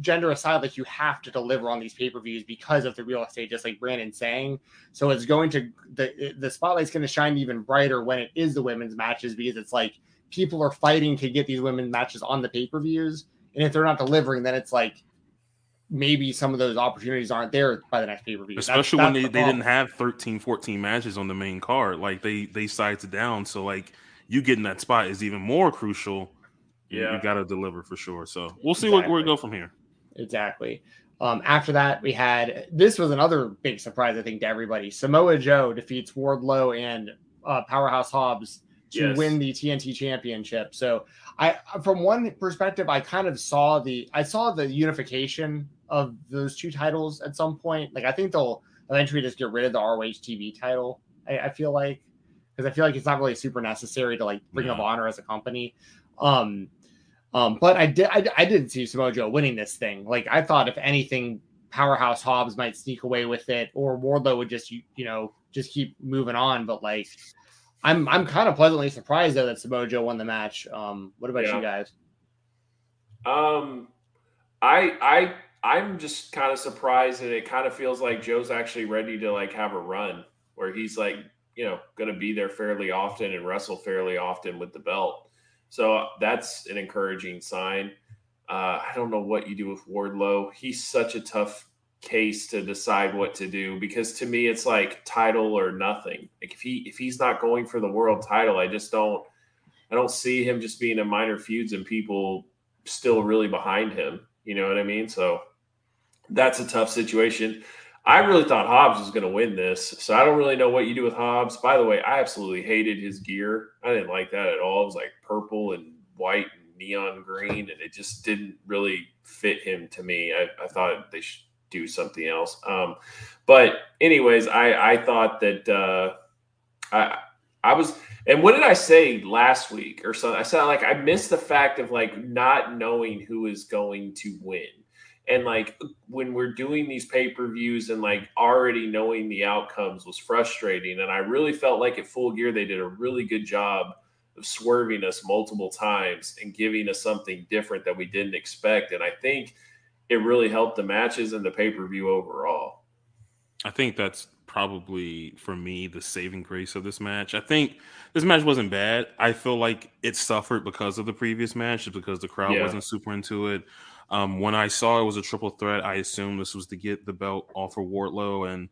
gender aside like you have to deliver on these pay-per-views because of the real estate just like brandon's saying so it's going to the the spotlight's going to shine even brighter when it is the women's matches because it's like people are fighting to get these women's matches on the pay-per-views and if they're not delivering then it's like maybe some of those opportunities aren't there by the next pay-per-view That's- Especially when that's they, the they didn't have 13, 14 matches on the main card. Like they they sized it down. So like you getting that spot is even more crucial. Yeah. You, got to deliver for sure. So we'll see where, where we go from here. Exactly. Um, after that, we had this was another big surprise, I think, to everybody. Samoa Joe defeats Wardlow and uh, Powerhouse Hobbs to Yes. win the TNT Championship. So, I from one perspective, I kind of saw the I saw the unification of those two titles at some point. Like, I think they'll eventually just get rid of the ROH TV title. I, I feel like because I feel like it's not really super necessary to like Ring of No. Honor as a company. Um, um, but I did I, I didn't see Samoa Joe winning this thing. Like I thought, if anything, Powerhouse Hobbs might sneak away with it, or Wardlow would just you, you know just keep moving on. But like, I'm I'm kind of pleasantly surprised though that Samoa Joe won the match. Um, what about Yeah. you guys? Um, I I I'm just kind of surprised, and it kind of feels like Joe's actually ready to like have a run where he's like, you know, going to be there fairly often and wrestle fairly often with the belt. So that's an encouraging sign. Uh, I don't know what you do with Wardlow. He's such a tough case to decide what to do because to me it's like title or nothing. Like if he if he's not going for the world title, I just don't I don't see him just being in minor feuds and people still really behind him. You know what I mean? So that's a tough situation. I really thought Hobbs was going to win this, so I don't really know what you do with Hobbs. By the way, I absolutely hated his gear. I didn't like that at all. It was like purple and white and neon green, and it just didn't really fit him to me. I, I thought they should do something else. Um, but anyways, I I thought that uh, I I was and what did I say last week or so? I said like I missed the fact of like not knowing who is going to win. And like when we're doing these pay per views and like already knowing the outcomes was frustrating. And I really felt like at Full Gear, they did a really good job of swerving us multiple times and giving us something different that we didn't expect. And I think it really helped the matches and the pay per view overall. I think that's probably for me the saving grace of this match. I think this match wasn't bad. I feel like it suffered because of the previous match, just because the crowd yeah. wasn't super into it. Um, when I saw it was a triple threat, I assumed this was to get the belt off of Wardlow, and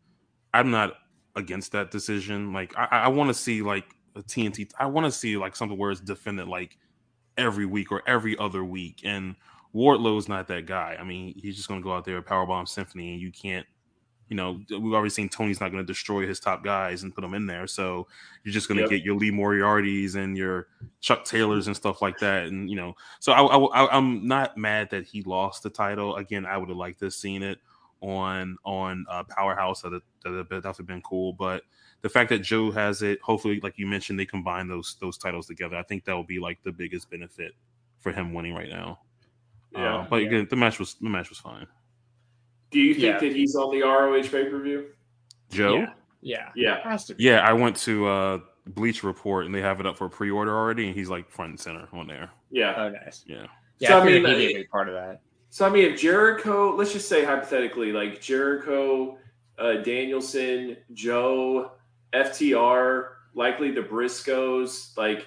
I'm not against that decision. Like I, I want to see like a TNT. I want to see like something where it's defended like every week or every other week, and Wardlow's not that guy. I mean, he's just going to go out there with powerbomb symphony, and you can't you know, we've already seen Tony's not going to destroy his top guys and put them in there. So you're just going to yep. get your Lee Moriarty's and your Chuck Taylors and stuff like that. And, you know, so I, I, I'm not mad that he lost the title. Again, I would have liked to seen it on on uh, Powerhouse. That that would have been cool. But the fact that Joe has it, hopefully, like you mentioned, they combine those those titles together. I think that will be like the biggest benefit for him winning right now. Yeah, uh, but yeah. again, the match was the match was fine. Do you think yeah. that he's on the ROH pay per view? Joe? Yeah. Yeah. Yeah. yeah. I went to uh, Bleacher Report and they have it up for pre order already, and he's like front and center on there. Yeah. Oh, nice. Yeah. Yeah. So, I, I mean, he'd be a big part of that. So, I mean, if Jericho, let's just say hypothetically, like Jericho, uh, Danielson, Joe, FTR, likely the Briscoes, like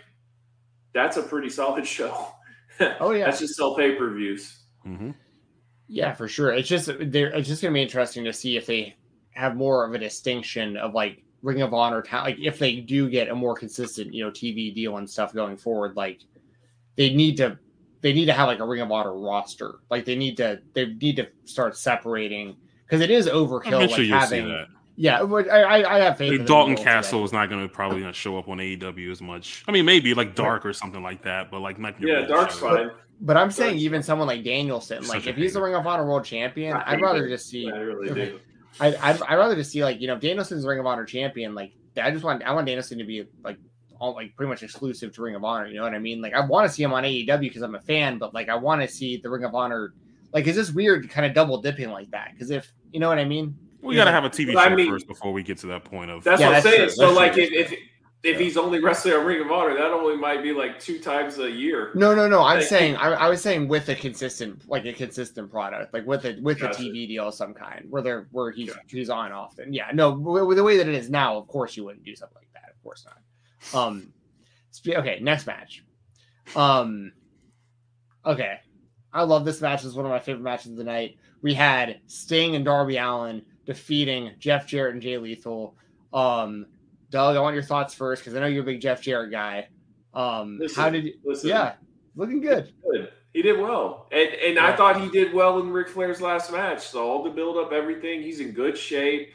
that's a pretty solid show. Oh, yeah. that's just sell pay per views. Mm-hmm. Yeah, for sure. It's just there. It's just gonna be interesting to see if they have more of a distinction of like Ring of Honor, ta- like if they do get a more consistent, you know, TV deal and stuff going forward. Like they need to, they need to have like a Ring of Honor roster. Like they need to, they need to start separating because it is overkill. I'm sure like having, yeah, I, I have faith. Like Dalton Castle is not going to probably not show up on AEW as much. I mean, maybe like Dark or something like that, but like not. Yeah, Dark's fine. But I'm saying even someone like Danielson, like if he's the Ring of Honor World Champion, I'd rather just see. I really do. I I'd, I'd rather just see like you know Danielson's Ring of Honor champion. Like I just want I want Danielson to be like all like pretty much exclusive to Ring of Honor. You know what I mean? Like I want to see him on AEW because I'm a fan, but like I want to see the Ring of Honor. Like is this weird kind of double dipping like that? Because if you know what I mean. We got to have a TV show I mean, first before we get to that point of. That's yeah, what I'm saying. True. So, that's like, if, if if he's only wrestling on Ring of Honor, that only might be like two times a year. No, no, no. I'm like, saying I, I, was saying with a consistent, like a consistent product, like with a with gotcha. a TV deal of some kind, where they're where he's gotcha. he's on often. Yeah, no, with the way that it is now, of course you wouldn't do something like that. Of course not. Um, okay, next match. Um, okay, I love this match. It's one of my favorite matches of the night. We had Sting and Darby Allin defeating Jeff Jarrett and Jay Lethal. Um, Doug, I want your thoughts first because I know you're a big Jeff Jarrett guy. Um, listen, how did you? Listen, yeah, looking good. Good. He did well, and and yeah. I thought he did well in Ric Flair's last match. So all the build up, everything, he's in good shape.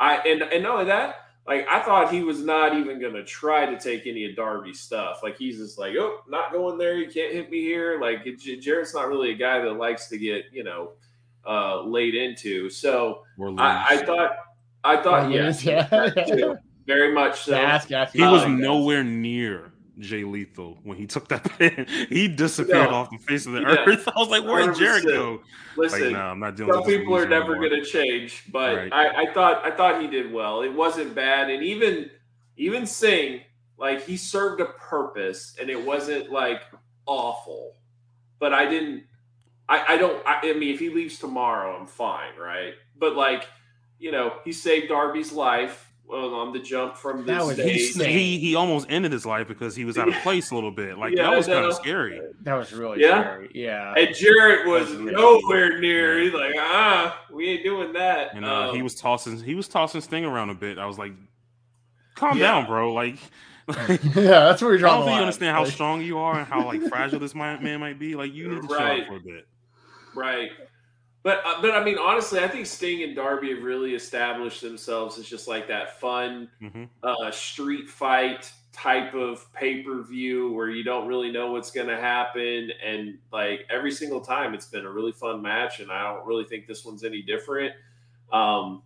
I and and not only that, like I thought he was not even going to try to take any of Darby's stuff. Like he's just like, oh, not going there. You can't hit me here. Like Jarrett's not really a guy that likes to get you know uh, laid into. So I, I, thought, I thought, yes, yeah, very much so. he was nowhere near Jay Lethal when he took that pin. he disappeared off the face of the yeah. earth. I was like, where'd Jarrett go? Listen, like, nah, I'm not dealing some people are never going to change, but right. I, I thought I thought he did well. It wasn't bad, and even even Sting, like he served a purpose, and it wasn't like awful. But I didn't I, I don't. I, I mean, if he leaves tomorrow, I'm fine, right? But like, you know, he saved Darby's life well, on the jump from the That was stage. He he almost ended his life because he was out of place a little bit. Like Yeah, that was I kind of scary. That was really Yeah? scary. Yeah. And Jarrett was That was really nowhere near. He's like, ah, we ain't doing that. And uh, he Um, was tossing he was tossing Sting around a bit. I was like, calm Yeah. down, bro. Like, like yeah, that's where you're I don't think you understand how strong you are and how like fragile this man might be. Like, you need to chill Right. out for a bit. Right. But uh, but I mean honestly, I think Sting and Darby have really established themselves as just like that fun hmm uh, street fight type of pay per view where you don't really know what's going to happen, and like every single time, it's been a really fun match, and I don't really think this one's any different. Um,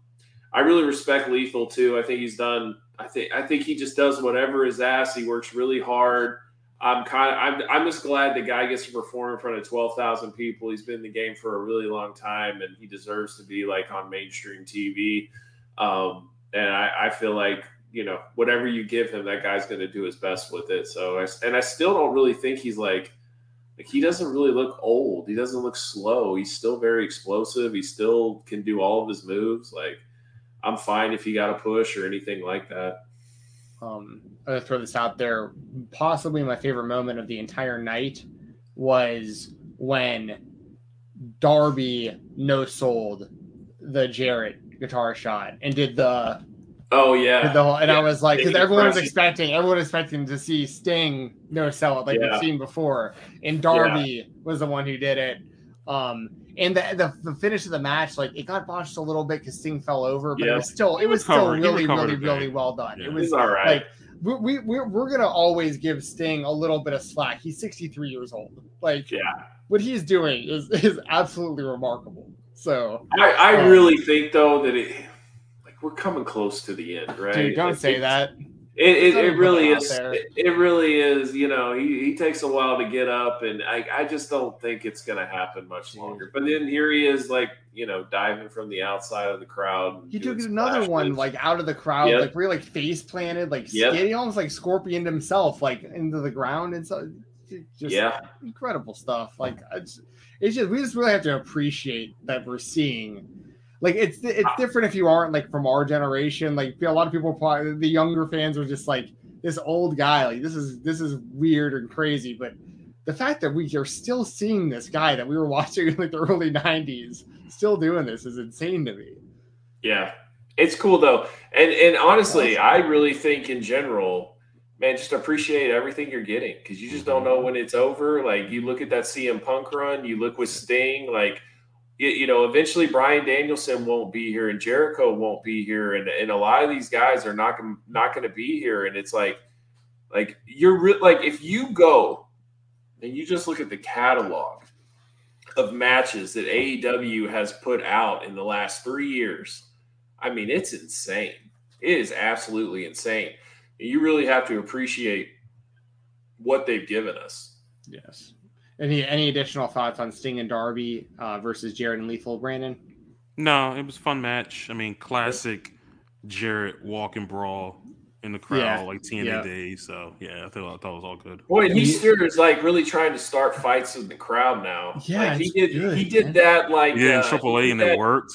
I really respect Lethal too. I think he's done. I think I think he just does whatever is asked. He works really hard. I'm kind of I'm I'm just glad the guy gets to perform in front of twelve thousand people. He's been in the game for a really long time, and he deserves to be like on mainstream TV. Um, and I, I feel like you know whatever you give him, that guy's going to do his best with it. So I, and I still don't really think he's like like he doesn't really look old. He doesn't look slow. He's still very explosive. He still can do all of his moves. Like I'm fine if he got a push or anything like that. Um, I'm gonna throw this out there. Possibly my favorite moment of the entire night was when Darby no sold the Jarrett guitar shot and did the, Oh yeah, the whole, and I was like, because everyone was expecting, everyone was expecting to see Sting no sell it like Yeah. we've seen before, and Darby was the one who did it. Um, and the, the the finish of the match, like it got botched a little bit because Sting fell over, but it was still it was still really really really well done. Yeah. It was all right. like we, we we're, we're gonna always give Sting a little bit of slack. He's 63 years old. Like Yeah. what he's doing is is absolutely remarkable. So I, I um, really think though that it like we're coming close to the end, right? dude, don't Like, say that. It, it, it really is. It, it really is. You know, he, he takes a while to get up, and I, I just don't think it's going to happen much longer. But then here he is, like you know, diving from the outside of the crowd. He took another one like out of the crowd, Yep. like he like face planted, like Yep. he almost like scorpioned himself like into the ground and so just yeah, incredible stuff. Like it's, it's just we just really have to appreciate that we're seeing. Like it's it's ah. different if you aren't like from our generation. Like a lot of people, probably the younger fans are just like this old guy. Like this is this is weird and crazy. But the fact that we are still seeing this guy that we were watching in like the early '90s still doing this is insane to me. yeah. It's cool though, and and honestly, I really think in general, man, just appreciate everything you're getting because you just don't know when it's over. Like you look at that CM Punk run, you look with Sting, like you, you know, eventually Bryan Danielson won't be here and Jericho won't be here, and and a lot of these guys are not not going to be here, and it's like, like you're re- like if you go and you just look at the catalog of matches that AEW has put out in the last three years. I mean, it's insane. It is absolutely insane. You really have to appreciate what they've given us. Yes. Any any additional thoughts on Sting and Darby uh, versus Jarrett and Lethal, Brandon? No, it was a fun match. I mean, classic Jarrett walk and brawl in the crowd Yeah, like TNA yeah. days. So yeah, I thought, I thought it was all good. Boy, and He- Easter is like really trying to start fights in the crowd now. Yeah, like he did. good, he did man. that like yeah, did in uh, AAA and did it worked,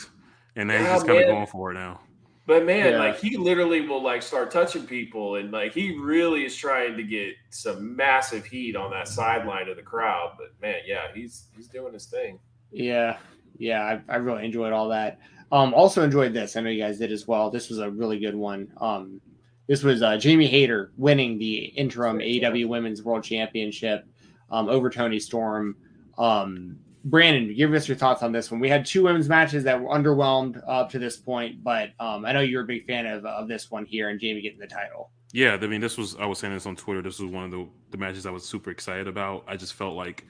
and then he's Yeah, just kind of going for it now. But man, Yeah. like he literally will like start touching people, and like he really is trying to get some massive heat on that sideline of the crowd. But man, yeah, he's he's doing his thing. Yeah, yeah, I, I really enjoyed all that. Um, also enjoyed this. I know you guys did as well. This was a really good one. Um, this was uh, Jamie Hayter winning the interim AEW Women's World Championship um, over Toni Storm. Um, Brandon, give us your thoughts on this one. We had two women's matches that were underwhelmed up to this point, but um, I know you're a big fan of, of this one here and Jamie getting the title. Yeah, I mean, this was I was saying this on Twitter. This was one of the, the matches I was super excited about. I just felt like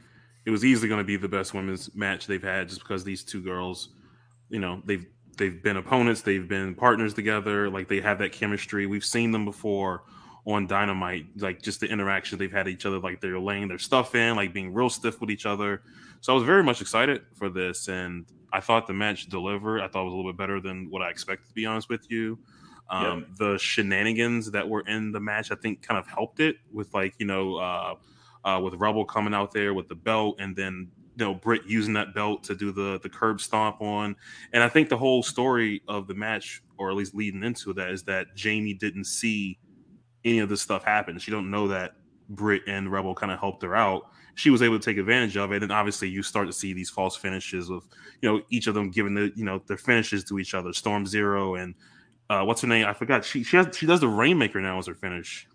it was easily going to be the best women's match they've had, just because these two girls, you know, they've they've been opponents, they've been partners together, like they have that chemistry. We've seen them before on Dynamite, like just the interaction they've had each other, like they're laying their stuff in, like being real stiff with each other. So I was very much excited for this, and I thought the match delivered. I thought it was a little bit better than what I expected, to be honest with you. Um, The shenanigans that were in the match, I think, kind of helped it with like you know, uh, uh, with Rebel coming out there with the belt, and then you know Britt using that belt to do the the curb stomp on, and I think the whole story of the match, or at least leading into that, is that Jamie didn't see any of this stuff happen. She don't know that Britt and Rebel kind of helped her out. She was able to take advantage of it, and obviously you start to see these false finishes of you know each of them giving the you know their finishes to each other. Storm Zero and uh, what's her name? I forgot. She she has she does the Rainmaker now as her finish.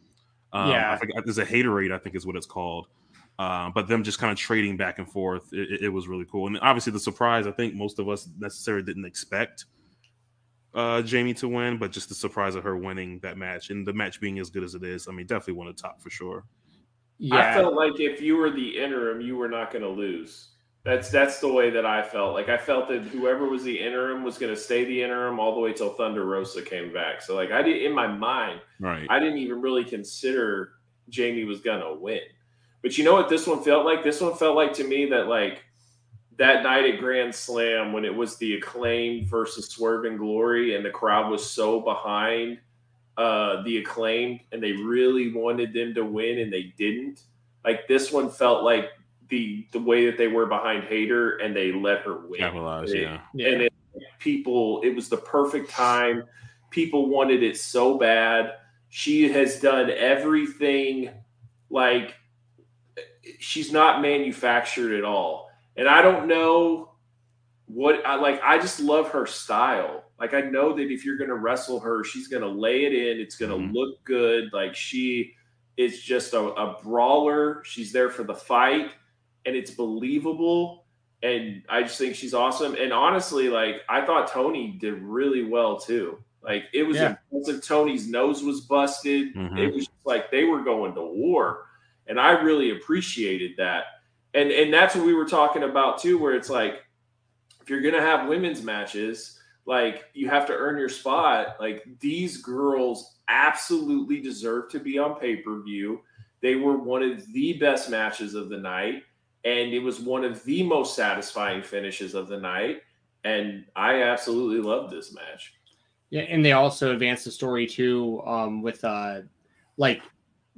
Um, Yeah. I forgot. There's a Hayterade, I think is what it's called. Uh, but them just kind of trading back and forth, it, it- it was really cool. And obviously, the surprise, I think most of us necessarily didn't expect uh, Jamie to win, but just the surprise of her winning that match and the match being as good as it is, I mean, definitely one of the top for sure. Yeah, I felt like if you were the interim, you were not going to lose. That's that's the way that I felt. Like I felt that whoever was the interim was going to stay the interim all the way till Thunder Rosa came back. So like I did in my mind, Right. I didn't even really consider Jamie was going to win. But you know what this one felt like? This one felt like to me that like that night at Grand Slam when it was the acclaim versus Swerve and Glory and the crowd was so behind uh the acclaimed and they really wanted them to win and they didn't. Like this one felt like the the way that they were behind Hayter and they let her win. Capitalize, It- yeah. yeah. and it, people it was the perfect time people wanted it so bad she has done everything like she's not manufactured at all and i don't know what i like i just love her style like i know that if you're going to wrestle her she's going to lay it in it's going to Mhm. look good like she is just a, a brawler she's there for the fight and it's believable and I just think she's awesome. And honestly, like I thought Toni did really well too. Like it was Yeah. impressive. Toni's nose was busted. Mhm. It was just like they were going to war, and I really appreciated that. And and that's what we were talking about too, where it's like if you're gonna have women's matches, like you have to earn your spot. Like these girls absolutely deserve to be on pay per view. They were one of the best matches of the night and it was one of the most satisfying finishes of the night. And I absolutely loved this match. Yeah, and they also advanced the story too, um, with uh, like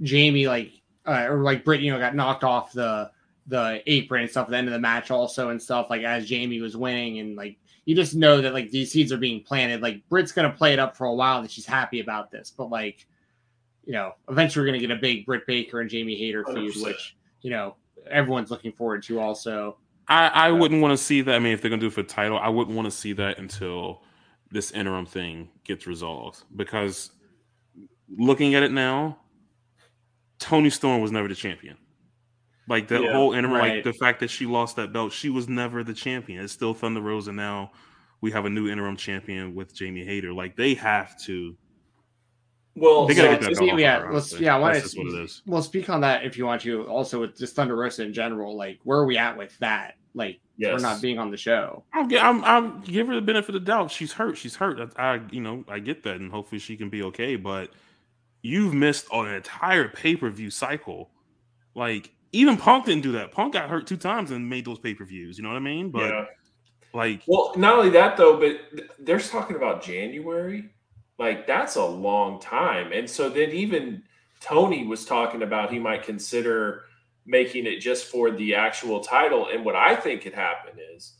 Jamie, like uh, or like Britt, you know, got knocked off the the apron and stuff at the end of the match, also and stuff. Like as Jamie was winning, and like you just know that like these seeds are being planted. Like Britt's gonna play it up for a while that she's happy about this, but like you know, eventually we're gonna get a big Britt Baker and Jamie Hayter feud, which you know everyone's looking forward to. Also, I, I wouldn't want to see that. I mean, if they're gonna do it for title, I wouldn't want to see that until this interim thing gets resolved. Because looking at it now, Toni Storm was never the champion. Like the Yeah, whole interim, right. like the fact that she lost that belt, she was never the champion. It's still Thunder Rosa now. We have a new interim champion with Jamie Hayter. Like they have to. Well, They gotta so- get that let's- belt yeah, her, let's honestly. yeah. I want just what it to is. well speak on that if you want to. Also, with just Thunder Rosa in general, like where are we at with that? Like yes. we're not being on the show. I'll, I'm, I'm give her the benefit of the doubt. She's hurt. She's hurt. I, I, you know, I get that, and hopefully she can be okay. But you've missed an entire pay per view cycle. Like even Punk didn't do that. Punk got hurt two times and made those pay per views. You know what I mean? But yeah. like, Well, not only that though, but th- they're talking about January. Like that's a long time. And so then even Tony was talking about he might consider making it just for the actual title. And what I think could happen is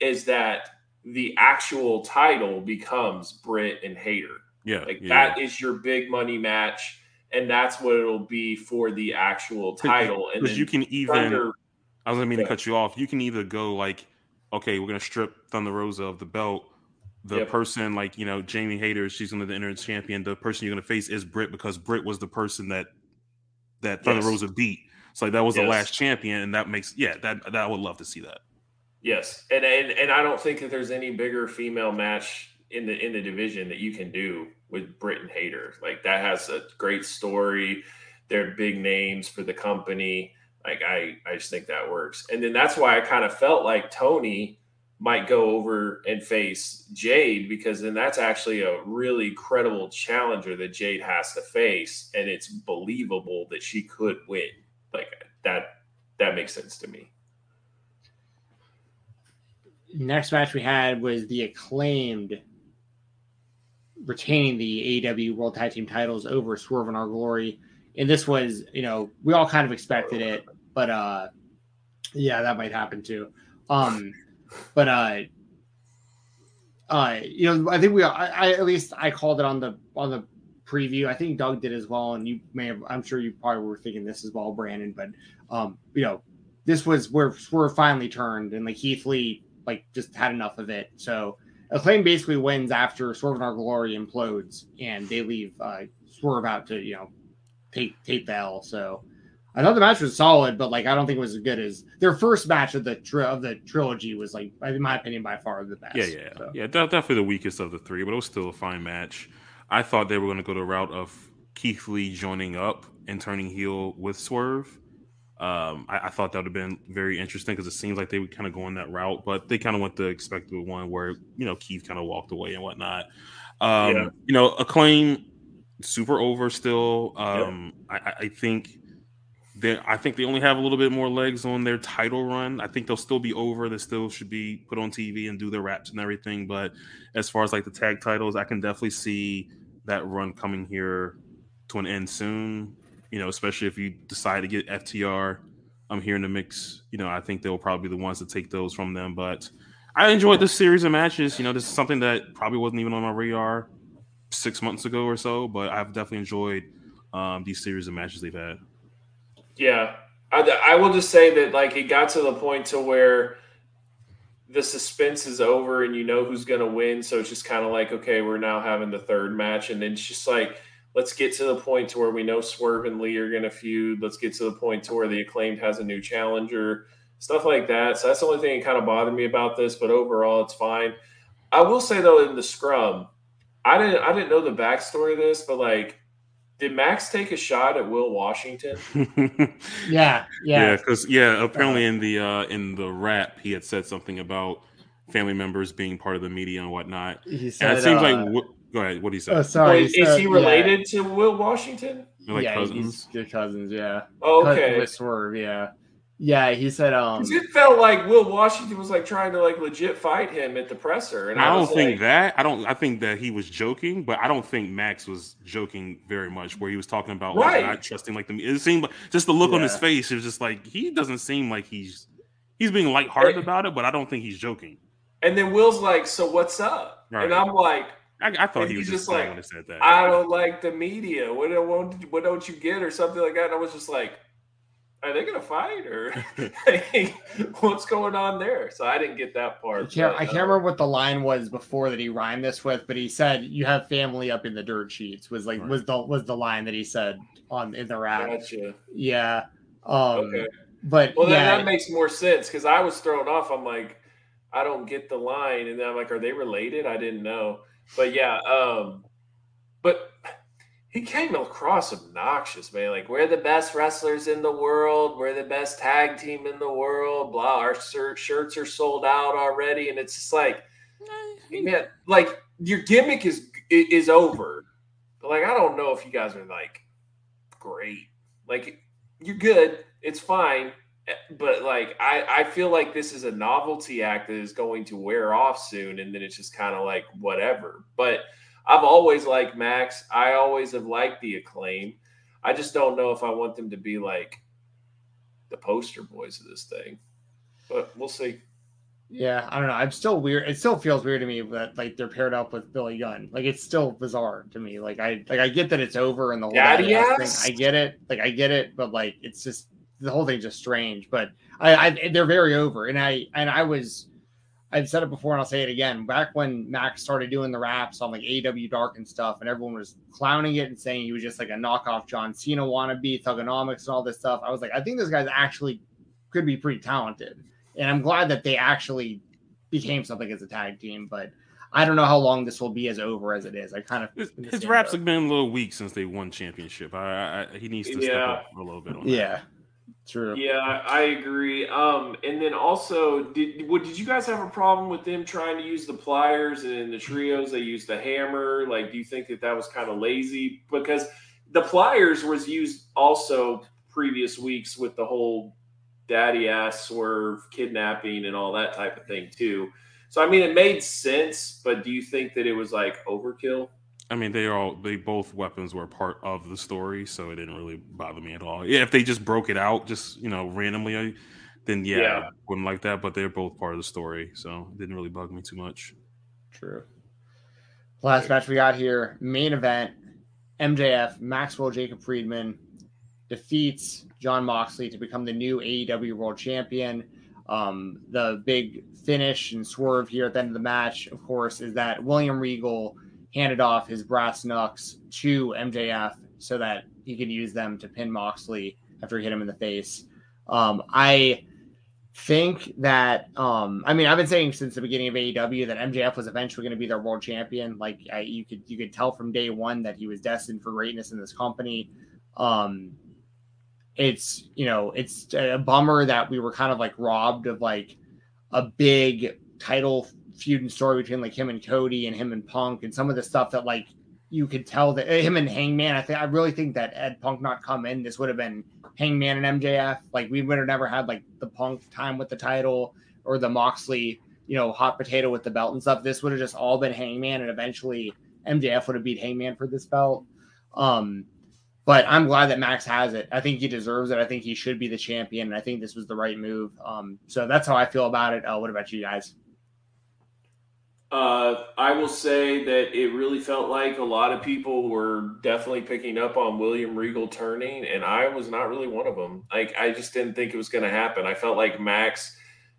is that the actual title becomes Britt and Hayter. yeah, Like yeah. that is your big money match, and that's what it'll be for the actual title. And because you can even. Thunder, I was gonna mean to cut you off. You can either go like, okay, we're gonna strip Thunder Rosa of the belt. The Yep. person like you know Jamie Hayter, she's gonna be the interim champion. The person you're gonna face is Britt because Britt was the person that that Thunder Yes. Rosa beat. So like, that was the last champion, and that makes yeah that that I would love to see that. yes, and, and and I don't think that there's any bigger female match in the in the division that you can do with Britt and Hayter. Like that has a great story. They're big names for the company. Like I I just think that works. And then that's why I kind of felt like Toni might go over and face Jade because then that's actually a really credible challenger that Jade has to face and it's believable that she could win. Like that that makes sense to me. Next match we had was the acclaimed retaining the AEW World Tag Team titles over Swerve in Our Glory. And this was, you know, we all kind of expected it, but uh Yeah, that might happen too. Um, but uh, uh, you know, I think we, I, I at least I called it on the on the preview. I think Doug did as well, and you may have. I'm sure you probably were thinking this as well, Brandon. But um, you know, this was where Swerve finally turned, and like Keith Lee like just had enough of it. So Acclaim basically wins after Swerve in Our Glory implodes, and they leave uh, Swerve out to you know take take the L. So I thought the match was solid, but like I don't think it was as good as their first match of the tri- of the trilogy was like, in my opinion, by far the best. Yeah, yeah, So, yeah. Definitely the weakest of the three, but it was still a fine match. I thought they were going to go the route of Keith Lee joining up and turning heel with Swerve. Um, I, I thought that would have been very interesting because it seems like they would kind of go in that route, but they kind of went the expected one where you know Keith kind of walked away and whatnot. Um, Yeah. You know, acclaim super over still. Um, I, I- I think they I think they only have a little bit more legs on their title run. I think they'll still be over. They still should be put on TV and do their raps and everything. But as far as like the tag titles, I can definitely see that run coming here to an end soon. You know, especially if you decide to get FTR I'm here in the mix. You know, I think they'll probably be the ones to take those from them. But I enjoyed this series of matches. You know, this is something that probably wasn't even on my radar six months ago or so, but I've definitely enjoyed um, these series of matches they've had. Yeah, I, I will just say that like it got to the point to where the suspense is over and you know who's going to win. So it's just kind of like okay, we're now having the third match, and then it's just like let's get to the point to where we know Swerve and Lee are going to feud. Let's get to the point to where the acclaimed has a new challenger, stuff like that. So that's the only thing that kind of bothered me about this, but overall it's fine. I will say though, in the scrum, I didn't I didn't know the backstory of this, but like. Did Max take a shot at Will Washington? yeah, yeah, yeah, because yeah, apparently in the uh, in the rap he had said something about family members being part of the media and whatnot. He And said, it seems uh, like wh- go ahead. What do you say? oh, sorry, Wait, is said- he yeah. related to Will Washington? They're like yeah, cousins. he's your cousins. Yeah. Oh, okay. With Swerve. Yeah. Yeah. He said. Um, it felt like Will Washington was like trying to like legit fight him at the presser, and I, I don't was think like, that. I don't. I think that he was joking, but I don't think Max was joking very much. Where he was talking about like, Right. not trusting like the. It seemed like just the look on his face. It was just like he doesn't seem like he's he's being lighthearted Right. about it, but I don't think he's joking. And then Will's like, "So what's up?" Right. And I'm like, I, I thought And he was just just like, like, when he said that. "I don't like the media. What don't what don't you get?" or something like that. And I was just like, "Are they gonna fight or what's going on there?" So I didn't get that I part. can't, but, I uh, can't remember what the line was before that he rhymed this with, but he said you have family up in the dirt sheets was like Right. was the was the line that he said on in the rap. Gotcha. Yeah. Um Okay. but Well, then yeah, that makes more sense because I was thrown off. I'm like, I don't get the line, and then I'm like, are they related? I didn't know, but yeah. Um, but he came across obnoxious, man. Like we're the best wrestlers in the world. We're the best tag team in the world. Blah. Our shir- shirts are sold out already, and it's just like, man, like your gimmick is is over. Like I don't know if you guys are like great. Like you're good. It's fine. But like I, I feel like this is a novelty act that is going to wear off soon and then it's just kind of like whatever. But I've always liked Max. I always have liked the acclaim. I just don't know if I want them to be like the poster boys of this thing. But we'll see. yeah, I don't know. I'm still weird. It still feels weird to me that like they're paired up with Billy Gunn. Like it's still bizarre to me. Like I like I get that it's over and the whole Daddy daddy ass ass? thing. I get it. Like I get it, but like it's just the whole thing's just strange. But I, I they're very over, and I and I was. I've said it before and I'll say it again. Back when Max started doing the raps on like AW Dark and stuff, and everyone was clowning it and saying he was just like a knockoff John Cena wannabe, Thuganomics and all this stuff. I was like, I think this guy's actually could be pretty talented. And I'm glad that they actually became something as a tag team, but I don't know how long this will be as over as it is. I kind of His, his raps have been a little weak since they won championship. I, I, he needs to step up a little bit on that. yeah, true. Yeah, I agree. Um, and then also, did what did you guys have a problem with them trying to use the pliers and in the trios they used the hammer? Like, do you think that that was kind of lazy? Because the pliers was used also previous weeks with the whole daddy ass swerve kidnapping and all that type of thing too. So I mean, it made sense, but do you think that it was like overkill? I mean, they all they both weapons were part of the story, so it didn't really bother me at all. Yeah, if they just broke it out, just you know, randomly, then yeah, Yeah. wouldn't like that. But they're both part of the story, so it didn't really bug me too much. True. Last match we got here, main event, MJF, Maxwell Jacob Friedman defeats Jon Moxley to become the new AEW World Champion. Um, the big finish and swerve here at the end of the match, of course, is that William Regal handed off his brass knucks to MJF so that he could use them to pin Moxley after he hit him in the face. Um, I think that um I mean I've been saying since the beginning of AEW that MJF was eventually going to be their world champion. Like I, you could you could tell from day one that he was destined for greatness in this company. Um it's you know it's a bummer that we were kind of like robbed of like a big title feud and story between like him and Cody and him and Punk and some of the stuff that like you could tell that him and Hangman. I think I really think that Ed Punk not come in, this would have been Hangman and MJF. Like we would have never had like the Punk time with the title or the Moxley, you know, hot potato with the belt and stuff. This would have just all been Hangman, and eventually MJF would have beat Hangman for this belt. Um, but I'm glad that Max has it. I think he deserves it. I think he should be the champion, and I think this was the right move. Um, so that's how I feel about it. Uh, what about you guys? Uh, I will say that it really felt like a lot of people were definitely picking up on William Regal turning, and I was not really one of them. Like I just didn't think it was going to happen. I felt like Max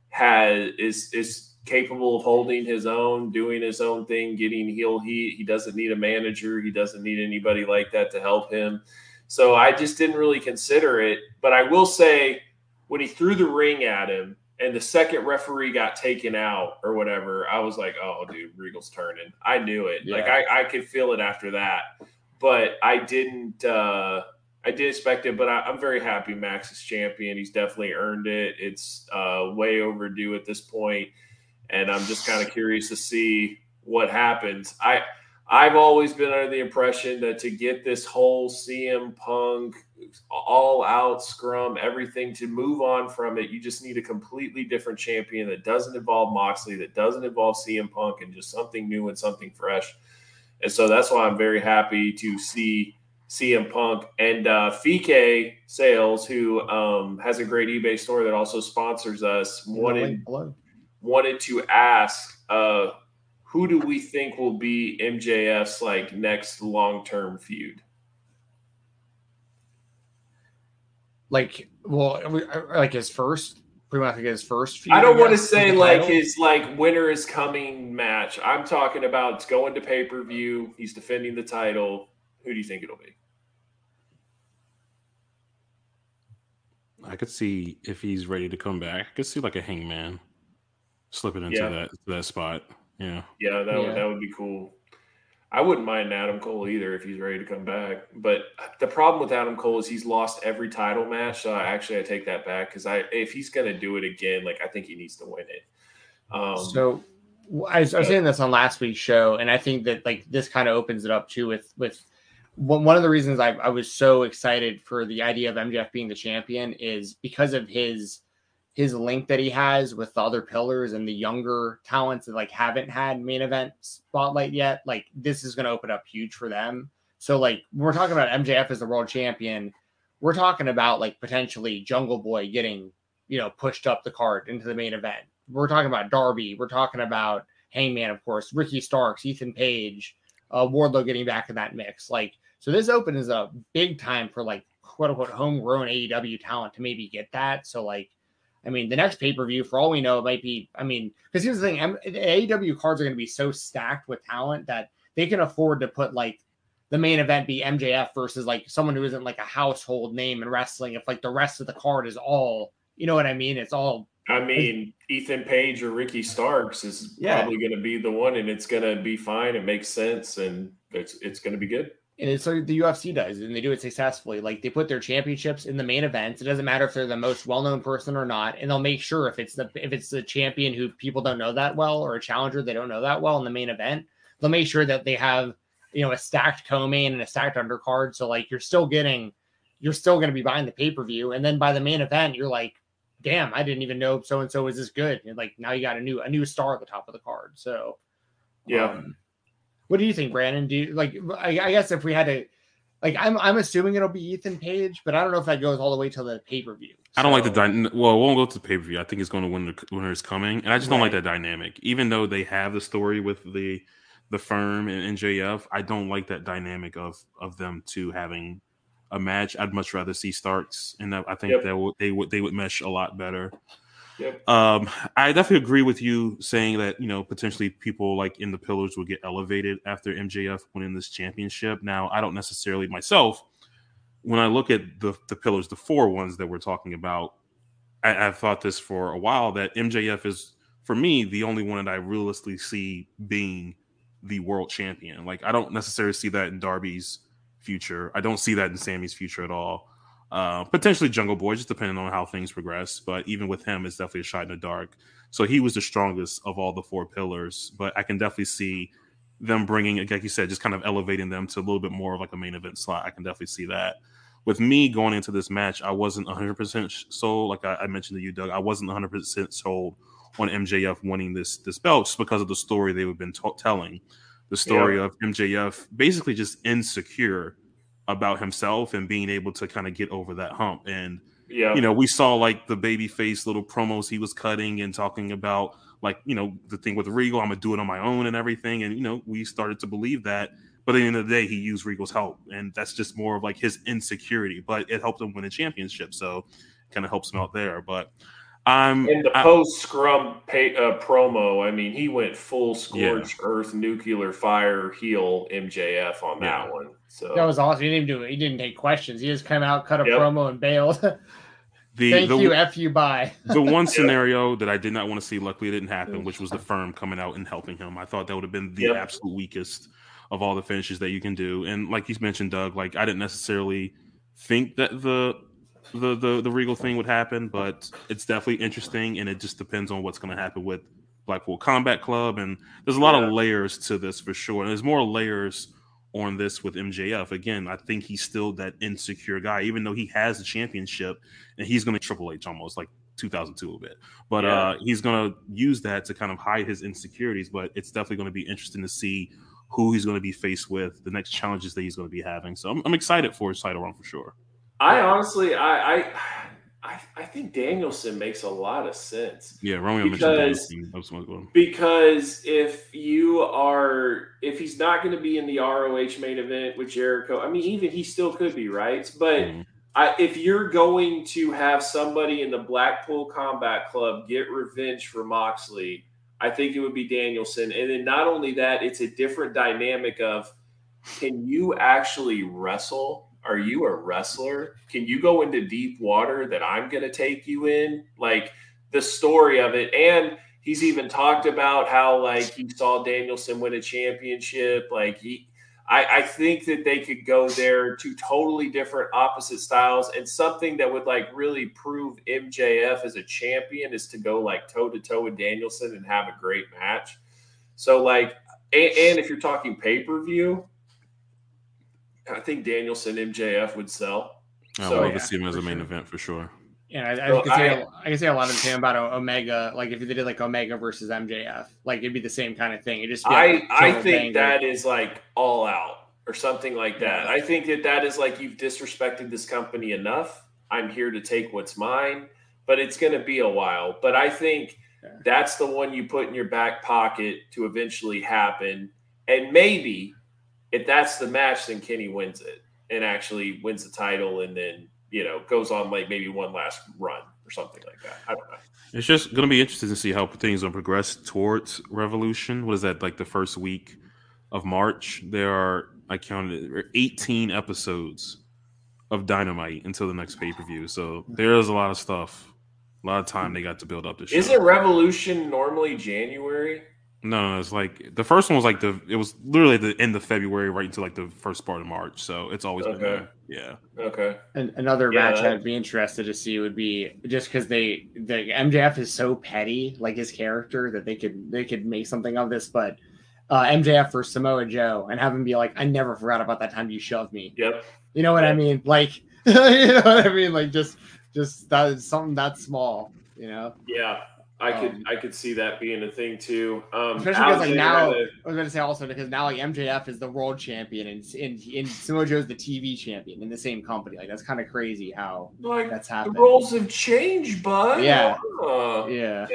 had is is capable of holding his own, doing his own thing, getting heel heat. He doesn't need a manager. He doesn't need anybody like that to help him. So I just didn't really consider it. But I will say, when he threw the ring at him and the second referee got taken out or whatever, I was like, oh, dude, Regal's turning. I knew it. Like I, I could feel it after that. But I didn't. Uh, I did expect it, but I, I'm very happy Max is champion. He's definitely earned it. It's uh, way overdue at this point, and I'm just kind of curious to see what happens. I I've always been under the impression that to get this whole CM Punk all out scrum, everything to move on from it, you just need a completely different champion that doesn't involve Moxley, that doesn't involve CM Punk, and just something new and something fresh. And so that's why I'm very happy to see CM Punk and uh, Fike Sales, who um, has a great eBay store that also sponsors us, wanted wanted to ask uh, who do we think will be MJF's like next long term feud? Like, well, like his first, pretty much like his first. Feud, I don't want to say like title. his like Winter is Coming match. I'm talking about it's going to pay per view. He's defending the title. Who do you think it'll be? I could see if he's ready to come back. I could see like a hangman slipping into Yeah. that that spot. Yeah. Yeah, that Yeah. would that would be cool. I wouldn't mind Adam Cole either if he's ready to come back. But the problem with Adam Cole is he's lost every title match. So I actually I take that back because I if he's gonna do it again, like I think he needs to win it. Um, So I was, I was saying this on last week's show, and I think that like this kind of opens it up too with with one one of the reasons I, I was so excited for the idea of MJF being the champion is because of his his link that he has with the other pillars and the younger talents that like haven't had main event spotlight yet. Like this is going to open up huge for them. So like we're talking about MJF as the world champion, we're talking about like potentially Jungle Boy getting you know pushed up the card into the main event. We're talking about Darby. We're talking about Hangman, of course, Ricky Starks, Ethan Page, uh, Wardlow getting back in that mix. Like so, this opens a big time for like quote unquote homegrown AEW talent to maybe get that. So like. I mean, the next pay per view, for all we know, it might be. I mean, because here's the thing: M- AEW cards are going to be so stacked with talent that they can afford to put like the main event be MJF versus like someone who isn't like a household name in wrestling. If like the rest of the card is all, you know what I mean? It's all I mean, Ethan Page or Ricky Starks is Yeah. probably going to be the one, and it's going to be fine. It makes sense, and it's it's going to be good. And it's like the UFC does, and they do it successfully. Like they put their championships in the main events. It doesn't matter if they're the most well-known person or not, and they'll make sure if it's the if it's the champion who people don't know that well or a challenger they don't know that well in the main event, they'll make sure that they have you know a stacked co-main and a stacked undercard. So like you're still getting, you're still going to be buying the pay-per-view, and then by the main event you're like, damn, I didn't even know so and so was this good. And like now you got a new a new star at the top of the card. So Yeah. um, what do you think, Brandon? Do you like? I, I guess if we had to like I'm I'm assuming it'll be Ethan Page, but I don't know if that goes all the way till the pay per view. I don't like the dy- well. It won't go to the pay per view. I think it's going to win the Winter's Coming, and I just don't like that dynamic. Even though they have the story with the the firm and MJF, I don't like that dynamic of of them two having a match. I'd much rather see Starks, and I think Yep. that would they would they would mesh a lot better. Um, I definitely agree with you saying that you know potentially people like in the pillars will get elevated after MJF winning this championship. Now, I don't necessarily myself. When I look at the the pillars, the four ones that we're talking about, I, I've thought this for a while that MJF is for me the only one that I realistically see being the world champion. Like I don't necessarily see that in Darby's future. I don't see that in Sammy's future at all. Uh, potentially Jungle Boy, just depending on how things progress. But even with him, it's definitely a shot in the dark. So he was the strongest of all the four pillars. But I can definitely see them bringing, like you said, just kind of elevating them to a little bit more of like a main event slot. I can definitely see that. With me going into this match, I wasn't 100% sold. Like I, I mentioned to you, Doug, I wasn't 100% sold on MJF winning this this belt just because of the story they've been t- telling. The story of MJF basically just insecure about himself and being able to kind of get over that hump. And Yeah. you know, we saw like the baby face little promos he was cutting and talking about like, you know, the thing with Regal, I'm gonna do it on my own and everything. And you know, we started to believe that. But at the end of the day, he used Regal's help, and that's just more of like his insecurity. But it helped him win a championship, so kind of helps him out there. But I'm In the post scrum pay, uh, promo, I mean, he went full scorched earth, nuclear fire, heel MJF on that Yeah. one. So That was awesome. He didn't do it. He didn't take questions. He just came out, cut a Yep. promo, and bailed. the Thank the, you, f you, bye. the one scenario that I did not want to see, luckily it didn't happen, which was the firm coming out and helping him. I thought that would have been the Yep. absolute weakest of all the finishes that you can do. And like you mentioned, Doug, like I didn't necessarily think that the the the, the Regal thing would happen, but it's definitely interesting, and it just depends on what's going to happen with Blackpool Combat Club. And there's a lot Yeah. of layers to this for sure. And there's more layers on this with MJF. Again, I think he's still that insecure guy, even though he has the championship and he's going to Triple H almost like 2002 a bit. But Yeah. uh, he's going to use that to kind of hide his insecurities. But it's definitely going to be interesting to see who he's going to be faced with, the next challenges that he's going to be having. So I'm, I'm excited for his title run for sure. I honestly, I, I, I, I think Danielson makes a lot of sense. Yeah, Romeo Because- mentioned Danielson. That's what I'm- Because if you are, if he's not going to be in the ROH main event with Jericho, I mean, even he still could be, right? But Mhm. I, if you're going to have somebody in the Blackpool Combat Club get revenge for Moxley, I think it would be Danielson. And then not only that, it's a different dynamic of can you actually wrestle? Are you a wrestler? Can you go into deep water that I'm going to take you in? Like the story of it. And he's even talked about how like he saw Danielson win a championship. Like he, I, I think that they could go there to totally different opposite styles and something that would like really prove MJF as a champion is to go like toe to toe with Danielson and have a great match. So like, and, and if you're talking pay per view, I think Danielson MJF would sell. I would So, love yeah, to see him as a main sure. event for sure. Yeah, I, I, So can see. I- I can see a lot of the same about Omega. Like if they did like Omega versus MJF, like it'd be the same kind of thing. It just be I like I total think banger. that is like all out or something like that. I think that that is like you've disrespected this company enough. I'm here to take what's mine, but it's going to be a while. But I think Yeah. that's the one you put in your back pocket to eventually happen. And maybe if that's the match, then Kenny wins it and actually wins the title, and then you know goes on like maybe one last run or something like that. I don't know. It's just going to be interesting to see how things will progress towards Revolution. What is that like the first week of March? There are I counted 18 episodes of Dynamite until the next pay per view. So there's a lot of stuff, a lot of time they got to build up this. show. Isn't Revolution normally January? No, no, it's like the first one was like the it was literally the end of February right into like the first part of March. So it's always been there. Yeah. Okay. An- another Yeah, match that- I'd be interested to see would be just because they the MJF is so petty, like his character, that they could they could make something of this. But uh, MJF for Samoa Joe and have him be like, "I never forgot about that time you shoved me." Yep. You know what I mean? Like, you know what I mean? Like just just that is something that small. You know? Yeah. I could Um, I could see that being a thing too. Um, Especially because like now, had a- I was going to say also because now like MJF is the world champion and and, and Samoa Joe's the TV champion in the same company. Like that's kind of crazy how like that's the happened. roles have changed, bud. Yeah. Uh, Yeah.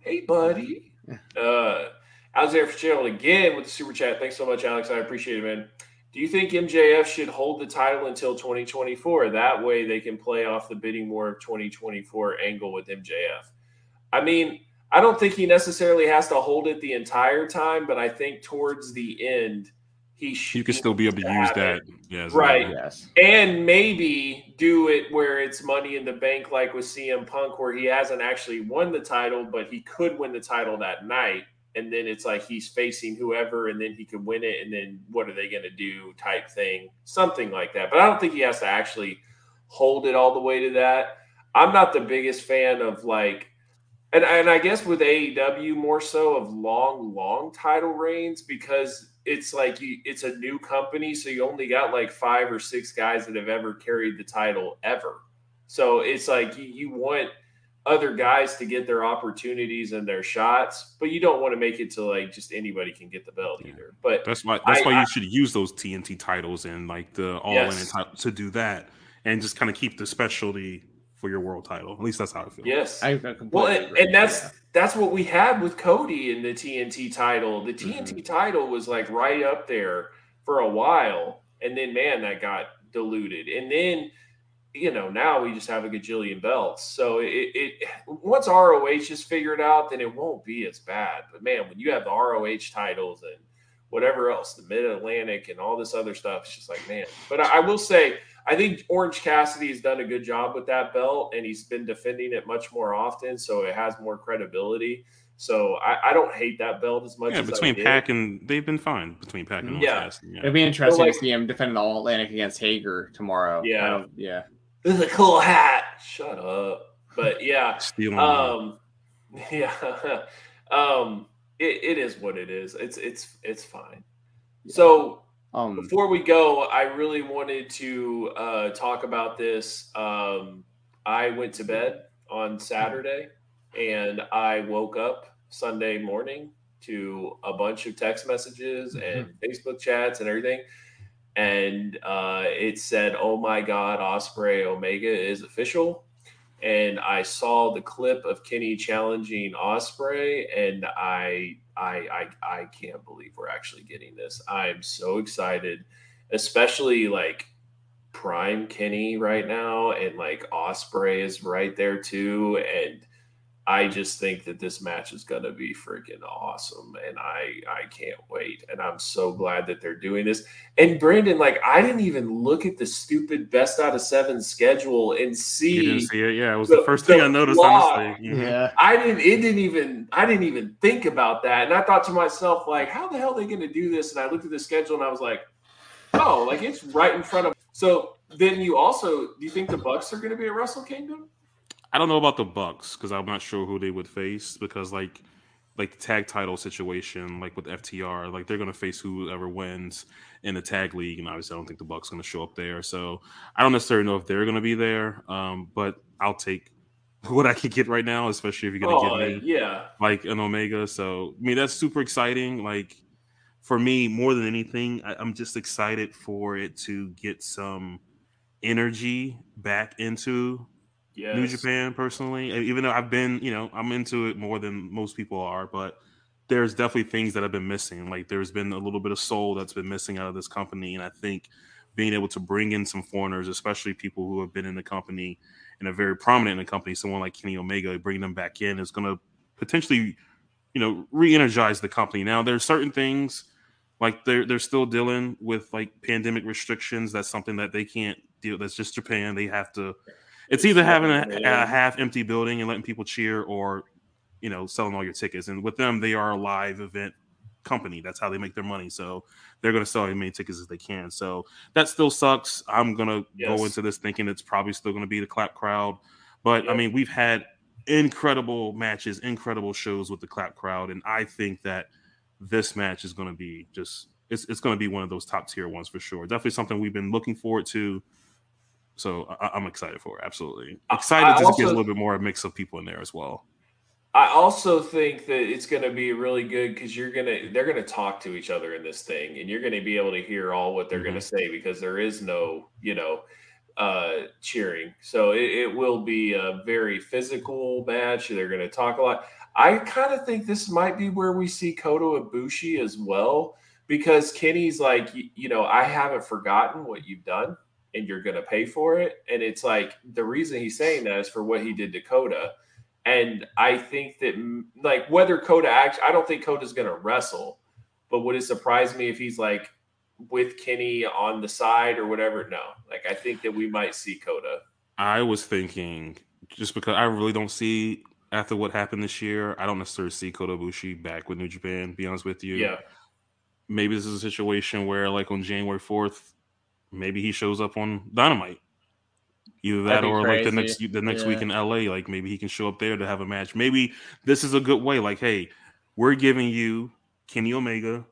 Hey, buddy. Uh, Alexander Fitzgerald again with the super chat. Thanks so much, Alex. I appreciate it, man. Do you think MJF should hold the title until 2024? That way they can play off the bidding war of 2024 angle with MJF. I mean, I don't think he necessarily has to hold it the entire time, but I think towards the end, he should. You can still be able to use have that. it. Yeah, Right. well. Yes. And maybe do it where it's money in the bank, like with CM Punk, where he hasn't actually won the title, but he could win the title that night. And then it's like he's facing whoever, and then he could win it. And then what are they going to do? Type thing, something like that. But I don't think he has to actually hold it all the way to that. I'm not the biggest fan of like, and, and I guess with AEW more so of long, long title reigns because it's like you, it's a new company, so you only got like five or six guys that have ever carried the title ever. So it's like you, you want other guys to get their opportunities and their shots, but you don't want to make it to like just anybody can get the belt either. But That's why. That's I- why I- you should use those TNT titles and like the all in Yes. title to do that, and just kind of keep the specialty for your world title. At least that's how I feel. yes, I, I completely Well, and, and that's Yeah. that's what we had with Cody in the TNT title. The Mm-hmm. TNT title was like right up there for a while, and then man, that got diluted. And then you know now we just have a gajillion belts. So it, it once ROH is figured out, then it won't be as bad. But man, when you have the ROH titles and whatever else, the Mid Atlantic and all this other stuff, it's just like man. But I, I will say. I think Orange Cassidy has done a good job with that belt, and he's been defending it much more often, so it has more credibility. So I, I don't hate that belt as much Yeah, as between I did. PAC and they've been fine between PAC and Yeah. Orange Cassidy, It'd be interesting like- to see him defending the All Atlantic against Hager tomorrow. Yeah. Yeah. This is a cool hat. Shut up. But yeah, Stealing. um, yeah, um, it, it is what it is. It's it's it's fine. So Um. before we go, I really wanted to uh, talk about this. Um, I went to bed on Saturday and I woke up Sunday morning to a bunch of text messages and Facebook chats and everything. And uh, it said, Oh my God, Ospreay Omega is official. And I saw the clip of Kenny challenging Ospreay, and I, I, I, I can't believe we're actually getting this. I'm so excited, especially like prime Kenny right now, and like Ospreay is right there too, and I just think that this match is going to be freaking awesome, and I I can't wait, and I'm so glad that they're doing this. And Brandon, like I didn't even look at the stupid best out of seven schedule and you see. didn't see it. Yeah, it was the- the first the thing I noticed. block. Honestly. Yeah. I didn't. It didn't even. I didn't even think about that, and I thought to myself, like, how the hell are they going to do this? And I looked at the schedule, and I was like, oh, like it's right in front of. So then you also do you think the Bucks are going to be at Wrestle Kingdom? I don't know about the Bucks because I'm not sure who they would face because like like the tag title situation, like with FTR, like they're gonna face whoever wins in the tag league, and obviously I don't think the Bucks gonna show up there. So I don't necessarily know if they're gonna be there. Um, but I'll take what I can get right now, especially if you're gonna Oh give me yeah, like an Omega. So I mean that's super exciting. Like for me, more than anything, I, I'm just excited for it to get some energy back into yes. New Japan personally. Even though I've been, you know, I'm into it more than most people are, but there's definitely things that have been missing. Like there's been a little bit of soul that's been missing out of this company, and I think being able to bring in some foreigners, especially people who have been in the company and are very prominent in the company, someone like Kenny Omega, bring them back in is going to potentially, you know, re-energize the company. Now there's certain things like they're they're still dealing with like pandemic restrictions. That's something that they can't deal. That's just Japan. They have to. It's either having a, a half empty building and letting people cheer, or you know, selling all your tickets. And with them, they are a live event company. That's how they make their money. So they're going to sell as many tickets as they can. So that still sucks. I'm going to Yes. go into this thinking it's probably still going to be the clap crowd. But I mean, we've had incredible matches, incredible shows with the clap crowd, and I think that this match is going to be just it's, it's going to be one of those top tier ones for sure. Definitely something we've been looking forward to. So I, I'm excited for it. Absolutely I- excited I to just get a little bit more mix of people in there as well. I also think that it's going to be really good because you're going to they're going to talk to each other in this thing, and you're going to be able to hear all what they're mm-hmm. going to say because there is no you know uh, cheering. So it, it, will be a very physical match. They're going to talk a lot. I kind of think this might be where we see Kota Ibushi as well because Kenny's like, you, you know, I haven't forgotten what you've done and you're going to pay for it. And it's like the reason he's saying that is for what he did to Kota. And I think that, like, whether Kota actually, I don't think Kota's going to wrestle, but would it surprise me if he's like with Kenny on the side or whatever? No. Like, I think that we might see Kota. I was thinking just because I really don't see after what happened this year, I don't necessarily see Kota Ibushi back with New Japan. Be honest with you, yeah. Maybe this is a situation where, like on January fourth, maybe he shows up on Dynamite. Either that or crazy. like the next the next yeah. week in LA, like maybe he can show up there to have a match. Maybe this is a good way. Like, hey, we're giving you Kenny Omega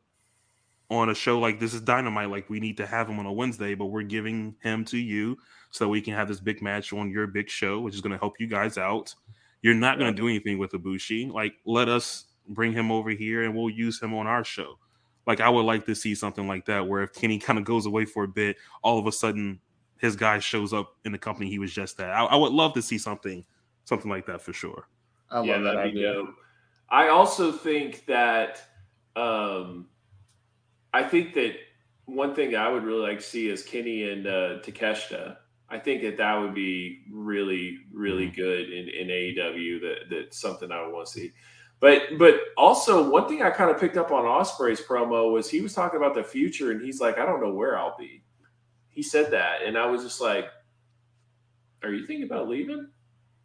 on a show like this is Dynamite. Like, we need to have him on a Wednesday, but we're giving him to you so we can have this big match on your big show, which is going to help you guys out. You're not going to do anything with Ibushi. Like, let us bring him over here and we'll use him on our show. Like, I would like to see something like that where if Kenny kind of goes away for a bit, all of a sudden his guy shows up in the company he was just at. I, I would love to see something something like that for sure. I yeah, that idea. Dope. I also think that um, I think that one thing I would really like to see is Kenny and uh, Takeshita. I think that that would be really, really mm-hmm. good in, in AEW. That that's something I would want to see. But but also one thing I kind of picked up on Ospreay's promo was he was talking about the future and he's like, I don't know where I'll be he said that, and I was just like, "Are you thinking about leaving?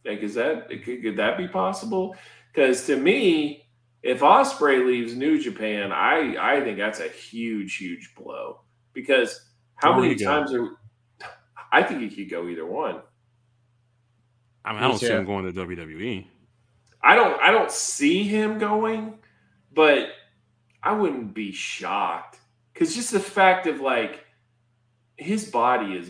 Like, is that could, could that be possible? Because to me, if Ospreay leaves New Japan, I I think that's a huge, huge blow. Because how many times are I think he could go either one. I mean, I don't see him going to WWE. I don't. I don't see him going, but I wouldn't be shocked because just the fact of like his body is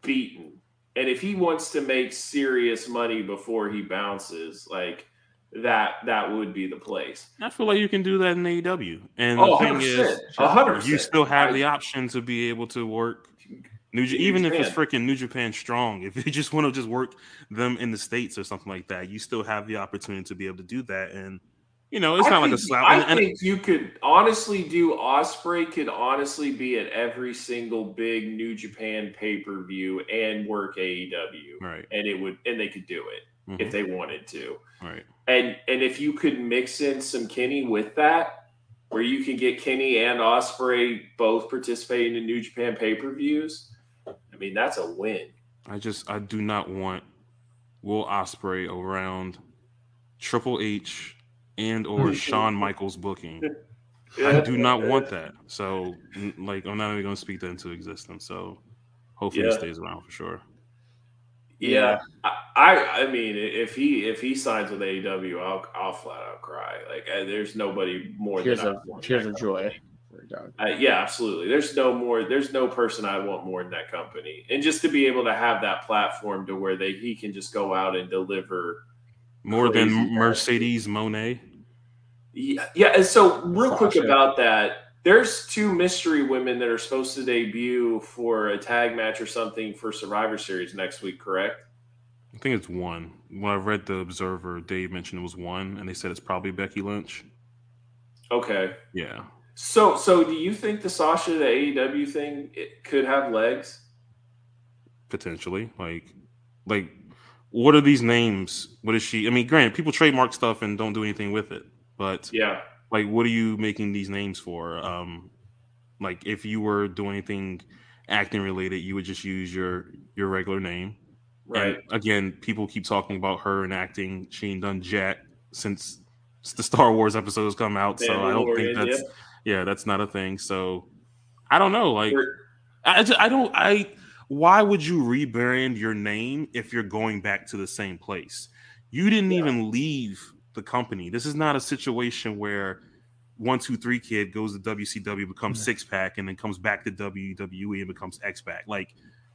beaten. And if he wants to make serious money before he bounces, like that that would be the place. I feel like you can do that in AEW. And oh, the thing 100%, is 100%. you still have the option to be able to work New, New even Japan. if it's freaking New Japan strong, if you just want to just work them in the states or something like that, you still have the opportunity to be able to do that. And you know, it's I not think, like a slap. I and, think you could honestly do Ospreay could honestly be at every single big New Japan pay per view and work AEW, right? And it would, and they could do it mm-hmm. if they wanted to, right? And and if you could mix in some Kenny with that, where you can get Kenny and Ospreay both participating in New Japan pay per views, mean that's a win. I just I do not want Will Ospreay around Triple H and or Shawn Michaels booking. I do not want that. So, like, I'm not even going to speak that into existence. So, hopefully, yeah. he stays around for sure. Yeah, I, I mean, if he if he signs with AEW, I'll I'll flat out cry. Like, there's nobody more. Tears of tears of joy. Uh, yeah, absolutely. There's no more. There's no person I want more in that company, and just to be able to have that platform to where they he can just go out and deliver more than Mercedes Moné. Yeah, yeah. And so, real Sasha. quick about that, there's two mystery women that are supposed to debut for a tag match or something for Survivor Series next week. Correct? I think it's one. When I read the Observer, Dave mentioned it was one, and they said it's probably Becky Lynch. Okay. Yeah. So, so do you think the Sasha the AEW thing could have legs? Potentially, like, like what are these names? What is she? I mean, granted, people trademark stuff and don't do anything with it, but yeah, like, what are you making these names for? Um, like, if you were doing anything acting related, you would just use your your regular name. Right. And again, people keep talking about her and acting. She ain't done jack since the Star Wars episodes come out, so I don't think that's yeah. Yeah, that's not a thing. So I don't know. Like, I, just, I don't I why would you rebrand your name if you're going back to the same place? You didn't yeah. even leave the company. This is not a situation where one, two, three kid goes to WCW, becomes mm-hmm. six pack, and then comes back to WWE and becomes X-Pac. Like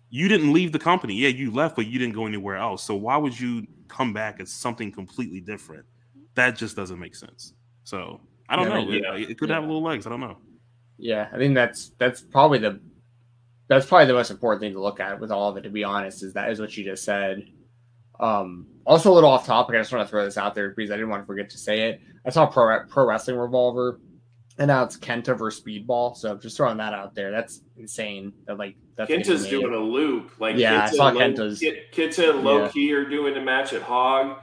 you didn't leave the company. Yeah, you left, but you didn't go anywhere else. So why would you come back as something completely different? that just doesn't make sense. So I don't Yeah, know. It- yeah. It, could have little legs. I don't know. Yeah, I think that's that's probably the that's probably the most important thing to look at with all of it. To be honest, is that is what you just said. Um, also a little off topic. I just want to throw this out there because I didn't want to forget to say it. I saw pro pro wrestling revolver, and now it's Kenta versus Speedball. So I'm just throwing that out there. That's insane. That like that's Kenta's doing a loop. Like Yeah, I saw Low- Kenta's. Kenta and Low Yeah. Key are doing a match at Hog,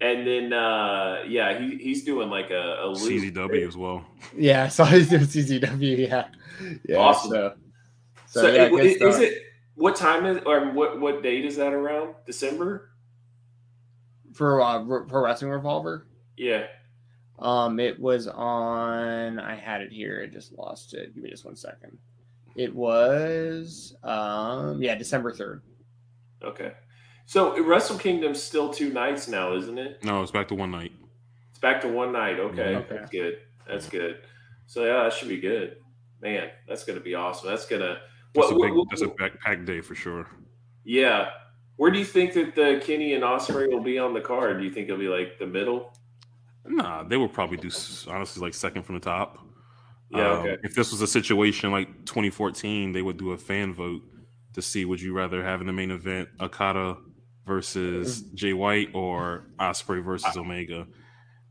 and then uh yeah, he, he's doing like a, a loop. CZW as well. Yeah, I saw he's doing CZW. Yeah, yeah. Awesome. So, so, So, yeah, it- good is, stuff. it what time is or what what date is that around? December? for uh, Re- pro wrestling revolver? Yeah. Um, it was on. I had it here. I just lost it. Give me just one second. It was, um, yeah, December third. Okay. So Wrestle Kingdom's still two nights now, isn't it? No, it's back to one night. It's back to one night. Okay, Yeah. Okay. that's good. That's good. So yeah, that should be good. Man, that's gonna be awesome. That's gonna. That's What, a big. what- That's a backpack day for sure. yeah. Where do you think that the Kenny and Ospreay will be on the card? Do you think it'll be like the middle? Nah, they will probably do honestly like second from the top. Yeah. Um, okay. If this was a situation like 2014, they would do a fan vote to see would you rather have in the main event Okada versus Jay White or Ospreay versus Omega.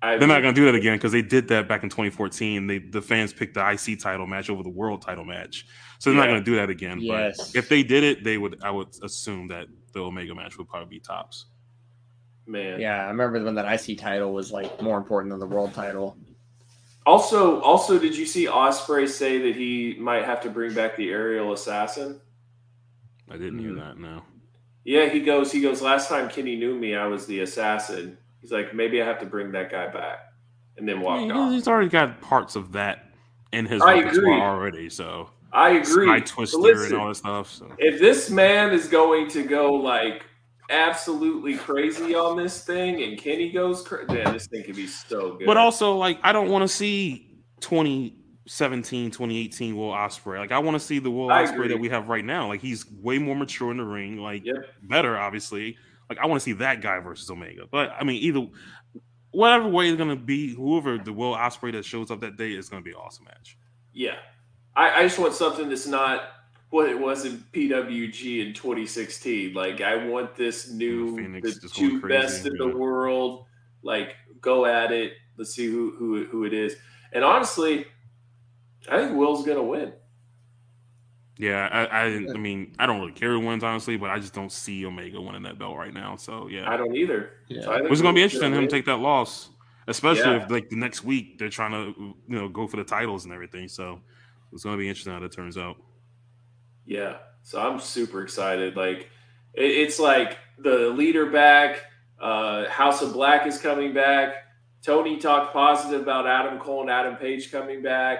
I, They're not going to do that again because they did that back in 2014. They the fans picked the IC title match over the world title match, so they're not going to do that again. Yes. But if they did it, they would. I would assume that the Omega match would probably be tops. man. Yeah, I remember when that IC title was like more important than the world title. Also, also, did you see Osprey say that he might have to bring back the aerial assassin? I didn't hear Mhm. that. No. Yeah, he goes. He goes. Last time Kenny knew me, I was the assassin. He's like, maybe I have to bring that guy back, and then I walked mean, off. he's already got parts of that in his I repertoire agree. already. So I agree. Sky But Twister listen, and all that stuff. So. if this man is going to go like absolutely crazy on this thing, and Kenny goes, cra- man, this thing could be so good. But also, like, I don't want to see 2017, 2018 Will Ospreay. Like, I want to see the Will I Ospreay agree. that we have right now. Like, he's way more mature in the ring. Like, Yep. better, obviously. Like, I want to see that guy versus Omega. But I mean, either whatever way it's gonna be, whoever the Will Ospreay that shows up that day is gonna be an awesome match. yeah, I, I just want something that's not what it was in PWG in 2016. Like, I want this new, Phoenix the two best in the world. Like, go at it. Let's see who who who it is. And honestly, I think Will's gonna win. Yeah, I, I, I mean, I don't really care who wins, honestly, but I just don't see Omega winning that belt right now. So yeah, I don't either. Yeah. So I Which is going to be Will's interesting him win. take that loss, especially Yeah. if like the next week they're trying to you know go for the titles and everything. So it's going to be interesting how that turns out. Yeah. So I'm super excited. Like it, it's like the leader back. Uh, House of Black is coming back. Tony talked positive about Adam Cole and Adam Page coming back.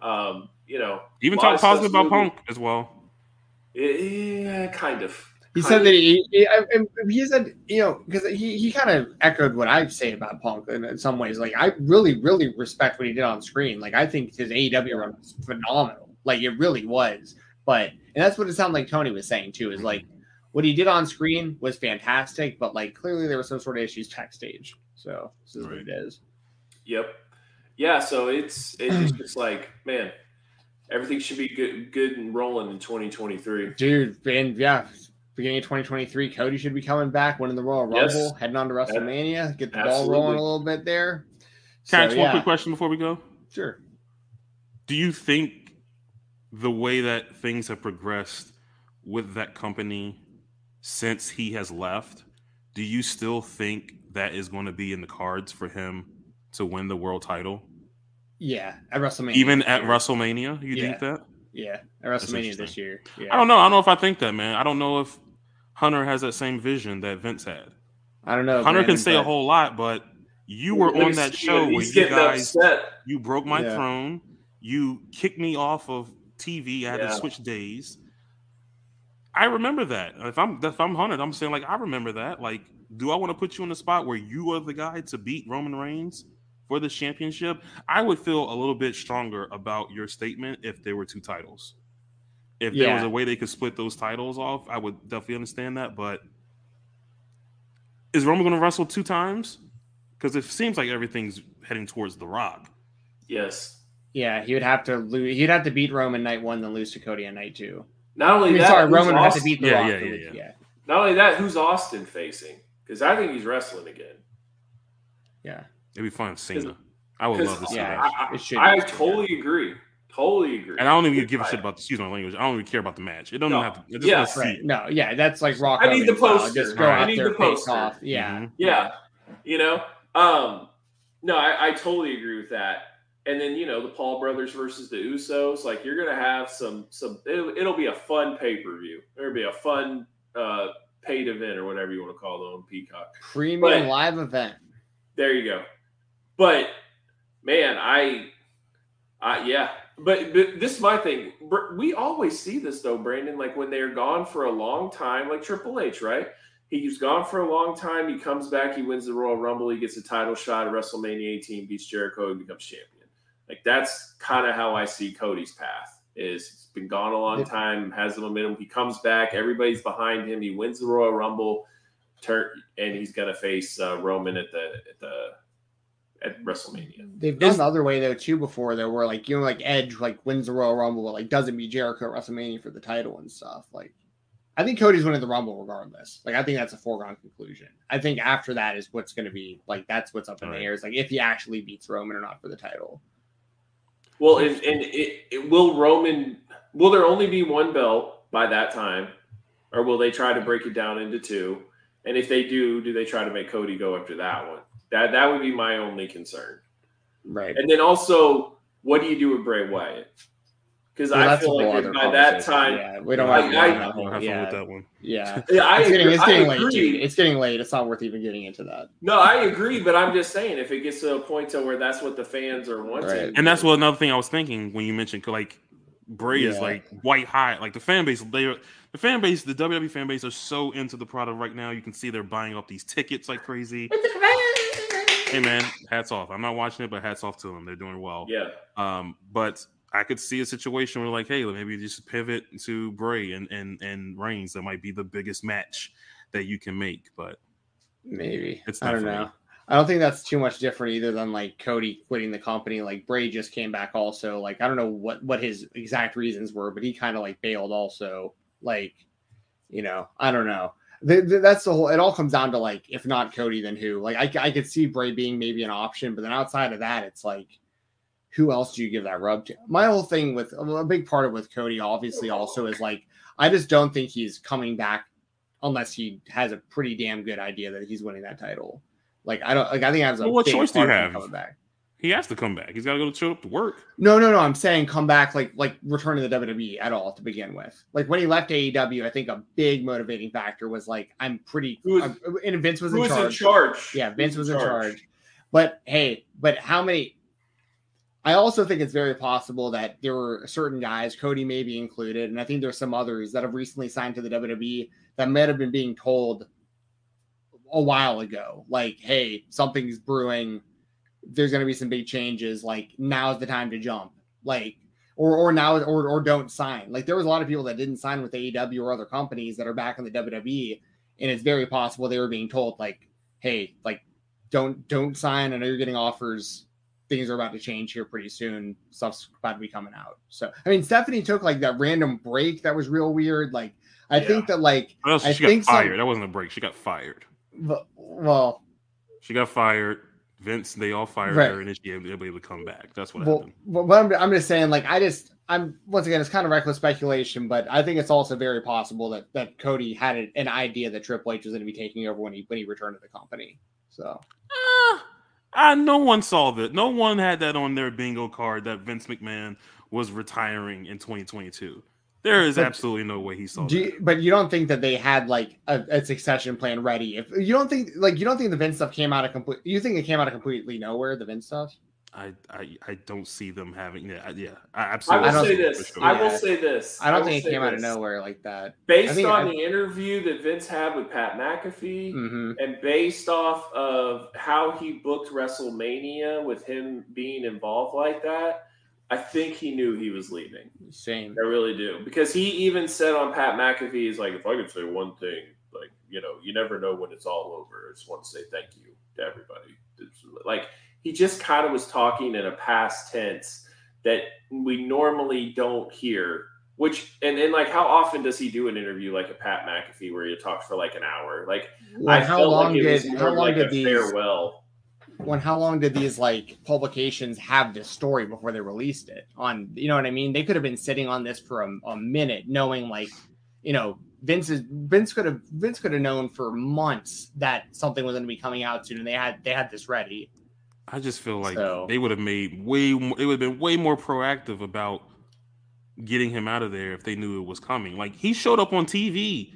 Um, you know, Even talk positive about moving. Punk as well. Yeah, kind of. He Kind said of. that he, he, he said, you know, because he, he kind of echoed what I say about Punk in, in some ways. Like, I really, really respect what he did on screen. Like, I think his AEW run was phenomenal. Like, it really was. But, and that's what it sounded like Tony was saying, too, is like, what he did on screen was fantastic, but like, clearly there were some sort of issues backstage. So, this is what it is. Yep. Yeah. So it's it's just like man, everything should be good good and rolling in 2023. Dude, and yeah, beginning of 2023, Cody should be coming back, winning the Royal Yes. Rumble, heading on to WrestleMania, get the ball rolling a little bit there. Can I So, ask one quick question before we go? Sure. Do you think the way that things have progressed with that company since he has left, do you still think that is going to be in the cards for him to win the world title? Yeah, at WrestleMania. Even at year. WrestleMania? You Yeah. think that? Yeah, at WrestleMania this year. Yeah. I don't know. I don't know if I think that, man. I don't know if Hunter has that same vision that Vince had. I don't know. Hunter can Brandon, say a whole lot, but you were on that show where you guys upset. you broke my Yeah. throne, you kicked me off of TV. I had Yeah. to switch days. I remember that. If I'm if I'm Hunter, I'm saying like I remember that. Like, do I want to put you in a spot where you are the guy to beat Roman Reigns for this championship? I would feel a little bit stronger about your statement if there were two titles. If there was a way they could split those titles off, I would definitely understand that. But is Roman going to wrestle two times Because it seems like everything's heading towards The Rock. Yes. Yeah, he would have to lose. He'd have to beat Roman night one, then lose to Cody on night two. Not only I mean, that, sorry, who's Roman would have to beat The Yeah, Rock. yeah, to yeah, yeah. Not only that, who's Austin facing? Because I think he's wrestling again. yeah. It'd be fun if Cena. I would love to see Yeah, that. I, I, I be, totally agree. Totally agree. And I don't even give a shit about the excuse my language. I don't even care about the match. It don't No. even have to. I just Yeah, want to see. Right. No, yeah, that's like Rock. I need the Hogan style. poster. Just go Right. I need there, the face poster. off. Yeah. Mhm. Yeah, you know. Um, no, I, I totally agree with that. And then you know the Paul brothers versus the Usos. Like you're gonna have some some. It'll, it'll be a fun pay per view. It'll be a fun uh paid event or whatever you want to call it on Peacock. Premium But- live event. There you go. But man, I, I yeah. But, but this is my thing. We always see this though, Brandon. Like when they're gone for a long time, like Triple H, right? He's gone for a long time. He comes back. He wins the Royal Rumble. He gets a title shot at WrestleMania 18, beats Jericho, and becomes champion. Like that's kind of how I see Cody's path. Is he's been gone a long time, has the momentum. He comes back. Everybody's behind him. He wins the Royal Rumble, turn, and he's gonna face uh, Roman at the at the at WrestleMania. They've done Is- the other way though too before. There were like you know like Edge like wins the Royal Rumble, but like doesn't beat Jericho at WrestleMania for the title and stuff. Like I think Cody's winning the Rumble regardless. Like I think that's a foregone conclusion. I think after that is what's going to be like that's what's up in the air. Is like if he actually beats Roman or not for the title. Well, and, and it, it will Roman will there only be one belt by that time, or will they try to break it down into two? And if they do, do they try to make Cody go after that one? That that would be my only concern. Right. And then also, what do you do with Bray Wyatt? Because Well, I that's feel like other by that time, yeah, we don't Like, want to I- get into that I'll whole- have fun yeah, with that one. yeah. yeah, I It's getting, agree. it's I getting late. Dude. It's getting late. It's not worth even getting into that. No, I agree, but I'm just saying if it gets to a point to where that's what the fans are wanting, Right. And that's what another thing I was thinking when you mentioned like Bray is like white hot. Like the fan base, they are the fan base, the WWE fan base are so into the product right now. You can see they're buying up these tickets like crazy. Hey man, hats off. I'm not watching it, but hats off to them. They're doing well. yeah. Um, but I could see a situation where like, hey, maybe just pivot to Bray and and and Reigns. That might be the biggest match that you can make. But Maybe. It's I don't for me. know. I don't think that's too much different either than like Cody quitting the company. Like Bray just came back also. Like I don't know what what his exact reasons were, but he kind of like bailed also. Like, you know, I don't know. Th- th- that's the whole. It all comes down to like, if not Cody, then who? Like I, I could see Bray being maybe an option, but then outside of that, it's like, who else do you give that rub to? My whole thing with a big part of with Cody, obviously, also is like, I just don't think he's coming back unless he has a pretty damn good idea that he's winning that title. Like I don't like I think I a Well, what choice do you part of him have? coming back. He has to come back. He's got to go to show up to work. No, no, no. I'm saying come back like like return to the WWE at all to begin with. Like when he left AEW, I think a big motivating factor was like I'm pretty. Was- uh, and Vince was in was charge. in charge? Yeah, Vince was in charge. But hey, but how many? I also think it's very possible that there were certain guys, Cody maybe included, and I think there's some others that have recently signed to the WWE that might have been being told a while ago, like, hey, something's brewing. There's going to be some big changes. Like now's the time to jump. Like, or or now or or don't sign. Like there was a lot of people that didn't sign with AEW or other companies that are back in the WWE, and it's very possible they were being told like, hey, like don't don't sign. I know you're getting offers. Things are about to change here pretty soon. Stuff's about to be coming out. So I mean, Stephanie took like that random break that was real weird. Like I Yeah. think that like? I She got think some- fired. That wasn't a break. She got fired. v- well She got fired. Vince, they all fired Right. her, and then she able, to come back. That's what well, happened. well, but I'm, I'm just saying like I just I'm once again it's kind of reckless speculation, but I think it's also very possible that that Cody had an, idea that Triple H was going to be taking over when he when he returned to the company. So Ah, ah, no one saw that. No one had that on their bingo card that Vince McMahon was retiring in 2022. There is But- absolutely no way he saw Do that. you, but you don't think that they had like a, a succession plan ready? If you don't think like you don't think the Vince stuff came out of complete, you think it came out of completely nowhere. The Vince stuff. I, I I don't see them having yeah I- yeah I I absolutely will say this. for sure. I will say this. I don't will think it say came out of nowhere like that. I Based think on I- the interview that Vince had with Pat McAfee, hmm and based off of how he booked WrestleMania with him being involved like that, I think he knew he was leaving. Same. I really do. Because he even said on Pat McAfee, he's like, if I could say one thing, like, you know, you never know when it's all over. I just want to say thank you to everybody like he just kind of was talking in a past tense that we normally don't hear. Which and and like how often does he do an interview like a Pat McAfee where he talks for like an hour? Like Well, I how felt long like it was did how long like did a these farewell. When how long did these like publications have this story before they released it? On you know what i mean? They could have been sitting on this for a, a minute knowing like you know vince is vince could have vince could have known for months that something was going to be coming out soon and they had they had this ready. I just feel like So- they would have made way more, they would have been way more proactive about getting him out of there if they knew it was coming. Like he showed up on TV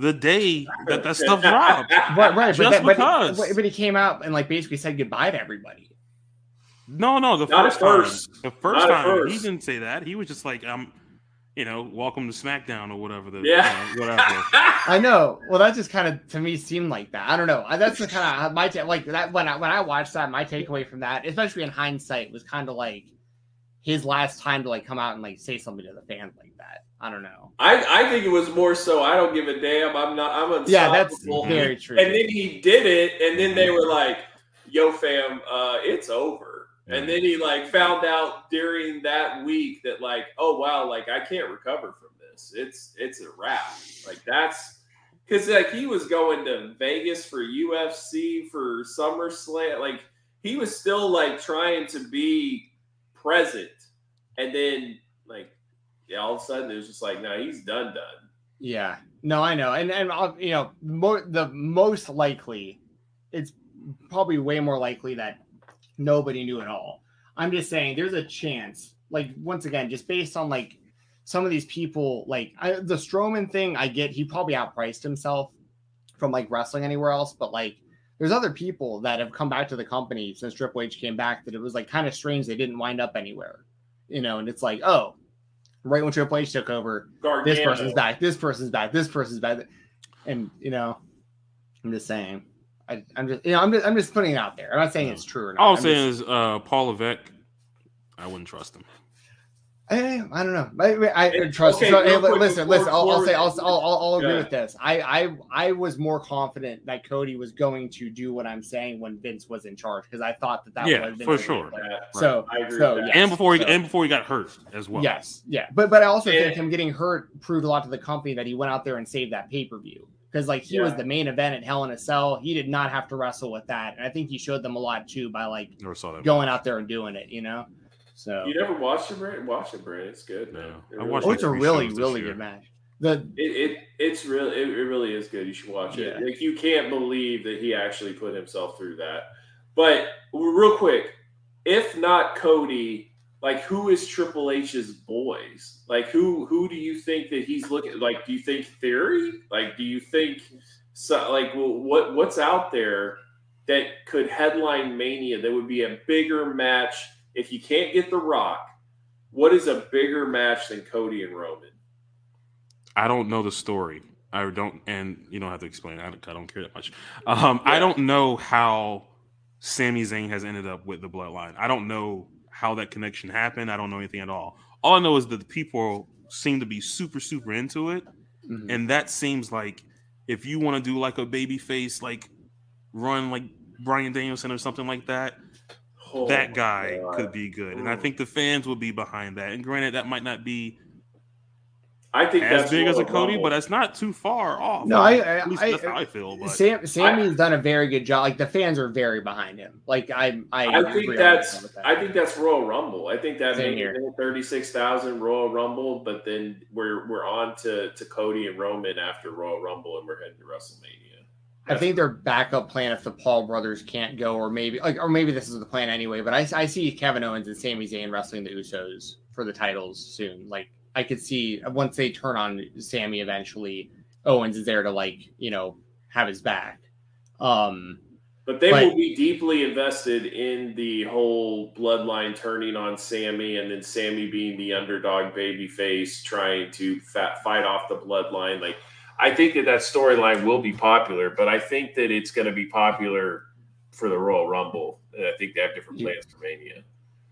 the day that that stuff dropped. right right Just but, that, because. but, but he came out and like basically said goodbye to everybody No, no, the Not at first time, first. the first Not at time he didn't say that. He was just like, "I'm, you know, welcome to SmackDown or whatever the, Yeah. you know, whatever." I know. Well, that just kind of to me seemed like that. I don't know. That's the kind of my ta- like that when I when I watched that. My takeaway from that, especially in hindsight, was kind of like his last time to like come out and like say something to the fans like that. I don't know. I, I think it was more so I don't give a damn. I'm not I'm unstoppable. Yeah, that's Mhm. very true. And then he did it, and then they were like, "Yo, fam, uh, it's over." And then he like found out during that week that like, oh wow, like I can't recover from this. It's it's a wrap. Like that's because like he was going to Vegas for UFC for SummerSlam. Like he was still like trying to be present, and then like yeah, all of a sudden it was just like, no, he's done done. Yeah. No, I know. And and uh, you know, mo- the most likely it's probably way more likely that nobody knew at all. I'm just saying there's a chance. Like once again, just based on like some of these people like I, the Strowman thing, I get he probably outpriced himself from like wrestling anywhere else, but like there's other people that have come back to the company since Triple H came back that it was like kind of strange they didn't wind up anywhere. You know, and it's like, oh, right when Triple H took over, Gargano. this person's back, this person's back, this person's back, and you know, I'm just saying, I, I'm just, you know, I'm just, I'm just putting it out there. I'm not saying it's true or not. All I'm I'm saying just- is, uh, Paul Levesque, I wouldn't trust him. Eh, I don't know. I, I, I It- trust. okay, so, hey, real listen, before- listen. I'll, I'll say, I'll, I'll, I'll, I'll agree Go with this. I, I, I was more confident that Cody was going to do what I'm saying when Vince was in charge because I thought that that Yeah, was Vince's for sure. plan. Yeah, So, I so with that. yes, and before he so- and before he got hurt as well. Yes, yeah, but but I also Yeah. think him getting hurt proved a lot to the company that he went out there and saved that pay per view because like he was the main event at Hell in a Cell. He did not have to wrestle with that, and I think he showed them a lot too by like never saw that. going out there and doing it. You know, so You never watched it, Brent? Watch it, Brent. It's good. man. No. It I really watched oh, it's a really really good match. The It, it it's really it, it really is good. You should watch it. Yeah. Like you can't believe that he actually put himself through that. But real quick, if not Cody, like who is Triple H's boys? Like who who do you think that he's looking like? Do you think Theory? Like do you think so? Like well, what what's out there that could headline Mania? That would be a bigger match if you can't get The Rock. What is a bigger match than Cody and Roman? I don't know the story. I don't, and you don't have to explain. I don't, I don't care that much. Um, I don't know how Sami Zayn has ended up with the Bloodline. I don't know how that connection happened. I don't know anything at all. All I know is that the people seem to be super, super into it, Mhm. and that seems like if you want to do like a baby face, like run like Bryan Danielson or something like that, Oh that guy God. could be good, and I Mm. think the fans would be behind that. And granted, that might not be I think as that's big as a Cody, Rumble. but that's not too far off. No, I- I- at least I- that's how I feel. But Sam Sammy's done a very good job. Like the fans are very behind him. Like I I, I think that's with that. I think that's Royal Rumble. I think that Same made here. thirty six thousand Royal Rumble, but then we're we're on to, to Cody and Roman after Royal Rumble, and we're heading to WrestleMania. I think their backup plan if the Paul brothers can't go, or maybe like, or maybe this is the plan anyway. But I, I see Kevin Owens and Sami Zayn wrestling the Usos for the titles soon. Like I could see once they turn on Sammy eventually, Owens is there to like you know have his back. Um, But they But- will be deeply invested in the whole bloodline turning on Sammy, and then Sammy being the underdog baby face, trying to fat, fight off the bloodline. Like, I think that that storyline will be popular, but I think that it's going to be popular for the Royal Rumble. And I think they have different plans for Mania.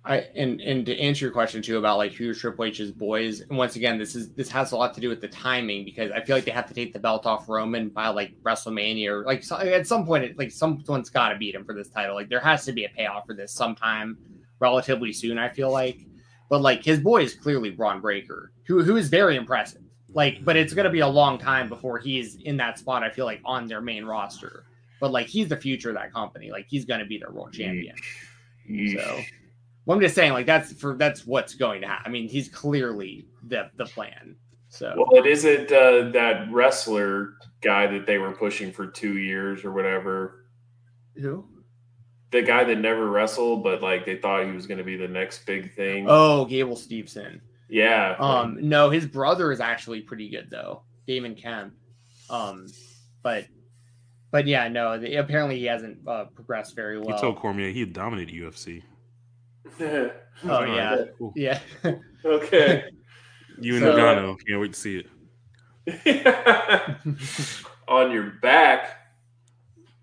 I and and to answer your question too about like who's Triple H's boys, and once again, this is this has a lot to do with the timing because I feel like they have to take the belt off Roman by like WrestleMania or like so, at some point, it, like someone's got to beat him for this title. Like there has to be a payoff for this sometime relatively soon. I feel like, but like his boy is clearly Bron Breakker, who who is very impressive. Like, but it's gonna be a long time before he's in that spot. I feel like on their main roster, but like he's the future of that company. Like he's gonna be their world champion. So. Well, I'm just saying, like that's for that's what's going to happen. I mean, he's clearly the the plan. So Well, it isn't uh, that wrestler guy that they were pushing for two years or whatever. who? The guy that never wrestled, but like they thought he was going to be the next big thing. Oh, Gable Steveson. Yeah. Um, no, his brother is actually pretty good though, Damon Kemp. Um, but but yeah, no, the, apparently he hasn't uh, progressed very He well. told Cormier he had dominated UFC. oh Alright, yeah, cool. yeah. okay. You and So- Nagano can't wait to see it. On your back.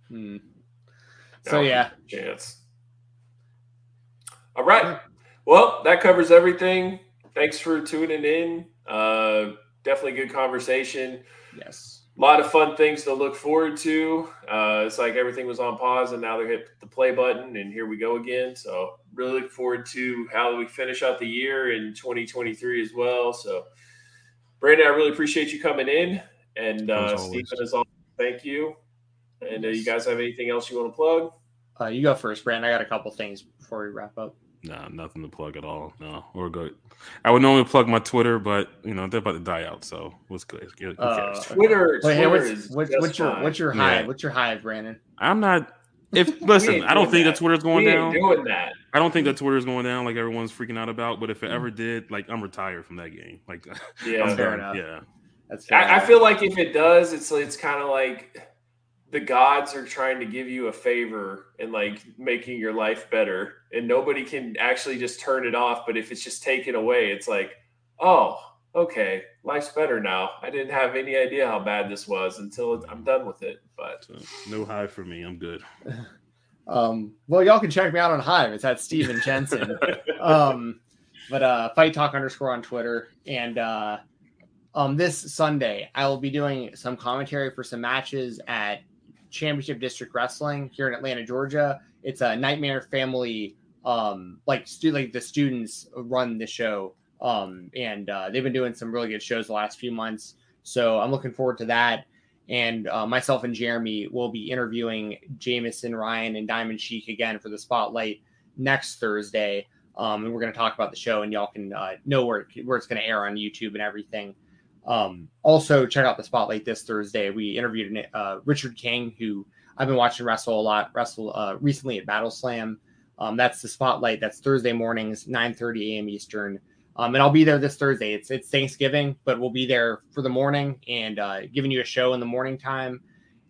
Hmm. So No yeah, Chance. All right. Well, that covers everything. Thanks for tuning in. Uh, definitely good conversation. yes. A lot of fun things to look forward to. Uh, it's like everything was on pause and now they hit the play button and here we go again. So really look forward to how we finish out the year in 2023 as well. So Brandon, I really appreciate you coming in and uh, As. Stephen as always, thank you. And uh, you guys have anything else you want to plug? Uh, you go first, Brand. I got a couple things before we wrap up. Nah, nothing to plug at all. No, we're good. I would normally plug my Twitter, but you know they're about to die out, so what's good? Who? Uh, Twitter, Wait, hey, what's is what's, just what's your fine. what's your high? Yeah. What's your high, Brandon? I'm not. If listen, I don't think that. that Twitter's going we down. ain't doing that. I don't think that Twitter's going down like everyone's freaking out about. But if it ever did, like I'm retired from that game. Like Yeah, I'm Fair done. enough. Yeah, That's fair I, I feel like if it does, it's it's kind of like the gods are trying to give you a favor and like making your life better, and nobody can actually just turn it off. But if it's just taken away, it's like, oh, okay, life's better now. I didn't have any idea how bad this was until I'm done with it. But so no high for me. I'm good. Um, well, y'all can check me out on Hive. It's at Steven Jensen. um, but uh, Fight Talk underscore on Twitter. And uh, um, this Sunday, I will be doing some commentary for some matches at Championship District Wrestling here in Atlanta, Georgia. It's a Nightmare Family, um, like stu- like the students run the show, um, and uh, they've been doing some really good shows the last few months. So I'm looking forward to that. And uh, myself and Jeremy will be interviewing Jameson Ryan and Diamond Sheik again for the spotlight next Thursday. Um, and we're going to talk about the show, and y'all can uh, know where, it- where it's going to air on YouTube and everything. Um, also, check out the spotlight this Thursday. We interviewed uh, Richard King, who I've been watching wrestle a lot, wrestle uh, recently at Battle Slam. Um, that's the spotlight. That's Thursday mornings, 9:30 a.m. Eastern. Um, and I'll be there this Thursday. It's it's Thanksgiving, but we'll be there for the morning and uh, giving you a show in the morning time.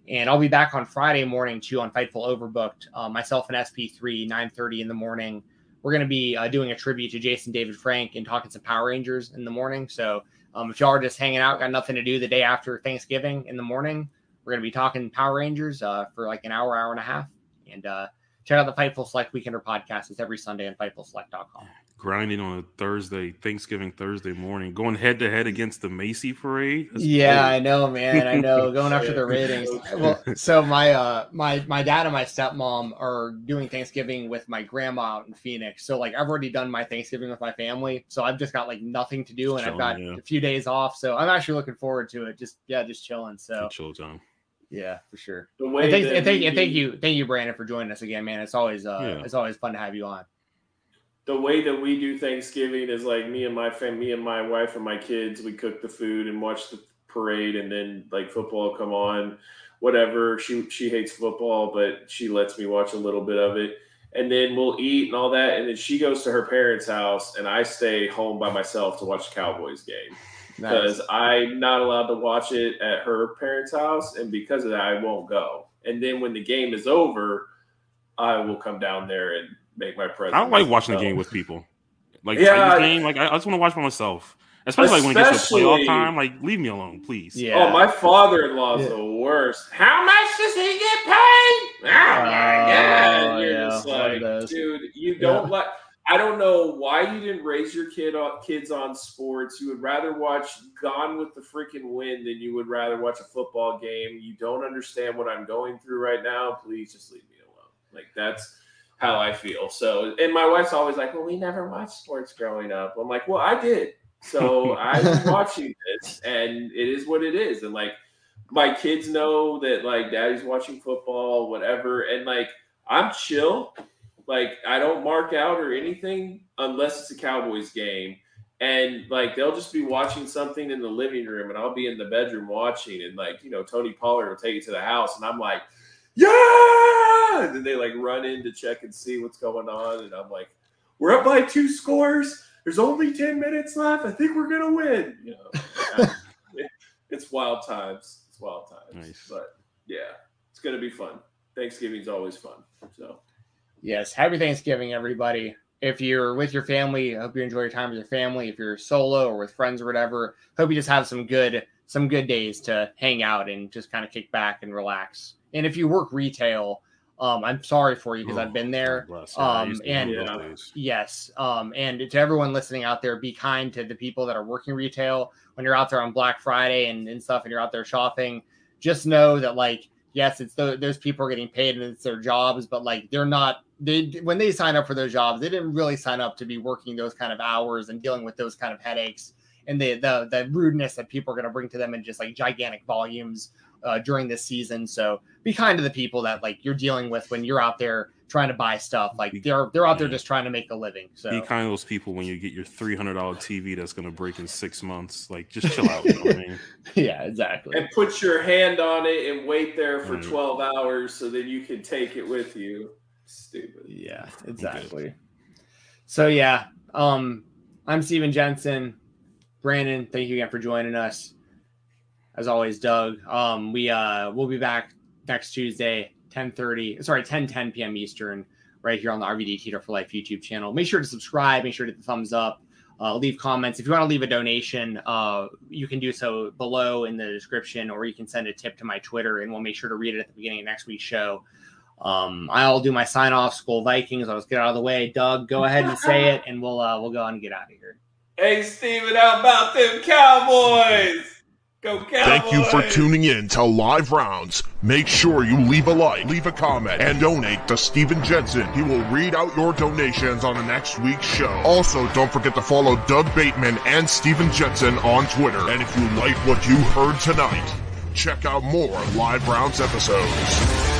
And I'll be back on Friday morning too on Fightful Overbooked. Uh, myself and SP3, 9:30 in the morning. We're going to be uh, doing a tribute to Jason David Frank and talking some Power Rangers in the morning. So um, if y'all are just hanging out, got nothing to do the day after Thanksgiving in the morning, we're going to be talking Power Rangers uh, for like an hour, hour and a half. And uh, check out the Fightful Select Weekender podcast. It's every Sunday on FightfulSelect.com. Grinding on a Thursday, Thanksgiving Thursday morning, going head to head against the Macy parade. That's Yeah, cool. I know, man. I know. Going after the ratings. Well, so my uh my my dad and my stepmom are doing Thanksgiving with my grandma out in Phoenix. So like I've already done my Thanksgiving with my family. So I've just got like nothing to do and I've got yeah. a few days off. So I'm actually looking forward to it. Just yeah, just chilling. So chill time. Yeah, for sure. the way And thank, that and thank, and thank you, thank you, Brandon, for joining us again, man. It's always uh Yeah. it's always fun to have you on. the way that we do Thanksgiving is like me and my fam, me and my wife and my kids. We cook the food and watch the parade, and then like football come on, whatever. She she hates football, but she lets me watch a little bit of it, and then we'll eat and all that, and then she goes to her parents' house, and I stay home by myself to watch the Cowboys game because I'm not allowed to watch it at her parents' house, and because of that, I won't go. And then when the game is over, I will come down there and make my presence. I don't like watching the game with people. Like Yeah. Titans game, like I, I just want to watch by myself. Especially like when it gets to Especially- playoff time, like leave me alone, please. Yeah. Oh, my father-in-law's Yeah. the worst. How much does he get paid? Ah, oh my god! You're yeah, just like, dude, you don't Yeah. like. I don't know why you didn't raise your kid on, kids on sports. You would rather watch Gone with the freaking Wind than you would rather watch a football game. You don't understand what I'm going through right now. Please just leave me alone. Like that's how I feel. So, and my wife's always like, "Well, we never watched sports growing up." I'm like, "Well, I did." So I was watching this, and it is what it is. And like, my kids know that like daddy's watching football, whatever, and like I'm chill. Like I don't mark out or anything unless it's a Cowboys game. And like they'll just be watching something in the living room, and I'll be in the bedroom watching, and like you know Tony Pollard will take it to the house, and I'm like, yeah, and then they like run in to check and see what's going on, and I'm like, we're up by two scores. There's only ten minutes left. I think we're gonna win. You know, it's wild times. It's wild times. Nice. But yeah, it's gonna be fun. Thanksgiving's always fun. So yes, happy Thanksgiving, everybody. If you're with your family, I hope you enjoy your time with your family. If you're solo or with friends or whatever, hope you just have some good some good days to hang out and just kind of kick back and relax. And if you work retail, um, I'm sorry for you because oh, I've been there. Um, and yes, um, and to everyone listening out there, be kind to the people that are working retail when you're out there on Black Friday and, and stuff, and you're out there shopping. Just know that like yes, it's the, those people are getting paid and it's their jobs, but like they're not they when they sign up for those jobs, they didn't really sign up to be working those kind of hours and dealing with those kind of headaches and the the, the rudeness that people are going to bring to them in just like gigantic volumes uh, during this season. So be kind to the people that like you're dealing with when you're out there trying to buy stuff. Like they're they're out there just trying to make a living. So be kind of those people when you get your three hundred dollar TV that's going to break in six months. Like just chill out. You know I mean? Yeah, exactly. And put your hand on it and wait there for mm. twelve hours so that you can take it with you. Stupid. Yeah, exactly. So yeah, um, I'm Steven Jensen. Brandon, thank you again for joining us as always, Doug. Um, we uh, we'll be back next Tuesday, 10:30. Sorry, 10 10 p.m. Eastern, right here on the RVD Teeter for Life YouTube channel. Make sure to subscribe. Make sure to hit the thumbs up. Uh, leave comments. If you want to leave a donation, uh, you can do so below in the description, or you can send a tip to my Twitter, and we'll make sure to read it at the beginning of next week's show. Um, I'll do my sign off. Skol Vikings. I'll just get out of the way. Doug, go ahead and say it, and we'll uh, we'll go on and get out of here. Hey, Steven, how about them Cowboys? Go Cowboys? Thank you for tuning in to Live Rounds. Make sure you leave a like, leave a comment, and donate to Steven Jensen. He will read out your donations on the next week's show. Also, don't forget to follow Doug Bateman and Steven Jensen on Twitter. And if you like what you heard tonight, check out more Live Rounds episodes.